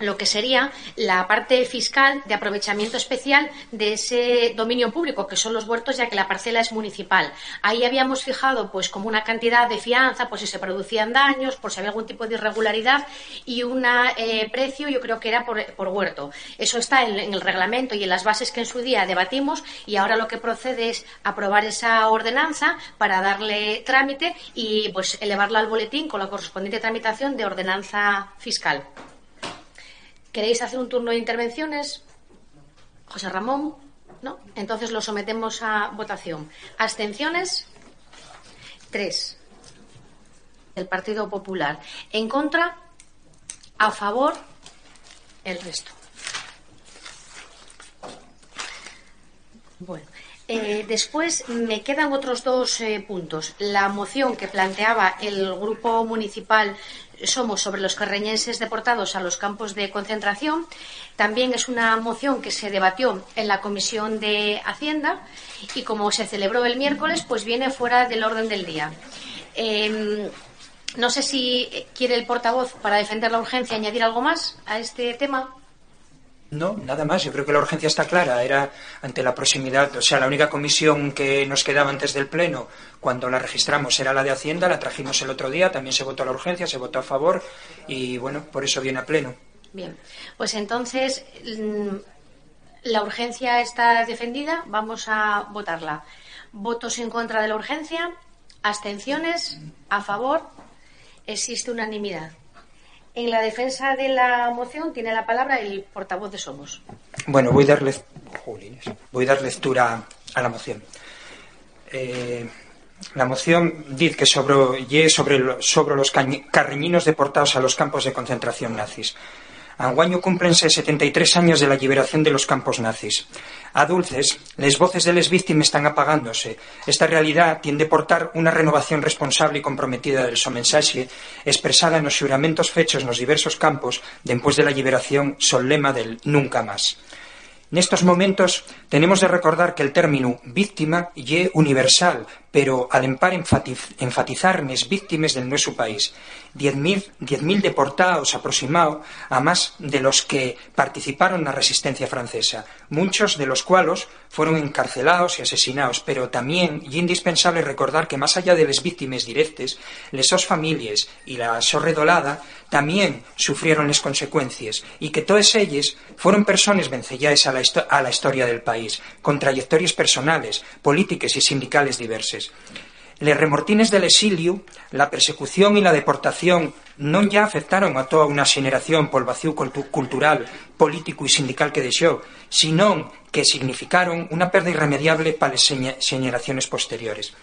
lo que sería la parte fiscal de aprovechamiento especial de ese dominio público, que son los huertos, ya que la parcela es municipal. Ahí habíamos fijado, pues, como una cantidad de fianza, pues si se producían daños, por si había algún tipo de irregularidad, y un eh, precio, yo creo que era por, huerto. Eso está en, el reglamento y en las bases que en su día debatimos, y ahora lo que procede es aprobar esa ordenanza para darle trámite y, pues, elevarla al boletín con la correspondiente tramitación de ordenanza fiscal. ¿Queréis hacer un turno de intervenciones? José Ramón, ¿no? Entonces lo sometemos a votación. ¿Abstenciones? Tres. El Partido Popular. ¿En contra? ¿A favor? El resto. Bueno. Eh, después me quedan otros dos eh, puntos. La moción que planteaba el Grupo Municipal somos sobre los carreñenses deportados a los campos de concentración. También es una moción que se debatió en la Comisión de Hacienda y como se celebró el miércoles, pues viene fuera del orden del día. Eh, no sé si quiere el portavoz, para defender la urgencia, añadir algo más a este tema. No, nada más. Yo creo que la urgencia está clara. Era ante la proximidad, o sea, la única comisión que nos quedaba antes del Pleno, cuando la registramos, era la de Hacienda. La trajimos el otro día. También se votó la urgencia, se votó a favor. Y bueno, por eso viene a Pleno. Bien, pues entonces mm, la urgencia está defendida. Vamos a votarla. Votos en contra de la urgencia. Abstenciones. A favor. Existe unanimidad. En la defensa de la moción tiene la palabra el portavoz de Somos. Bueno, voy a dar, voy a dar lectura a la moción. Eh, la moción dice que sobre, sobre, sobre los carreñinos deportados a los campos de concentración nazis. Anguaño cúmplense 73 años de la liberación de los campos nazis. A dulces, les voces de les víctimas están apagándose. Esta realidad tiende a portar una renovación responsable y comprometida del mensaxe expresada nos xuramentos fechos nos diversos campos después de la liberación son lema del nunca más. Nestos momentos tenemos de recordar que el término víctima ye universal, pero al empar enfatiz- enfatizar nes víctimas del nuestro país. 10.000 10.000 deportados aproximado a más de los que participaron en la resistencia francesa, muchos de los cuales fueron encarcelados y asesinados, pero también es indispensable recordar que más allá de las víctimas directas, les sos familias y la so redolada también sufrieron las consecuencias y que todas ellas fueron personas vencelladas a la, a la historia del país, con trayectorias personales, políticas y sindicales diversas. Les remortines del exilio, la persecución y la deportación non ya afectaron a toda unha xeneración pol vacío cultu- cultural, político e sindical que deixou, sino que significaron unha perda irremediable para as xeña- xeneraciones posteriores.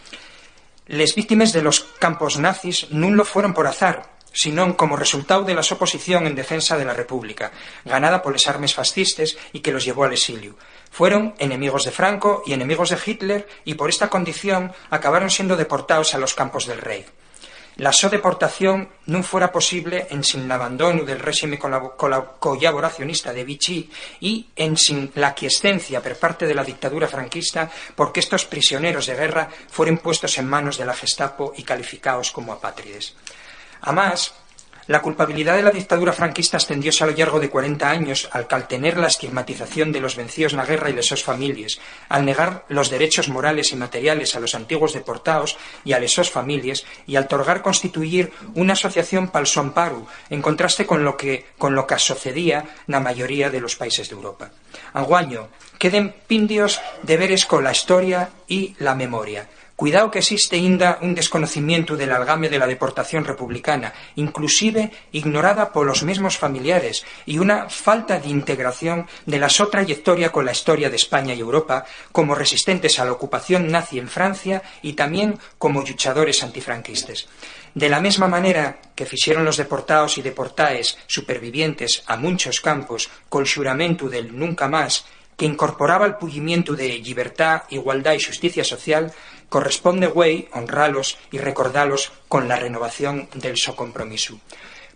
Les víctimas de los campos nazis non lo fueron por azar, sino como resultado de la oposición en defensa de la República, ganada por las armas fascistas y que los llevó al exilio. Fueron enemigos de Franco y enemigos de Hitler y por esta condición acabaron siendo deportados a los campos del rey. La so deportación non fuera posible en sin l'abandono del cola- colaboracionista de Vichy y en sin la quiescencia per parte de la dictadura franquista porque estos prisioneros de guerra fueron puestos en manos de la Gestapo y calificados como apátrides. A más, la culpabilidad de la dictadura franquista extendióse a lo largo de 40 años al caltener la estigmatización de los vencidos en la guerra y de sus familias, al negar los derechos morales y materiales a los antiguos deportados y a sus familias y al otorgar constituir una asociación para su amparo, en contraste con lo que, con lo que sucedía en la mayoría de los países de Europa. Anguaño, queden pindios deberes con la historia y la memoria. Cuidado que existe ainda un desconocimiento del algame de la deportación republicana, inclusive ignorada por los mismos familiares, y una falta de integración de la so trayectoria con la historia de España y Europa como resistentes a la ocupación nazi en Francia y también como luchadores antifranquistas. De la misma manera que fixeron los deportados y deportaes supervivientes a muchos campos col xuramento del nunca más que incorporaba el pullimiento de libertad, igualdad y justicia social, corresponde, güey, honralos y recordalos con la renovación del so compromiso.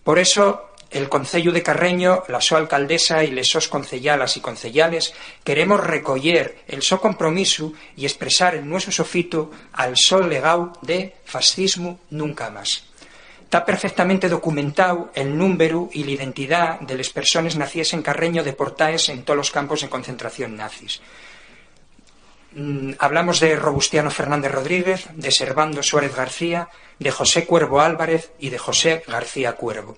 Por eso, el Concello de Carreño, la so alcaldesa y les sos concellalas y concellales queremos recoller el so compromiso y expresar en nuestro sofito al sol legado de fascismo nunca más. Está perfectamente documentado el número y la identidad de las personas nacidas en Carreño deportadas en todos los campos de concentración nazis. Mm, hablamos de Robustiano Fernández Rodríguez, de Servando Suárez García, de José Cuervo Álvarez y de José García Cuervo.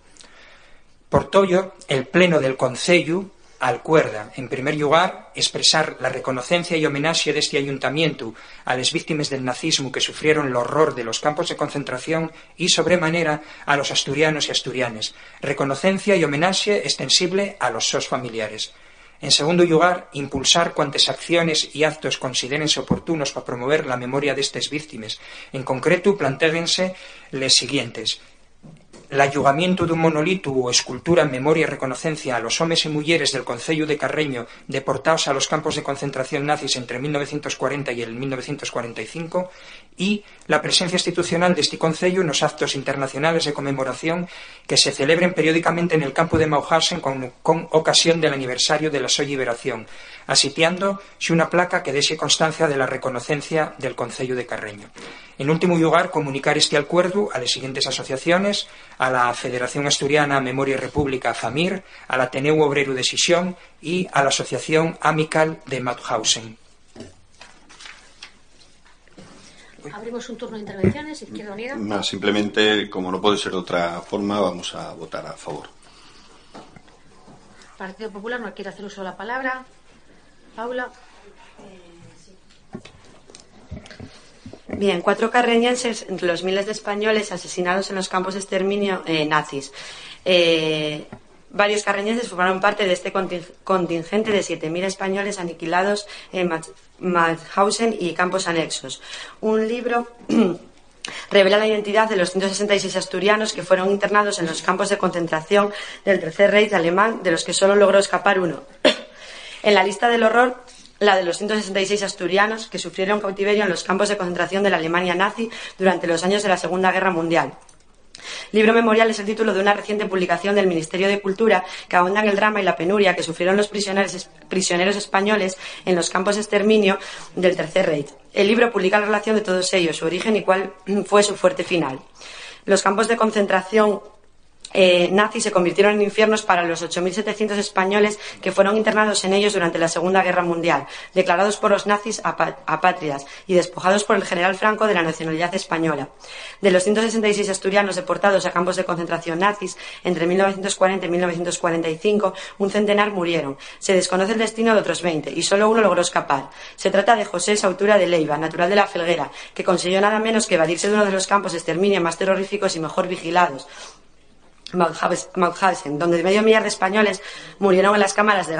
Por todo, el Pleno del Concello alcuerda, en primer lugar, expresar la reconocencia y homenaje de este ayuntamiento a las víctimas del nazismo que sufrieron el horror de los campos de concentración y, sobremanera, a los asturianos y asturianes. Reconocencia y homenaje extensible a los sos familiares. En segundo lugar, impulsar cuantas acciones y actos considérense oportunos para promover la memoria de estas víctimas. En concreto, plantéense les siguientes l'ayugamiento dun monolito ou escultura en memoria e reconocencia a los homes e mulleres del Concello de Carreño deportados a los campos de concentración nazis entre 1940 y el 1945 y la presencia institucional de este Concello nos actos internacionales de conmemoración que se celebren periódicamente en el campo de Mauthausen con, ocasión del aniversario de la so asitiando una placa que dexe constancia de la reconocencia del Concello de Carreño. En último lugar, comunicar este acuerdo a las siguientes asociaciones, a la Federación Asturiana Memoria y República FAMIR, al Ateneo Obrero de Sisión y a la Asociación Amical de Mauthausen. Abrimos un turno de intervenciones, Izquierda Unida. No, simplemente, como no puede ser de otra forma, vamos a votar a favor. Partido Popular no quiere hacer uso de la palabra. Paula. Bien, cuatro carreñenses entre los miles de españoles asesinados en los campos de exterminio eh, nazis. Eh, varios carreñenses formaron parte de este contingente de 7.000 españoles aniquilados en Mauthausen y campos anexos. Un libro [clears throat] revela la identidad de los 166 asturianos que fueron internados en los campos de concentración del Tercer Reich alemán, de los que solo logró escapar uno. [clears throat] en la lista del horror la de los 166 asturianos que sufrieron cautiverio en los campos de concentración de la Alemania nazi durante los años de la Segunda Guerra Mundial. Libro Memorial es el título de una reciente publicación del Ministerio de Cultura que ahonda en el drama y la penuria que sufrieron los prisioneros, prisioneros españoles en los campos de exterminio del Tercer Reich. El libro publica la relación de todos ellos, su origen y cuál fue su fuerte final. Los campos de concentración eh, nazis se convirtieron en infiernos para los 8.700 españoles que fueron internados en ellos durante la Segunda Guerra Mundial, declarados por los nazis apátridas y despojados por el general Franco de la nacionalidad española. De los 166 asturianos deportados a campos de concentración nazis entre 1940 y 1945, un centenar murieron. Se desconoce el destino de otros 20 y solo uno logró escapar. Se trata de José Sautura de Leiva, natural de la Felguera, que consiguió nada menos que evadirse de uno de los campos de exterminio más terroríficos y mejor vigilados, Mauthausen, donde medio millar de españoles murieron en las cámaras de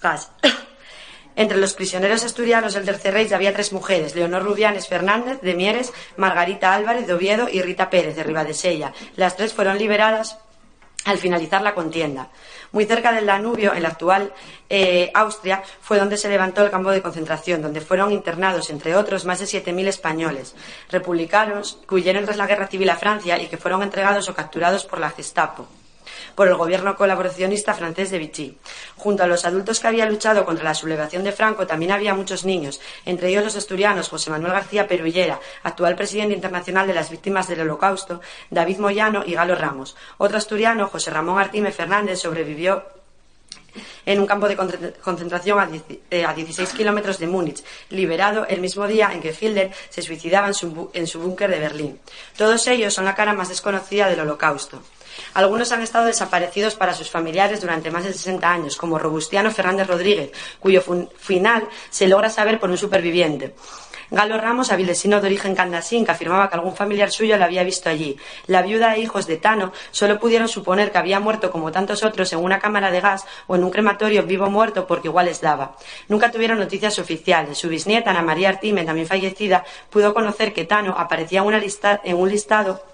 gas. [coughs] Entre los prisioneros asturianos del Tercer Reich había tres mujeres, Leonor Rubianes Fernández de Mieres, Margarita Álvarez de Oviedo y Rita Pérez de Ribadesella. Las tres fueron liberadas al finalizar la contienda. Muy cerca del Danubio, en la actual eh, Austria, fue donde se levantó el campo de concentración, donde fueron internados, entre otros, más de 7.000 españoles, republicanos que huyeron tras la guerra civil a Francia y que fueron entregados o capturados por la Gestapo por el gobierno colaboracionista francés de Vichy. Junto a los adultos que había luchado contra la sublevación de Franco, también había muchos niños, entre ellos los asturianos José Manuel García Perullera, actual presidente internacional de las víctimas del Holocausto, David Moyano y Galo Ramos. Otro asturiano, José Ramón Artime Fernández, sobrevivió en un campo de concentración a 16 eh, kilómetros de Múnich, liberado el mismo día en que Fielder se suicidaba en su búnker de Berlín. Todos ellos son la cara más desconocida del Holocausto. Algunos han estado desaparecidos para sus familiares durante más de 60 años, como Robustiano Fernández Rodríguez, cuyo final se logra saber por un superviviente. Galo Ramos, avilesino de origen candasín, que afirmaba que algún familiar suyo lo había visto allí. La viuda e hijos de Tano solo pudieron suponer que había muerto como tantos otros en una cámara de gas o en un crematorio vivo muerto porque igual les daba. Nunca tuvieron noticias oficiales. Su bisnieta, Ana María Artime, también fallecida, pudo conocer que Tano aparecía en un listado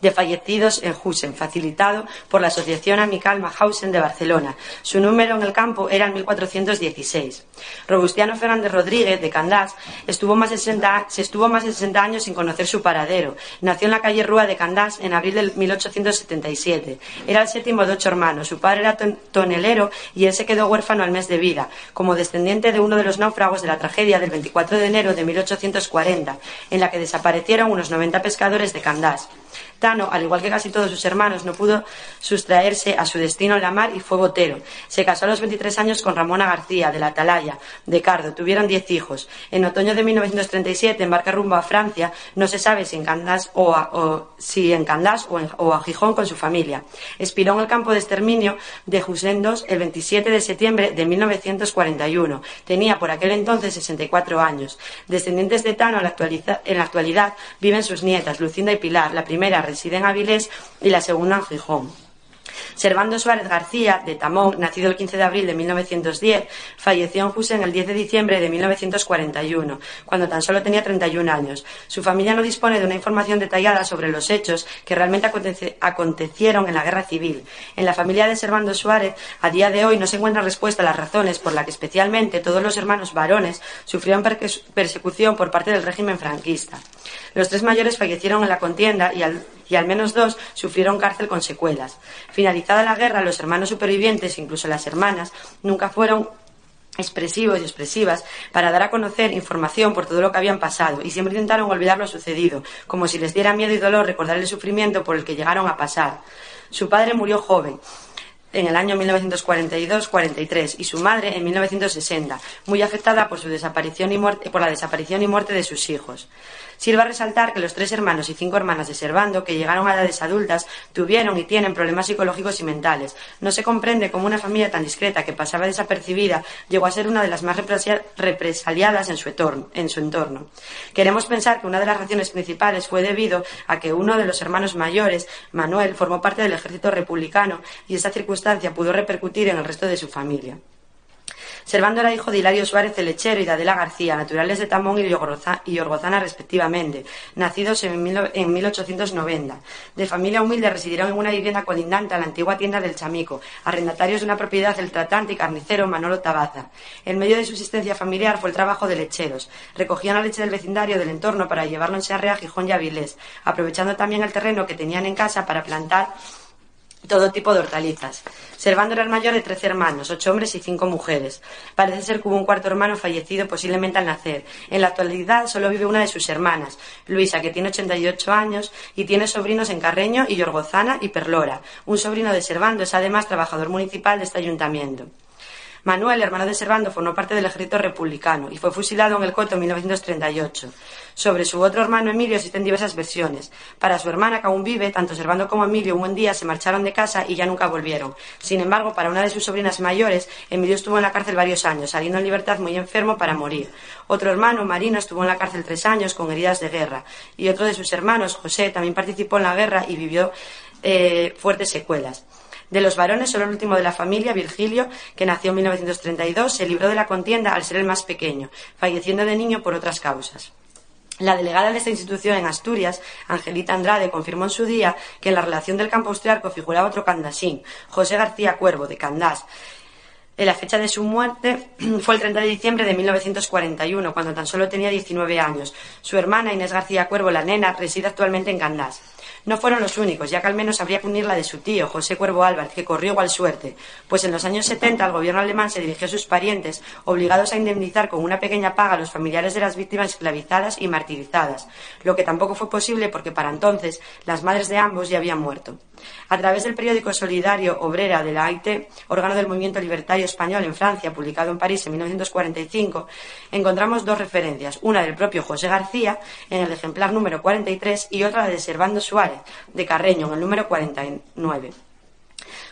de fallecidos en Husen, facilitado por la Asociación Amical Mahausen de Barcelona. Su número en el campo era el 1416. Robustiano Fernández Rodríguez, de Candás, estuvo más de 60, se estuvo más de 60 años sin conocer su paradero. Nació en la calle Rúa de Candás en abril de 1877. Era el séptimo de ocho hermanos. Su padre era tonelero y él se quedó huérfano al mes de vida, como descendiente de uno de los náufragos de la tragedia del 24 de enero de 1840, en la que desaparecieron unos 90 pescadores de Candás. Tano, al igual que casi todos sus hermanos, no pudo sustraerse a su destino en la mar y fue botero. Se casó a los 23 años con Ramona García, de la Atalaya, de Cardo. Tuvieron 10 hijos. En otoño de 1937 embarca rumbo a Francia. No se sabe si en Candás o, a, si en Candás o, a Gijón con su familia. Expiró en el campo de exterminio de Jusendos el 27 de septiembre de 1941. Tenía por aquel entonces 64 años. Descendientes de Tano en la actualidad viven sus nietas, Lucinda y Pilar. La primera reside en Avilés y la segunda en Gijón. Servando Suárez García, de Tamón, nacido el 15 de abril de 1910, falleció en Jusen el 10 de diciembre de 1941, cuando tan solo tenía 31 años. Su familia no dispone de una información detallada sobre los hechos que realmente acontecieron en la guerra civil. En la familia de Servando Suárez, a día de hoy no se encuentra respuesta a las razones por las que especialmente todos los hermanos varones sufrieron persecución por parte del régimen franquista. Los tres mayores fallecieron en la contienda y al y al menos dos sufrieron cárcel con secuelas. Finalizada la guerra, los hermanos supervivientes, incluso las hermanas, nunca fueron expresivos y expresivas para dar a conocer información por todo lo que habían pasado y siempre intentaron olvidar lo sucedido, como si les diera miedo y dolor recordar el sufrimiento por el que llegaron a pasar. Su padre murió joven, en el año 1942-43 y su madre en 1960, muy afectada por su desaparición y muerte, por la desaparición y muerte de sus hijos. Sirva resaltar que los tres hermanos y cinco hermanas de Servando, que llegaron a edades adultas, tuvieron y tienen problemas psicológicos y mentales. No se comprende cómo una familia tan discreta que pasaba desapercibida llegó a ser una de las más represaliadas en su, entorno. Queremos pensar que una de las razones principales fue debido a que uno de los hermanos mayores, Manuel, formó parte del ejército republicano y esa circunstancia pudo repercutir en el resto de su familia. Servando era hijo de Hilario Suárez el Lechero y de Adela García, naturales de Tamón y Orgozana respectivamente, nacidos en, 1890. De familia humilde residieron en una vivienda colindante a la antigua tienda del Chamico, arrendatarios de una propiedad del tratante y carnicero Manolo Tabaza. En medio de su existencia familiar fue el trabajo de lecheros. Recogían la leche del vecindario del entorno para llevarlo en Sarrea, Gijón y Avilés, aprovechando también el terreno que tenían en casa para plantar todo tipo de hortalizas. Servando era el mayor de trece hermanos, ocho hombres y cinco mujeres. Parece ser que hubo un cuarto hermano fallecido posiblemente al nacer. En la actualidad solo vive una de sus hermanas, Luisa, que tiene 88 años y tiene sobrinos en Carreño y Yorgozana y Perlora. Un sobrino de Servando es además trabajador municipal de este ayuntamiento. Manuel, hermano de Servando, formó parte del ejército republicano y fue fusilado en el Coto en 1938. Sobre su otro hermano Emilio existen diversas versiones. Para su hermana, que aún vive, tanto Servando como Emilio un buen día se marcharon de casa y ya nunca volvieron. Sin embargo, para una de sus sobrinas mayores, Emilio estuvo en la cárcel varios años, saliendo en libertad muy enfermo para morir. Otro hermano, Marino, estuvo en la cárcel tres años con heridas de guerra. Y otro de sus hermanos, José, también participó en la guerra y vivió eh, fuertes secuelas. De los varones, solo el último de la familia, Virgilio, que nació en 1932, se libró de la contienda al ser el más pequeño, falleciendo de niño por otras causas. La delegada de esta institución en Asturias, Angelita Andrade, confirmó en su día que en la relación del campo austriaco figuraba otro candasín, José García Cuervo, de Candás. La fecha de su muerte [clears throat] fue el 30 de diciembre de 1941, cuando tan solo tenía 19 años. Su hermana, Inés García Cuervo, la nena, reside actualmente en Candás. No fueron los únicos, ya que al menos habría que unir la de su tío, José Cuervo Álvarez, que corrió igual suerte, pues en los años 70 el gobierno alemán se dirigió a sus parientes, obligados a indemnizar con una pequeña paga a los familiares de las víctimas esclavizadas y martirizadas, lo que tampoco fue posible porque para entonces las madres de ambos ya habían muerto. A través del periódico solidario Obrera de la AIT, órgano del movimiento libertario español en Francia, publicado en París en 1945, encontramos dos referencias, una del propio José García en el ejemplar número 43 y otra de Servando Suárez de Carreño en el número 49.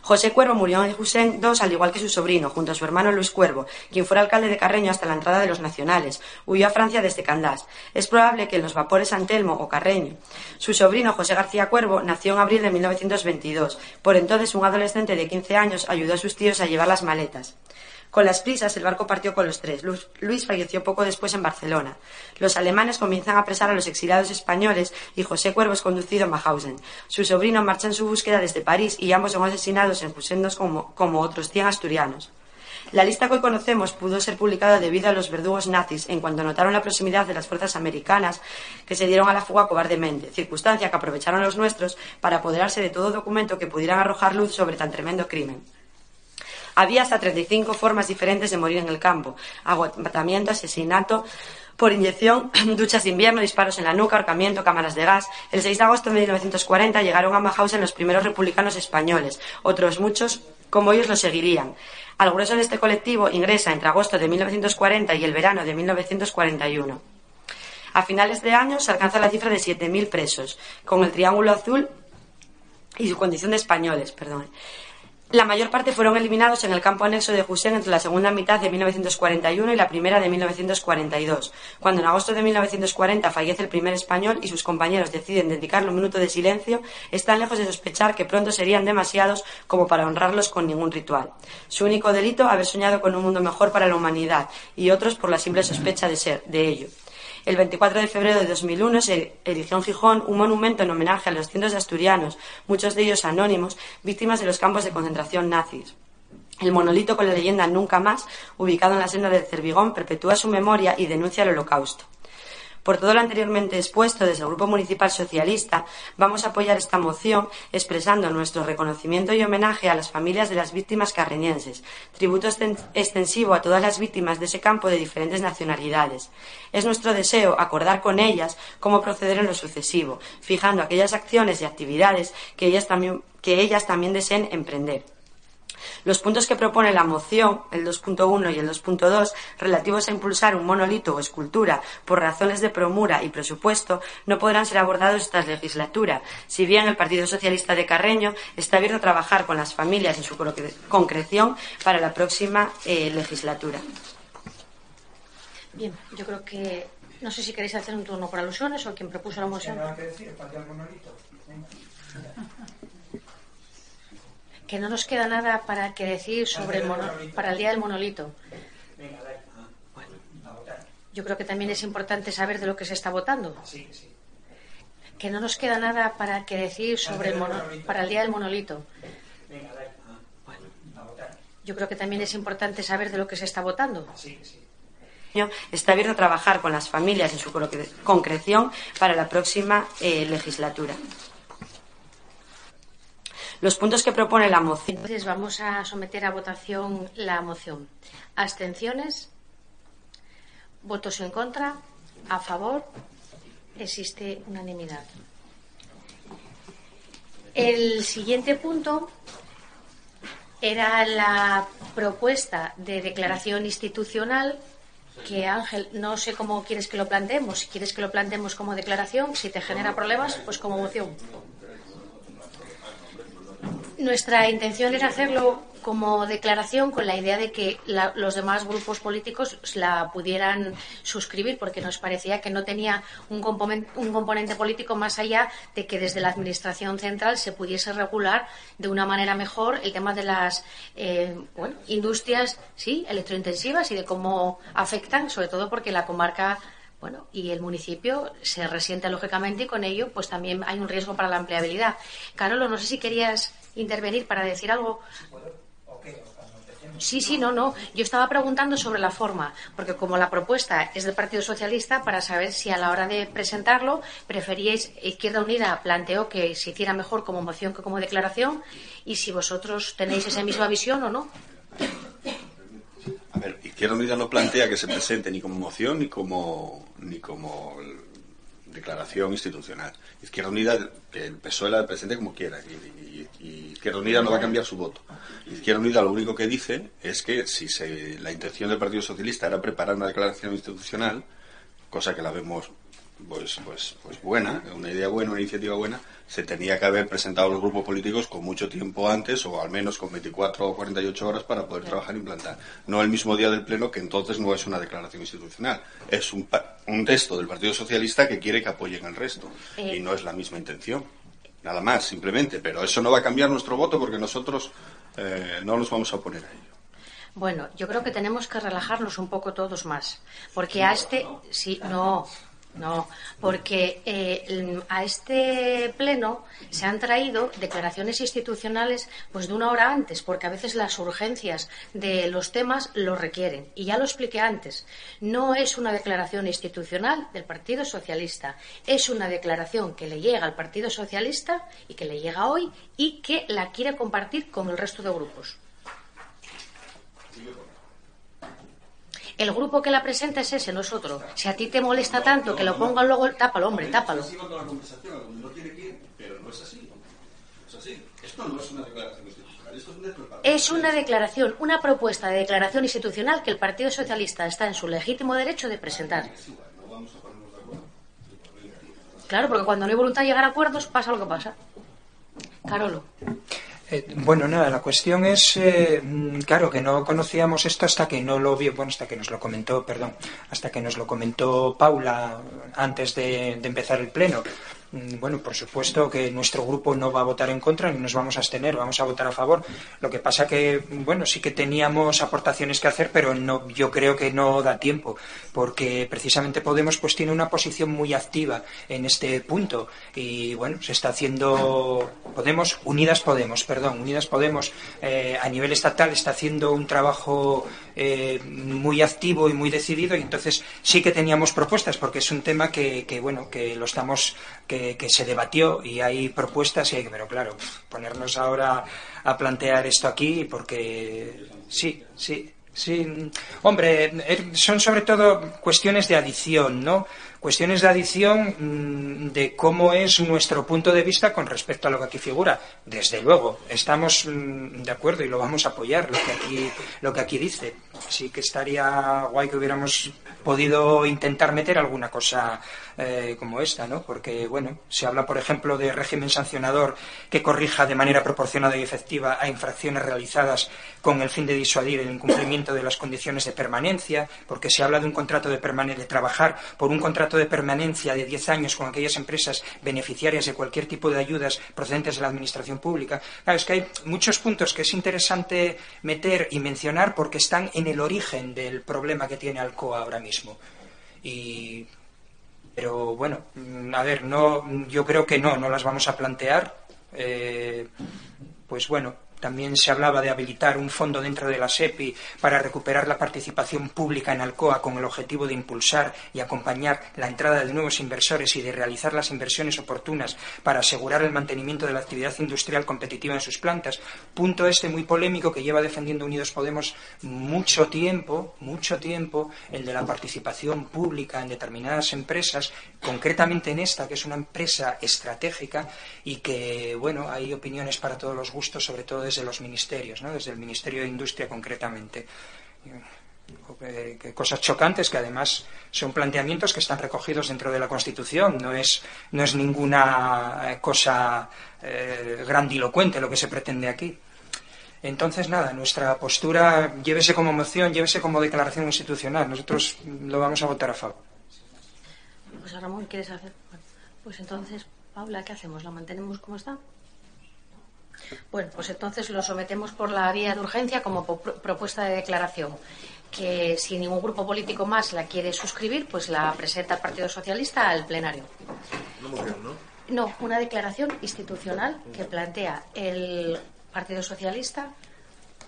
José Cuervo murió en Jusén II, al igual que su sobrino, junto a su hermano Luis Cuervo, quien fuera alcalde de Carreño hasta la entrada de los nacionales. Huyó a Francia desde Candás. Es probable que en los vapores San Telmo o Carreño. Su sobrino José García Cuervo nació en abril de 1922. Por entonces, un adolescente de 15 años ayudó a sus tíos a llevar las maletas. Con las prisas, el barco partió con los tres. Luis falleció poco después en Barcelona. Los alemanes comienzan a apresar a los exiliados españoles y José Cuervo es conducido a Mahausen. Su sobrino marcha en su búsqueda desde París y ambos son asesinados en Fusendos como, como otros cien asturianos. La lista que hoy conocemos pudo ser publicada debido a los verdugos nazis en cuanto notaron la proximidad de las fuerzas americanas que se dieron a la fuga cobardemente, circunstancia que aprovecharon los nuestros para apoderarse de todo documento que pudieran arrojar luz sobre tan tremendo crimen. Había hasta 35 formas diferentes de morir en el campo. Agotamiento, asesinato por inyección, [clears throat] duchas de invierno, disparos en la nuca, ahorcamiento, cámaras de gas. El 6 de agosto de 1940 llegaron a Mahausen los primeros republicanos españoles. Otros muchos, como ellos, lo seguirían. Al grueso de este colectivo ingresa entre agosto de 1940 y el verano de 1941. A finales de año se alcanza la cifra de 7.000 presos, con el Triángulo Azul y su condición de españoles, perdón. La mayor parte fueron eliminados en el campo anexo de Hussein entre la segunda mitad de 1941 y la primera de 1942. Cuando en agosto de 1940 fallece el primer español y sus compañeros deciden dedicarle un minuto de silencio, están lejos de sospechar que pronto serían demasiados como para honrarlos con ningún ritual. Su único delito, haber soñado con un mundo mejor para la humanidad, y otros por la simple sospecha de ser de ello. El 24 de febrero de 2001 se erigió en Gijón un monumento en homenaje a los cientos de asturianos, muchos de ellos anónimos, víctimas de los campos de concentración nazis. El monolito con la leyenda Nunca más, ubicado en la senda del Cervigón, perpetúa su memoria y denuncia el holocausto. Por todo lo anteriormente expuesto, desde el Grupo Municipal Socialista vamos a apoyar esta moción expresando nuestro reconocimiento y homenaje a las familias de las víctimas carreñenses, tributo extensivo a todas las víctimas de ese campo de diferentes nacionalidades. Es nuestro deseo acordar con ellas cómo proceder en lo sucesivo, fijando aquellas acciones y actividades que ellas también, que ellas también deseen emprender. Los puntos que propone la moción, el 2.1 y el 2.2, relativos a impulsar un monolito o escultura por razones de promura y presupuesto, no podrán ser abordados esta legislatura, si bien el Partido Socialista de Carreño está abierto a trabajar con las familias en su concreción para la próxima eh, legislatura. Bien, yo creo que no sé si queréis hacer un turno por alusiones o quien propuso la moción. Que no nos queda nada para que decir sobre el para el día del monolito. yo creo que también es importante saber de lo que se está votando. Que no nos queda nada para que decir sobre el para el día del monolito. yo creo que también es importante saber de lo que se está votando. Está abierto a trabajar con las familias en su concreción para la próxima eh, legislatura los puntos que propone la moción. Entonces vamos a someter a votación la moción. Abstenciones. Votos en contra. A favor. Existe unanimidad. El siguiente punto era la propuesta de declaración institucional que Ángel, no sé cómo quieres que lo planteemos. Si quieres que lo planteemos como declaración, si te genera problemas, pues como moción. Nuestra intención era hacerlo como declaración con la idea de que los demás grupos políticos la pudieran suscribir porque nos parecía que no tenía un componente, un componente político más allá de que desde la Administración central se pudiese regular de una manera mejor el tema de las eh, industrias sí, electrointensivas y de cómo afectan, sobre todo porque la comarca bueno, y el municipio se resiente lógicamente y con ello pues también hay un riesgo para la empleabilidad. Carolo, no sé si querías intervenir para decir algo. Sí, sí, no, no. Yo estaba preguntando sobre la forma, porque como la propuesta es del Partido Socialista, para saber si a la hora de presentarlo preferíais, Izquierda Unida planteó que se hiciera mejor como moción que como declaración, y si vosotros tenéis esa misma visión o no. A ver, Izquierda Unida no plantea que se presente ni como moción ni como, ni como declaración institucional. Izquierda Unida, que el PSOE la presente como quiera, y, Izquierda Unida no va a cambiar su voto. Izquierda Unida lo único que dice es que si se, la intención del Partido Socialista era preparar una declaración institucional, cosa que la vemos pues, pues, pues buena, una idea buena, una iniciativa buena, se tenía que haber presentado los grupos políticos con mucho tiempo antes o al menos con 24 o 48 horas para poder trabajar e implantar. No el mismo día del Pleno, que entonces no es una declaración institucional, es un, un texto del Partido Socialista que quiere que apoyen al resto y no es la misma intención. Nada más, simplemente. Pero eso no va a cambiar nuestro voto porque nosotros eh, no nos vamos a oponer a ello. Bueno, yo creo que tenemos que relajarnos un poco todos más, porque a este, sí, no, no, porque eh, a este pleno se han traído declaraciones institucionales pues de una hora antes, porque a veces las urgencias de los temas lo requieren. Y ya lo expliqué antes, no es una declaración institucional del Partido Socialista, es una declaración que le llega al Partido Socialista y que le llega hoy y que la quiere compartir con el resto de grupos. El grupo que la presenta es ese, no es otro. Si a ti te molesta tanto que lo pongan luego, tápalo, hombre, tápalo. Es una declaración, una propuesta de declaración institucional que el Partido Socialista está en su legítimo derecho de presentar. Claro, porque cuando no hay voluntad de llegar a acuerdos pasa lo que pasa. Carolo. Eh, bueno, nada, la cuestión es, eh, mm, claro, que no conocíamos esto hasta que no lo vio, bueno, hasta que nos lo comentó, perdón, hasta que nos lo comentó Paula antes de, empezar el pleno. Mm, bueno, por supuesto que nuestro grupo no va a votar en contra ni nos vamos a abstener, vamos a votar a favor. Lo que pasa que, bueno, sí que teníamos aportaciones que hacer, pero no, yo creo que no da tiempo, porque precisamente Podemos pues tiene una posición muy activa en este punto y, bueno, se está haciendo Podemos, Unidas Podemos, perdón, Unidas Podemos eh, a nivel estatal está haciendo un trabajo eh, muy activo y muy decidido y entonces sí que teníamos propuestas porque es un tema que, que bueno, que lo estamos que, se debatió y hay propuestas, y pero claro, ponernos ahora a plantear esto aquí, porque sí, sí, sí. Hombre, er, son sobre todo cuestiones de adición, ¿no? cuestiones de adición mm, de cómo es nuestro punto de vista con respecto a lo que aquí figura. Desde luego, estamos mm, de acuerdo y lo vamos a apoyar, lo que aquí, lo que aquí dice. Sí que estaría guay que hubiéramos podido intentar meter alguna cosa eh, como esta, ¿no? Porque, bueno, se habla, por ejemplo, de régimen sancionador que corrija de manera proporcionada y efectiva a infracciones realizadas con el fin de disuadir el incumplimiento de las condiciones de permanencia, porque se habla de un contrato de, de trabajar por un contrato de permanencia de 10 años con aquellas empresas beneficiarias de cualquier tipo de ayudas procedentes de la Administración Pública. Claro, es que hay muchos puntos que es interesante meter y mencionar porque están en el origen del problema que tiene Alcoa ahora mismo. Y pero bueno, mm, a ver, no, yo creo que no, no las vamos a plantear. Eh, pues bueno, también se hablaba de habilitar un fondo dentro de la SEPI para recuperar la participación pública en Alcoa con el objetivo de impulsar y acompañar la entrada de nuevos inversores y de realizar las inversiones oportunas para asegurar el mantenimiento de la actividad industrial competitiva en sus plantas. Punto este muy polémico que lleva defendiendo Unidos Podemos mucho tiempo, mucho tiempo, el de la participación pública en determinadas empresas, concretamente en esta, que es una empresa estratégica y que, bueno, hay opiniones para todos los gustos, sobre todo desde los ministerios, ¿no? desde el Ministerio de Industria concretamente. Eh, cosas chocantes que además son planteamientos que están recogidos dentro de la Constitución, no es, no es ninguna eh, cosa eh, grandilocuente lo que se pretende aquí. Entonces, nada, nuestra postura, llévese como moción, llévese como declaración institucional. Nosotros lo vamos a votar a favor. Pues Ramón, ¿quieres hacer? Pues entonces, Paula, ¿qué hacemos? ¿Lo mantenemos como está? Bueno, pues entonces lo sometemos por la vía de urgencia como propuesta de declaración que si ningún grupo político más la quiere suscribir, pues la presenta el Partido Socialista al plenario. No, una declaración institucional que plantea el Partido Socialista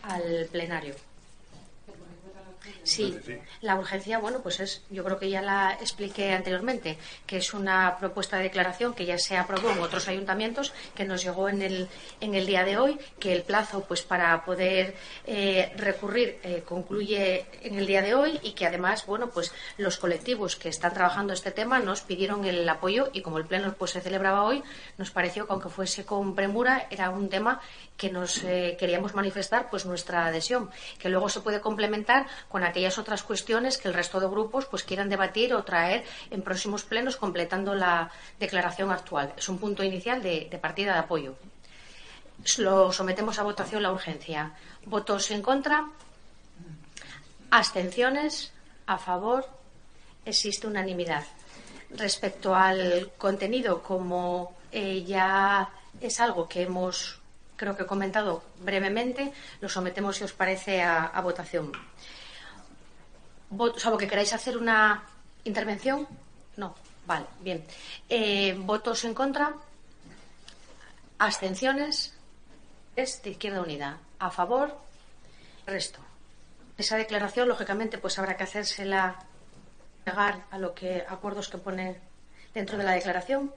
al plenario. Sí, la urgencia, bueno, pues es, yo creo que ya la expliqué anteriormente, que es una propuesta de declaración que ya se aprobó en otros ayuntamientos, que nos llegó en el, en el día de hoy, que el plazo, pues, para poder eh, recurrir eh, concluye en el día de hoy y que además, bueno, pues, los colectivos que están trabajando este tema nos pidieron el apoyo y como el pleno, pues, se celebraba hoy, nos pareció que aunque fuese con premura, era un tema que nos eh, queríamos manifestar, pues, nuestra adhesión, que luego se puede complementar con aquellas otras cuestiones que el resto de grupos pues quieran debatir o traer en próximos plenos completando la declaración actual. Es un punto inicial de, partida de apoyo. Lo sometemos a votación la urgencia. ¿Votos en contra? ¿Abstenciones? ¿A favor? Existe unanimidad. Respecto al contenido, como eh, ya es algo que hemos, creo que he comentado brevemente, lo sometemos, si os parece, a votación salvo que queráis hacer una intervención. No, vale, bien. Eh, ¿Votos en contra? ¿Abstenciones? Es de Izquierda Unida. ¿A favor? Resto. Esa declaración, lógicamente, pues habrá que hacérsela llegar a lo que acuerdos que pone dentro de la declaración.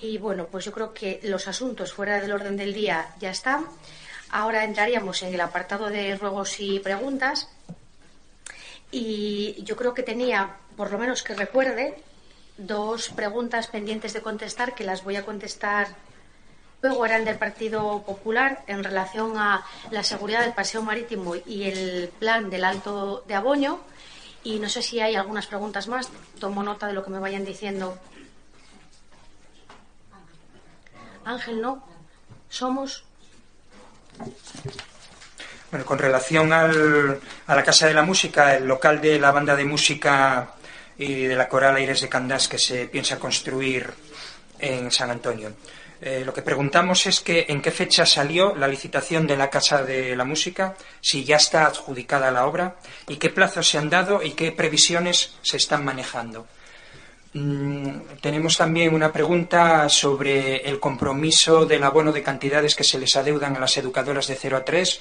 Y bueno, pues yo creo que los asuntos fuera del orden del día ya están. Ahora entraríamos en el apartado de ruegos y preguntas. Y yo creo que tenía, por lo menos que recuerde, dos preguntas pendientes de contestar que las voy a contestar luego eran del Partido Popular en relación a la seguridad del paseo marítimo y el plan del Alto de Aboño. Y no sé si hay algunas preguntas más. Tomo nota de lo que me vayan diciendo. Ángel, ¿no? ¿Somos? Bueno, con relación al, a la Casa de la Música, el local de la banda de música y de la Coral Aires de Candás que se piensa construir en San Antonio. Eh, lo que preguntamos es que en qué fecha salió la licitación de la Casa de la Música, si ya está adjudicada la obra y qué plazos se han dado y qué previsiones se están manejando. Mm, tenemos también una pregunta sobre el compromiso del abono de cantidades que se les adeudan a las educadoras de 0 a 3.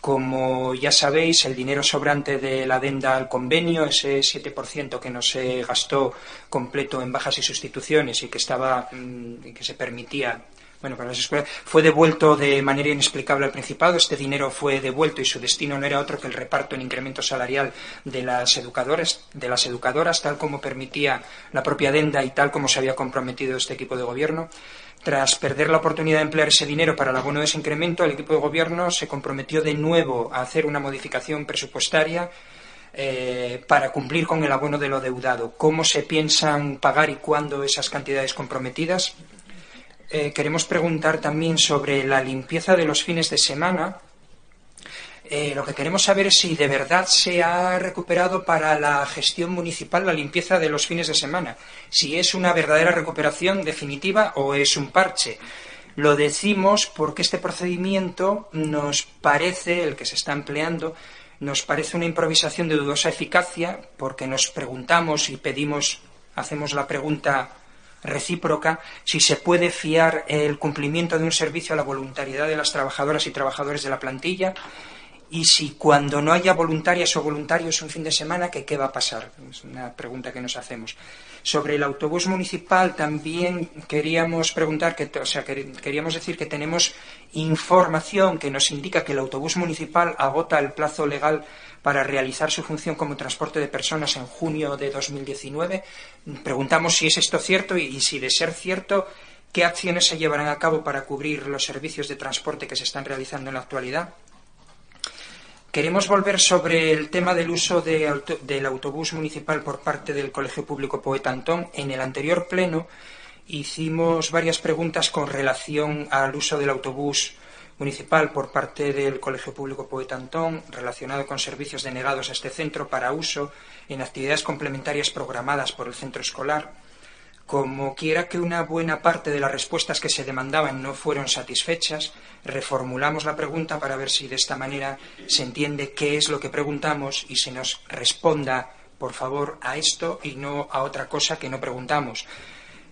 Como ya sabéis, el dinero sobrante de la adenda al convenio, ese 7% que no se gastó completo en bajas y sustituciones y que estaba mm, que se permitía bueno, para las escuelas, fue devuelto de manera inexplicable al Principado. Este dinero fue devuelto y su destino no era otro que el reparto en incremento salarial de las educadoras, de las educadoras, tal como permitía la propia adenda y tal como se había comprometido este equipo de gobierno. Tras perder la oportunidad de emplear ese dinero para el abono de ese incremento, el equipo de gobierno se comprometió de nuevo a hacer una modificación presupuestaria eh, para cumplir con el abono de lo deudado. ¿Cómo se piensan pagar y cuándo esas cantidades comprometidas? Eh, queremos preguntar también sobre la limpieza de los fines de semana. Eh, lo que queremos saber es si de verdad se ha recuperado para la gestión municipal la limpieza de los fines de semana, si es una verdadera recuperación definitiva o es un parche. Lo decimos porque este procedimiento nos parece, el que se está empleando, nos parece una improvisación de dudosa eficacia porque nos preguntamos y pedimos, hacemos la pregunta recíproca si se puede fiar el cumplimiento de un servicio a la voluntariedad de las trabajadoras y trabajadores de la plantilla y si cuando no haya voluntarias o voluntarios un fin de semana, ¿qué, va a pasar? Es una pregunta que nos hacemos. Sobre el autobús municipal también queríamos preguntar, que, o sea, queríamos decir que tenemos información que nos indica que el autobús municipal agota el plazo legal para realizar su función como transporte de personas en junio de 2019. Preguntamos si es esto cierto y, si de ser cierto, qué acciones se llevarán a cabo para cubrir los servicios de transporte que se están realizando en la actualidad. Queremos volver sobre el tema del uso del autobús municipal por parte del Colegio Público Poeta Antón. En el anterior pleno hicimos varias preguntas con relación al uso del autobús municipal por parte del Colegio Público Poeta Antón relacionado con servicios denegados a este centro para uso en actividades complementarias programadas por el centro escolar. Como quiera que una buena parte de las respuestas que se demandaban no fueron satisfechas, reformulamos la pregunta para ver si de esta manera se entiende qué es lo que preguntamos y se nos responda, por favor, a esto y no a otra cosa que no preguntamos.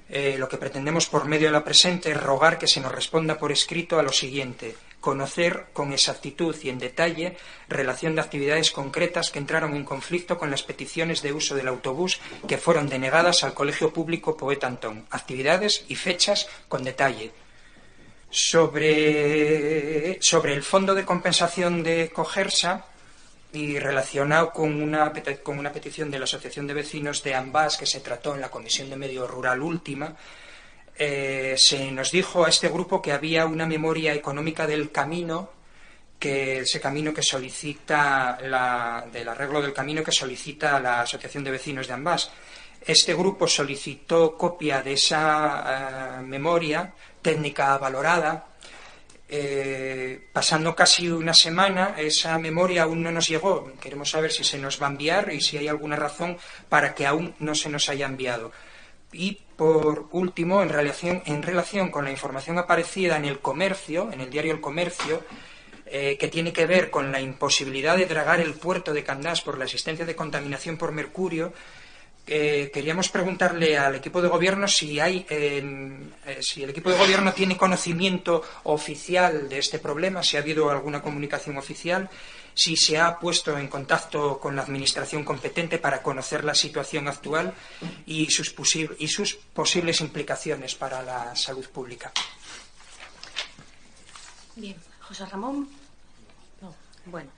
Eh, lo que pretendemos por medio de la presente es rogar que se nos responda por escrito a lo siguiente conocer con exactitud y en detalle relación de actividades concretas que entraron en conflicto con las peticiones de uso del autobús que fueron denegadas al Colegio Público Poeta Antón. Actividades y fechas con detalle. Sobre, sobre el fondo de compensación de Cogersa, y relacionado con una, con una petición de la Asociación de Vecinos de Ambas que se trató en la Comisión de Medio Rural última, eh, se nos dijo a este grupo que había una memoria económica del camino, que ese camino que solicita la, del arreglo del camino que solicita la Asociación de Vecinos de Ambas. Este grupo solicitó copia de esa eh, memoria técnica valorada eh, pasando casi una semana, esa memoria aún no nos llegó. Queremos saber si se nos va a enviar y si hay alguna razón para que aún no se nos haya enviado. Y por último, en relación, en relación con la información aparecida en el comercio, en el diario El Comercio, eh, que tiene que ver con la imposibilidad de dragar el puerto de Candás por la existencia de contaminación por mercurio, eh, queríamos preguntarle al equipo de gobierno si hay eh, si el equipo de gobierno tiene conocimiento oficial de este problema, si ha habido alguna comunicación oficial, si se ha puesto en contacto con la administración competente para conocer la situación actual y sus, y sus posibles implicaciones para la salud pública. Bien, José Ramón. No, bueno,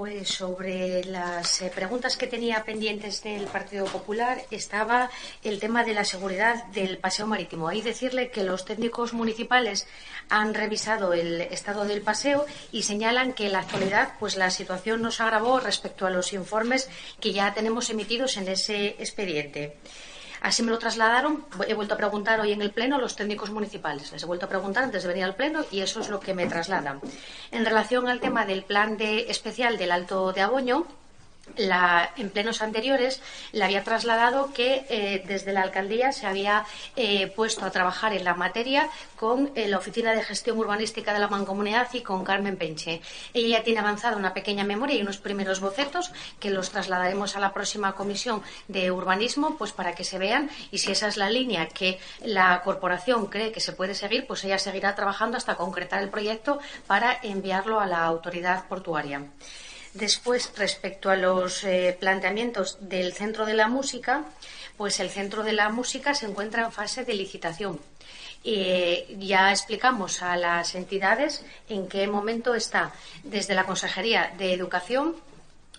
pues sobre las eh, preguntas que tenía pendientes del Partido Popular estaba el tema de la seguridad del paseo marítimo. Ahí decirle que los técnicos municipales han revisado el estado del paseo y señalan que en la actualidad pues la situación no se agravó respecto a los informes que ya tenemos emitidos en ese expediente. Así me lo trasladaron. He vuelto a preguntar hoy en el Pleno a los técnicos municipales. Les he vuelto a preguntar antes de venir al Pleno y eso es lo que me trasladan. En relación al tema del plan de especial del Alto de Aboño, la, en plenos anteriores le había trasladado que eh, desde la alcaldía se había eh, puesto a trabajar en la materia con eh, la Oficina de Gestión Urbanística de la Mancomunidad y con Carmen Penche. Ella ya tiene avanzada una pequeña memoria y unos primeros bocetos que los trasladaremos a la próxima comisión de urbanismo pues para que se vean y si esa es la línea que la corporación cree que se puede seguir, pues ella seguirá trabajando hasta concretar el proyecto para enviarlo a la autoridad portuaria. Después, respecto a los eh, planteamientos del Centro de la Música, pues el Centro de la Música se encuentra en fase de licitación. Eh, ya explicamos a las entidades en qué momento está. Desde la Consejería de Educación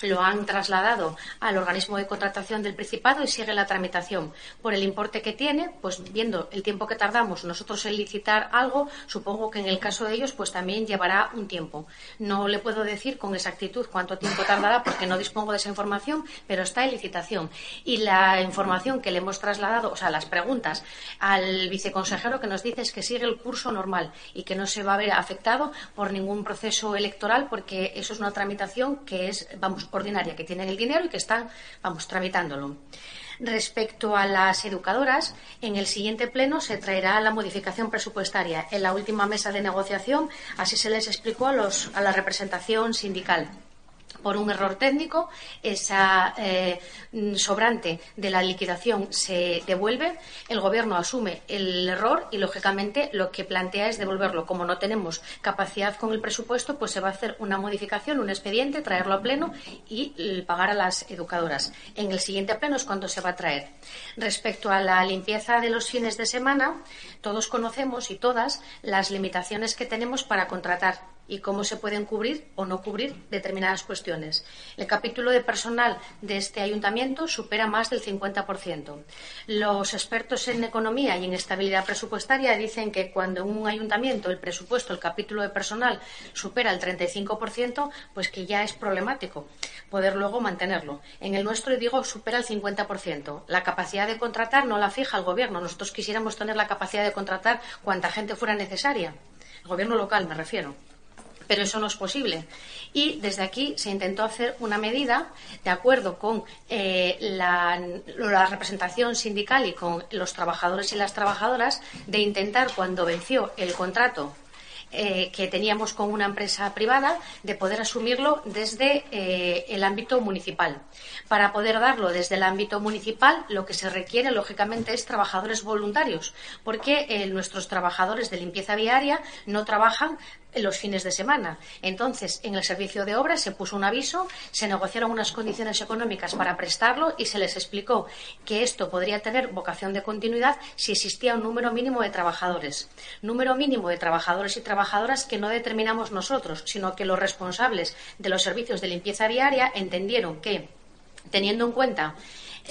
lo han trasladado al organismo de contratación del Principado y sigue la tramitación. Por el importe que tiene, pues viendo el tiempo que tardamos nosotros en licitar algo, supongo que en el caso de ellos, pues también llevará un tiempo. No le puedo decir con exactitud cuánto tiempo tardará porque no dispongo de esa información, pero está en licitación. Y la información que le hemos trasladado, o sea, las preguntas al viceconsejero que nos dice es que sigue el curso normal y que no se va a ver afectado por ningún proceso electoral porque eso es una tramitación que es, vamos, ordinaria, que tienen el dinero y que están, vamos, tramitándolo. Respecto a las educadoras, en el siguiente pleno se traerá la modificación presupuestaria. En la última mesa de negociación, así se les explicó a, los, a la representación sindical por un error técnico, esa eh, sobrante de la liquidación se devuelve, el Gobierno asume el error y, lógicamente, lo que plantea es devolverlo. Como no tenemos capacidad con el presupuesto, pues se va a hacer una modificación, un expediente, traerlo a pleno y pagar a las educadoras. En el siguiente pleno es cuando se va a traer. Respecto a la limpieza de los fines de semana, todos conocemos y todas las limitaciones que tenemos para contratar y cómo se pueden cubrir o no cubrir determinadas cuestiones. El capítulo de personal de este ayuntamiento supera más del 50%. Los expertos en economía y en estabilidad presupuestaria dicen que cuando en un ayuntamiento el presupuesto, el capítulo de personal supera el 35%, pues que ya es problemático poder luego mantenerlo. En el nuestro, digo, supera el 50%. La capacidad de contratar no la fija el gobierno. Nosotros quisiéramos tener la capacidad de contratar cuanta gente fuera necesaria. El gobierno local, me refiero pero eso no es posible. Y desde aquí se intentó hacer una medida de acuerdo con eh, la, representación sindical y con los trabajadores y las trabajadoras de intentar, cuando venció el contrato eh, que teníamos con una empresa privada de poder asumirlo desde eh, el ámbito municipal. Para poder darlo desde el ámbito municipal, lo que se requiere, lógicamente, es trabajadores voluntarios, porque nuestros trabajadores de limpieza viaria no trabajan los fines de semana. Entonces, en el servicio de obras se puso un aviso, se negociaron unas condiciones económicas para prestarlo y se les explicó que esto podría tener vocación de continuidad si existía un número mínimo de trabajadores. Número mínimo de trabajadores y trabajadoras que no determinamos nosotros, sino que los responsables de los servicios de limpieza viaria entendieron que, teniendo en cuenta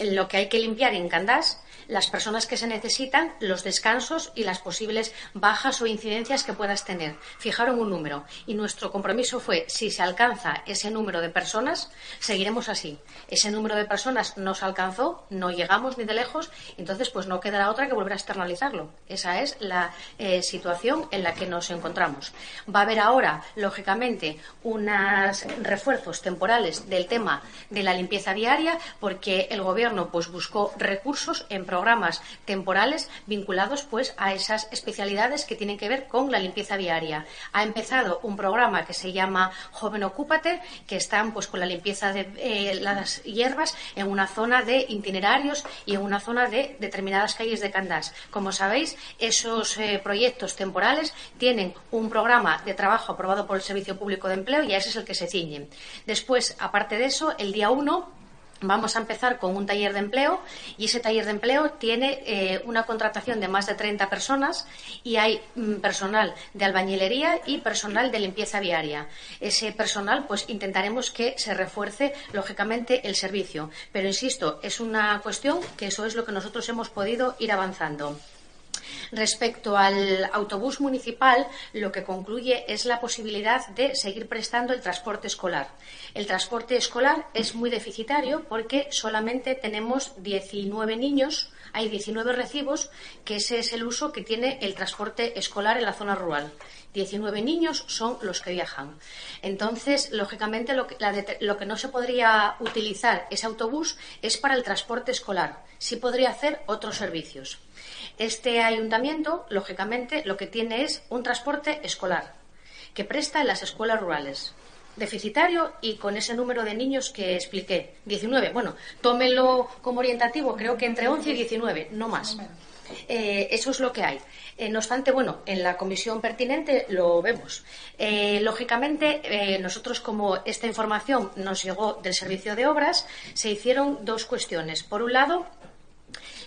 lo que hay que limpiar en Candás, las personas que se necesitan, los descansos y las posibles bajas o incidencias que puedas tener. Fijaron un número y nuestro compromiso fue, si se alcanza ese número de personas, seguiremos así. Ese número de personas no se alcanzó, no llegamos ni de lejos, entonces pues no quedará otra que volver a externalizarlo. Esa es la eh, situación en la que nos encontramos. Va a haber ahora, lógicamente, unos refuerzos temporales del tema de la limpieza diaria porque el gobierno pues buscó recursos en programas temporales vinculados pues a esas especialidades que tienen que ver con la limpieza viaria. Ha empezado un programa que se llama Joven Ocúpate, que están pues con la limpieza de eh, las hierbas en una zona de itinerarios y en una zona de determinadas calles de Candás. Como sabéis, esos eh, proyectos temporales tienen un programa de trabajo aprobado por el Servicio Público de Empleo y a ese es el que se ciñen. Después, aparte de eso, el día 1 Vamos a empezar con un taller de empleo y ese taller de empleo tiene eh, una contratación de más de 30 personas y hay mm, personal de albañilería y personal de limpieza viaria. Ese personal, pues intentaremos que se refuerce lógicamente el servicio. Pero insisto, es una cuestión que eso es lo que nosotros hemos podido ir avanzando. Respecto al autobús municipal, lo que concluye es la posibilidad de seguir prestando el transporte escolar. El transporte escolar es muy deficitario porque solamente tenemos 19 niños Hay 19 recibos, que ese es el uso que tiene el transporte escolar en la zona rural. 19 niños son los que viajan. Entonces, lógicamente, lo que, lo que, no se podría utilizar ese autobús es para el transporte escolar. Sí podría hacer otros servicios. Este ayuntamiento, lógicamente, lo que tiene es un transporte escolar que presta en las escuelas rurales deficitario y con ese número de niños que expliqué. 19. Bueno, tómelo como orientativo, creo que entre 11 y 19, no más. Eh, eso es lo que hay. Eh, no obstante, bueno, en la comisión pertinente lo vemos. Eh, lógicamente, nosotros, como esta información nos llegó del servicio de obras, se hicieron dos cuestiones. Por un lado,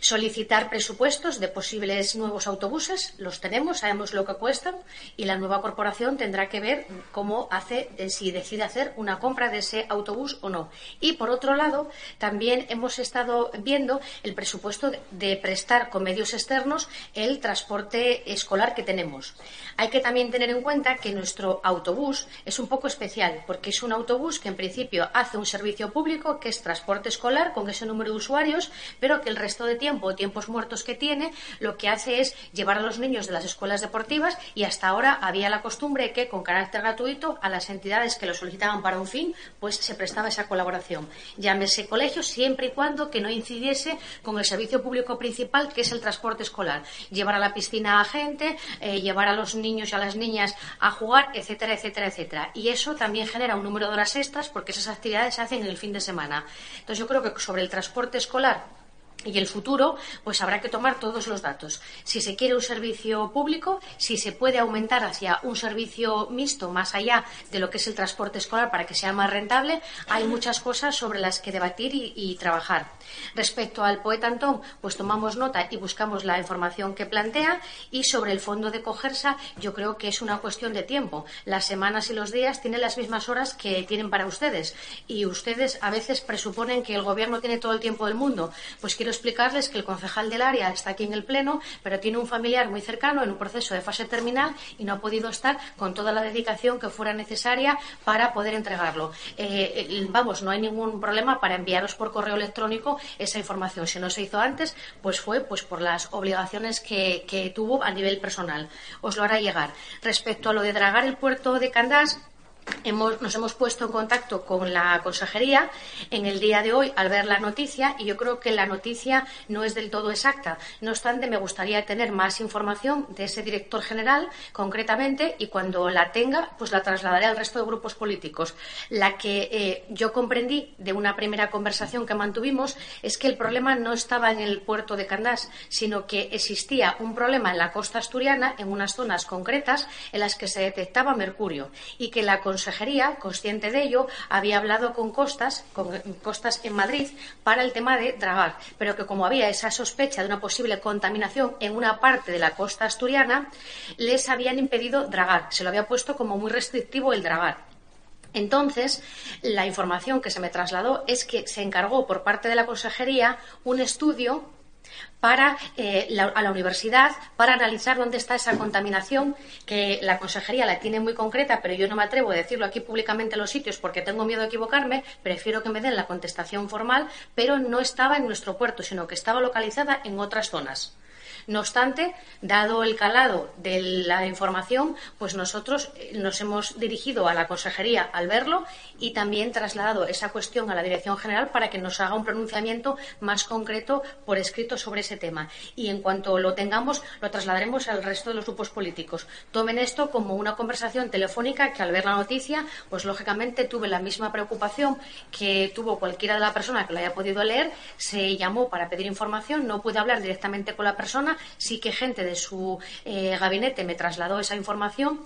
solicitar presupuestos de posibles nuevos autobuses, los tenemos, sabemos lo que cuestan y la nueva corporación tendrá que ver cómo hace, eh, si decide hacer una compra de ese autobús o no. Y por otro lado, también hemos estado viendo el presupuesto de prestar con medios externos el transporte escolar que tenemos. Hay que también tener en cuenta que nuestro autobús es un poco especial porque es un autobús que en principio hace un servicio público que es transporte escolar con ese número de usuarios, pero que el resto de tiempo tiempo, tiempos muertos que tiene, lo que hace es llevar a los niños de las escuelas deportivas y hasta ahora había la costumbre que con carácter gratuito a las entidades que lo solicitaban para un fin, pues se prestaba esa colaboración. Llámese colegio siempre y cuando que no incidiese con el servicio público principal que es el transporte escolar. Llevar a la piscina a gente, eh, llevar a los niños y a las niñas a jugar, etcétera, etcétera, etcétera. Y eso también genera un número de horas extras porque esas actividades se hacen en el fin de semana. Entonces yo creo que sobre el transporte escolar y el futuro, pues habrá que tomar todos los datos. Si se quiere un servicio público, si se puede aumentar hacia un servicio mixto más allá de lo que es el transporte escolar para que sea más rentable, hay muchas cosas sobre las que debatir y, trabajar. Respecto al poeta Antón, pues tomamos nota y buscamos la información que plantea y sobre el fondo de Cogersa, yo creo que es una cuestión de tiempo. Las semanas y los días tienen las mismas horas que tienen para ustedes y ustedes a veces presuponen que el gobierno tiene todo el tiempo del mundo. Pues quiero explicarles que el concejal del área está aquí en el Pleno, pero tiene un familiar muy cercano en un proceso de fase terminal y no ha podido estar con toda la dedicación que fuera necesaria para poder entregarlo. Eh, vamos, no hay ningún problema para enviaros por correo electrónico esa información. Si no se hizo antes, pues fue pues por las obligaciones que, que tuvo a nivel personal. Os lo hará llegar. Respecto a lo de dragar el puerto de Candás, nos hemos puesto en contacto con la consejería en el día de hoy al ver la noticia y yo creo que la noticia no es del todo exacta. No obstante, me gustaría tener más información de ese director general concretamente y cuando la tenga, pues la trasladaré al resto de grupos políticos. La que eh, yo comprendí de una primera conversación que mantuvimos es que el problema no estaba en el puerto de Candás, sino que existía un problema en la costa asturiana, en unas zonas concretas en las que se detectaba mercurio y que la consejería, consciente de ello, había hablado con Costas, con Costas en Madrid, para el tema de dragar, pero que como había esa sospecha de una posible contaminación en una parte de la costa asturiana, les habían impedido dragar. Se lo había puesto como muy restrictivo el dragar. Entonces, la información que se me trasladó es que se encargó por parte de la Consejería un estudio para, eh, a la universidad para analizar dónde está esa contaminación que la consejería la tiene muy concreta, pero yo no me atrevo a decirlo aquí públicamente en los sitios porque tengo miedo a equivocarme, prefiero que me den la contestación formal, pero no estaba en nuestro puerto, sino que estaba localizada en otras zonas. No obstante, dado el calado de la información, pues nosotros eh, nos hemos dirigido a la consejería al verlo y también trasladado esa cuestión a la Dirección General para que nos haga un pronunciamiento más concreto por escrito sobre ese tema. Y en cuanto lo tengamos, lo trasladaremos al resto de los grupos políticos. Tomen esto como una conversación telefónica que al ver la noticia, pues lógicamente tuve la misma preocupación que tuvo cualquiera de la persona que lo haya podido leer. Se llamó para pedir información, no pude hablar directamente con la persona sí que gente de su eh, gabinete me trasladó esa información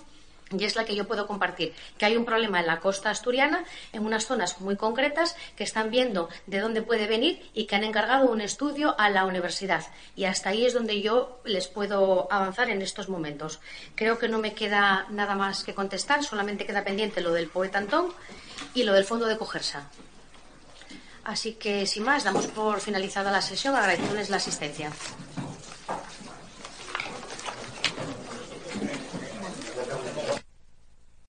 y es la que yo puedo compartir, que hay un problema en la costa asturiana, en unas zonas muy concretas, que están viendo de dónde puede venir y que han encargado un estudio a la universidad. Y hasta ahí es donde yo les puedo avanzar en estos momentos. Creo que no me queda nada más que contestar, solamente queda pendiente lo del poeta Antón y lo del fondo de Cogersa. Así que, sin más, damos por finalizada la sesión, agradeciéndoles la asistencia.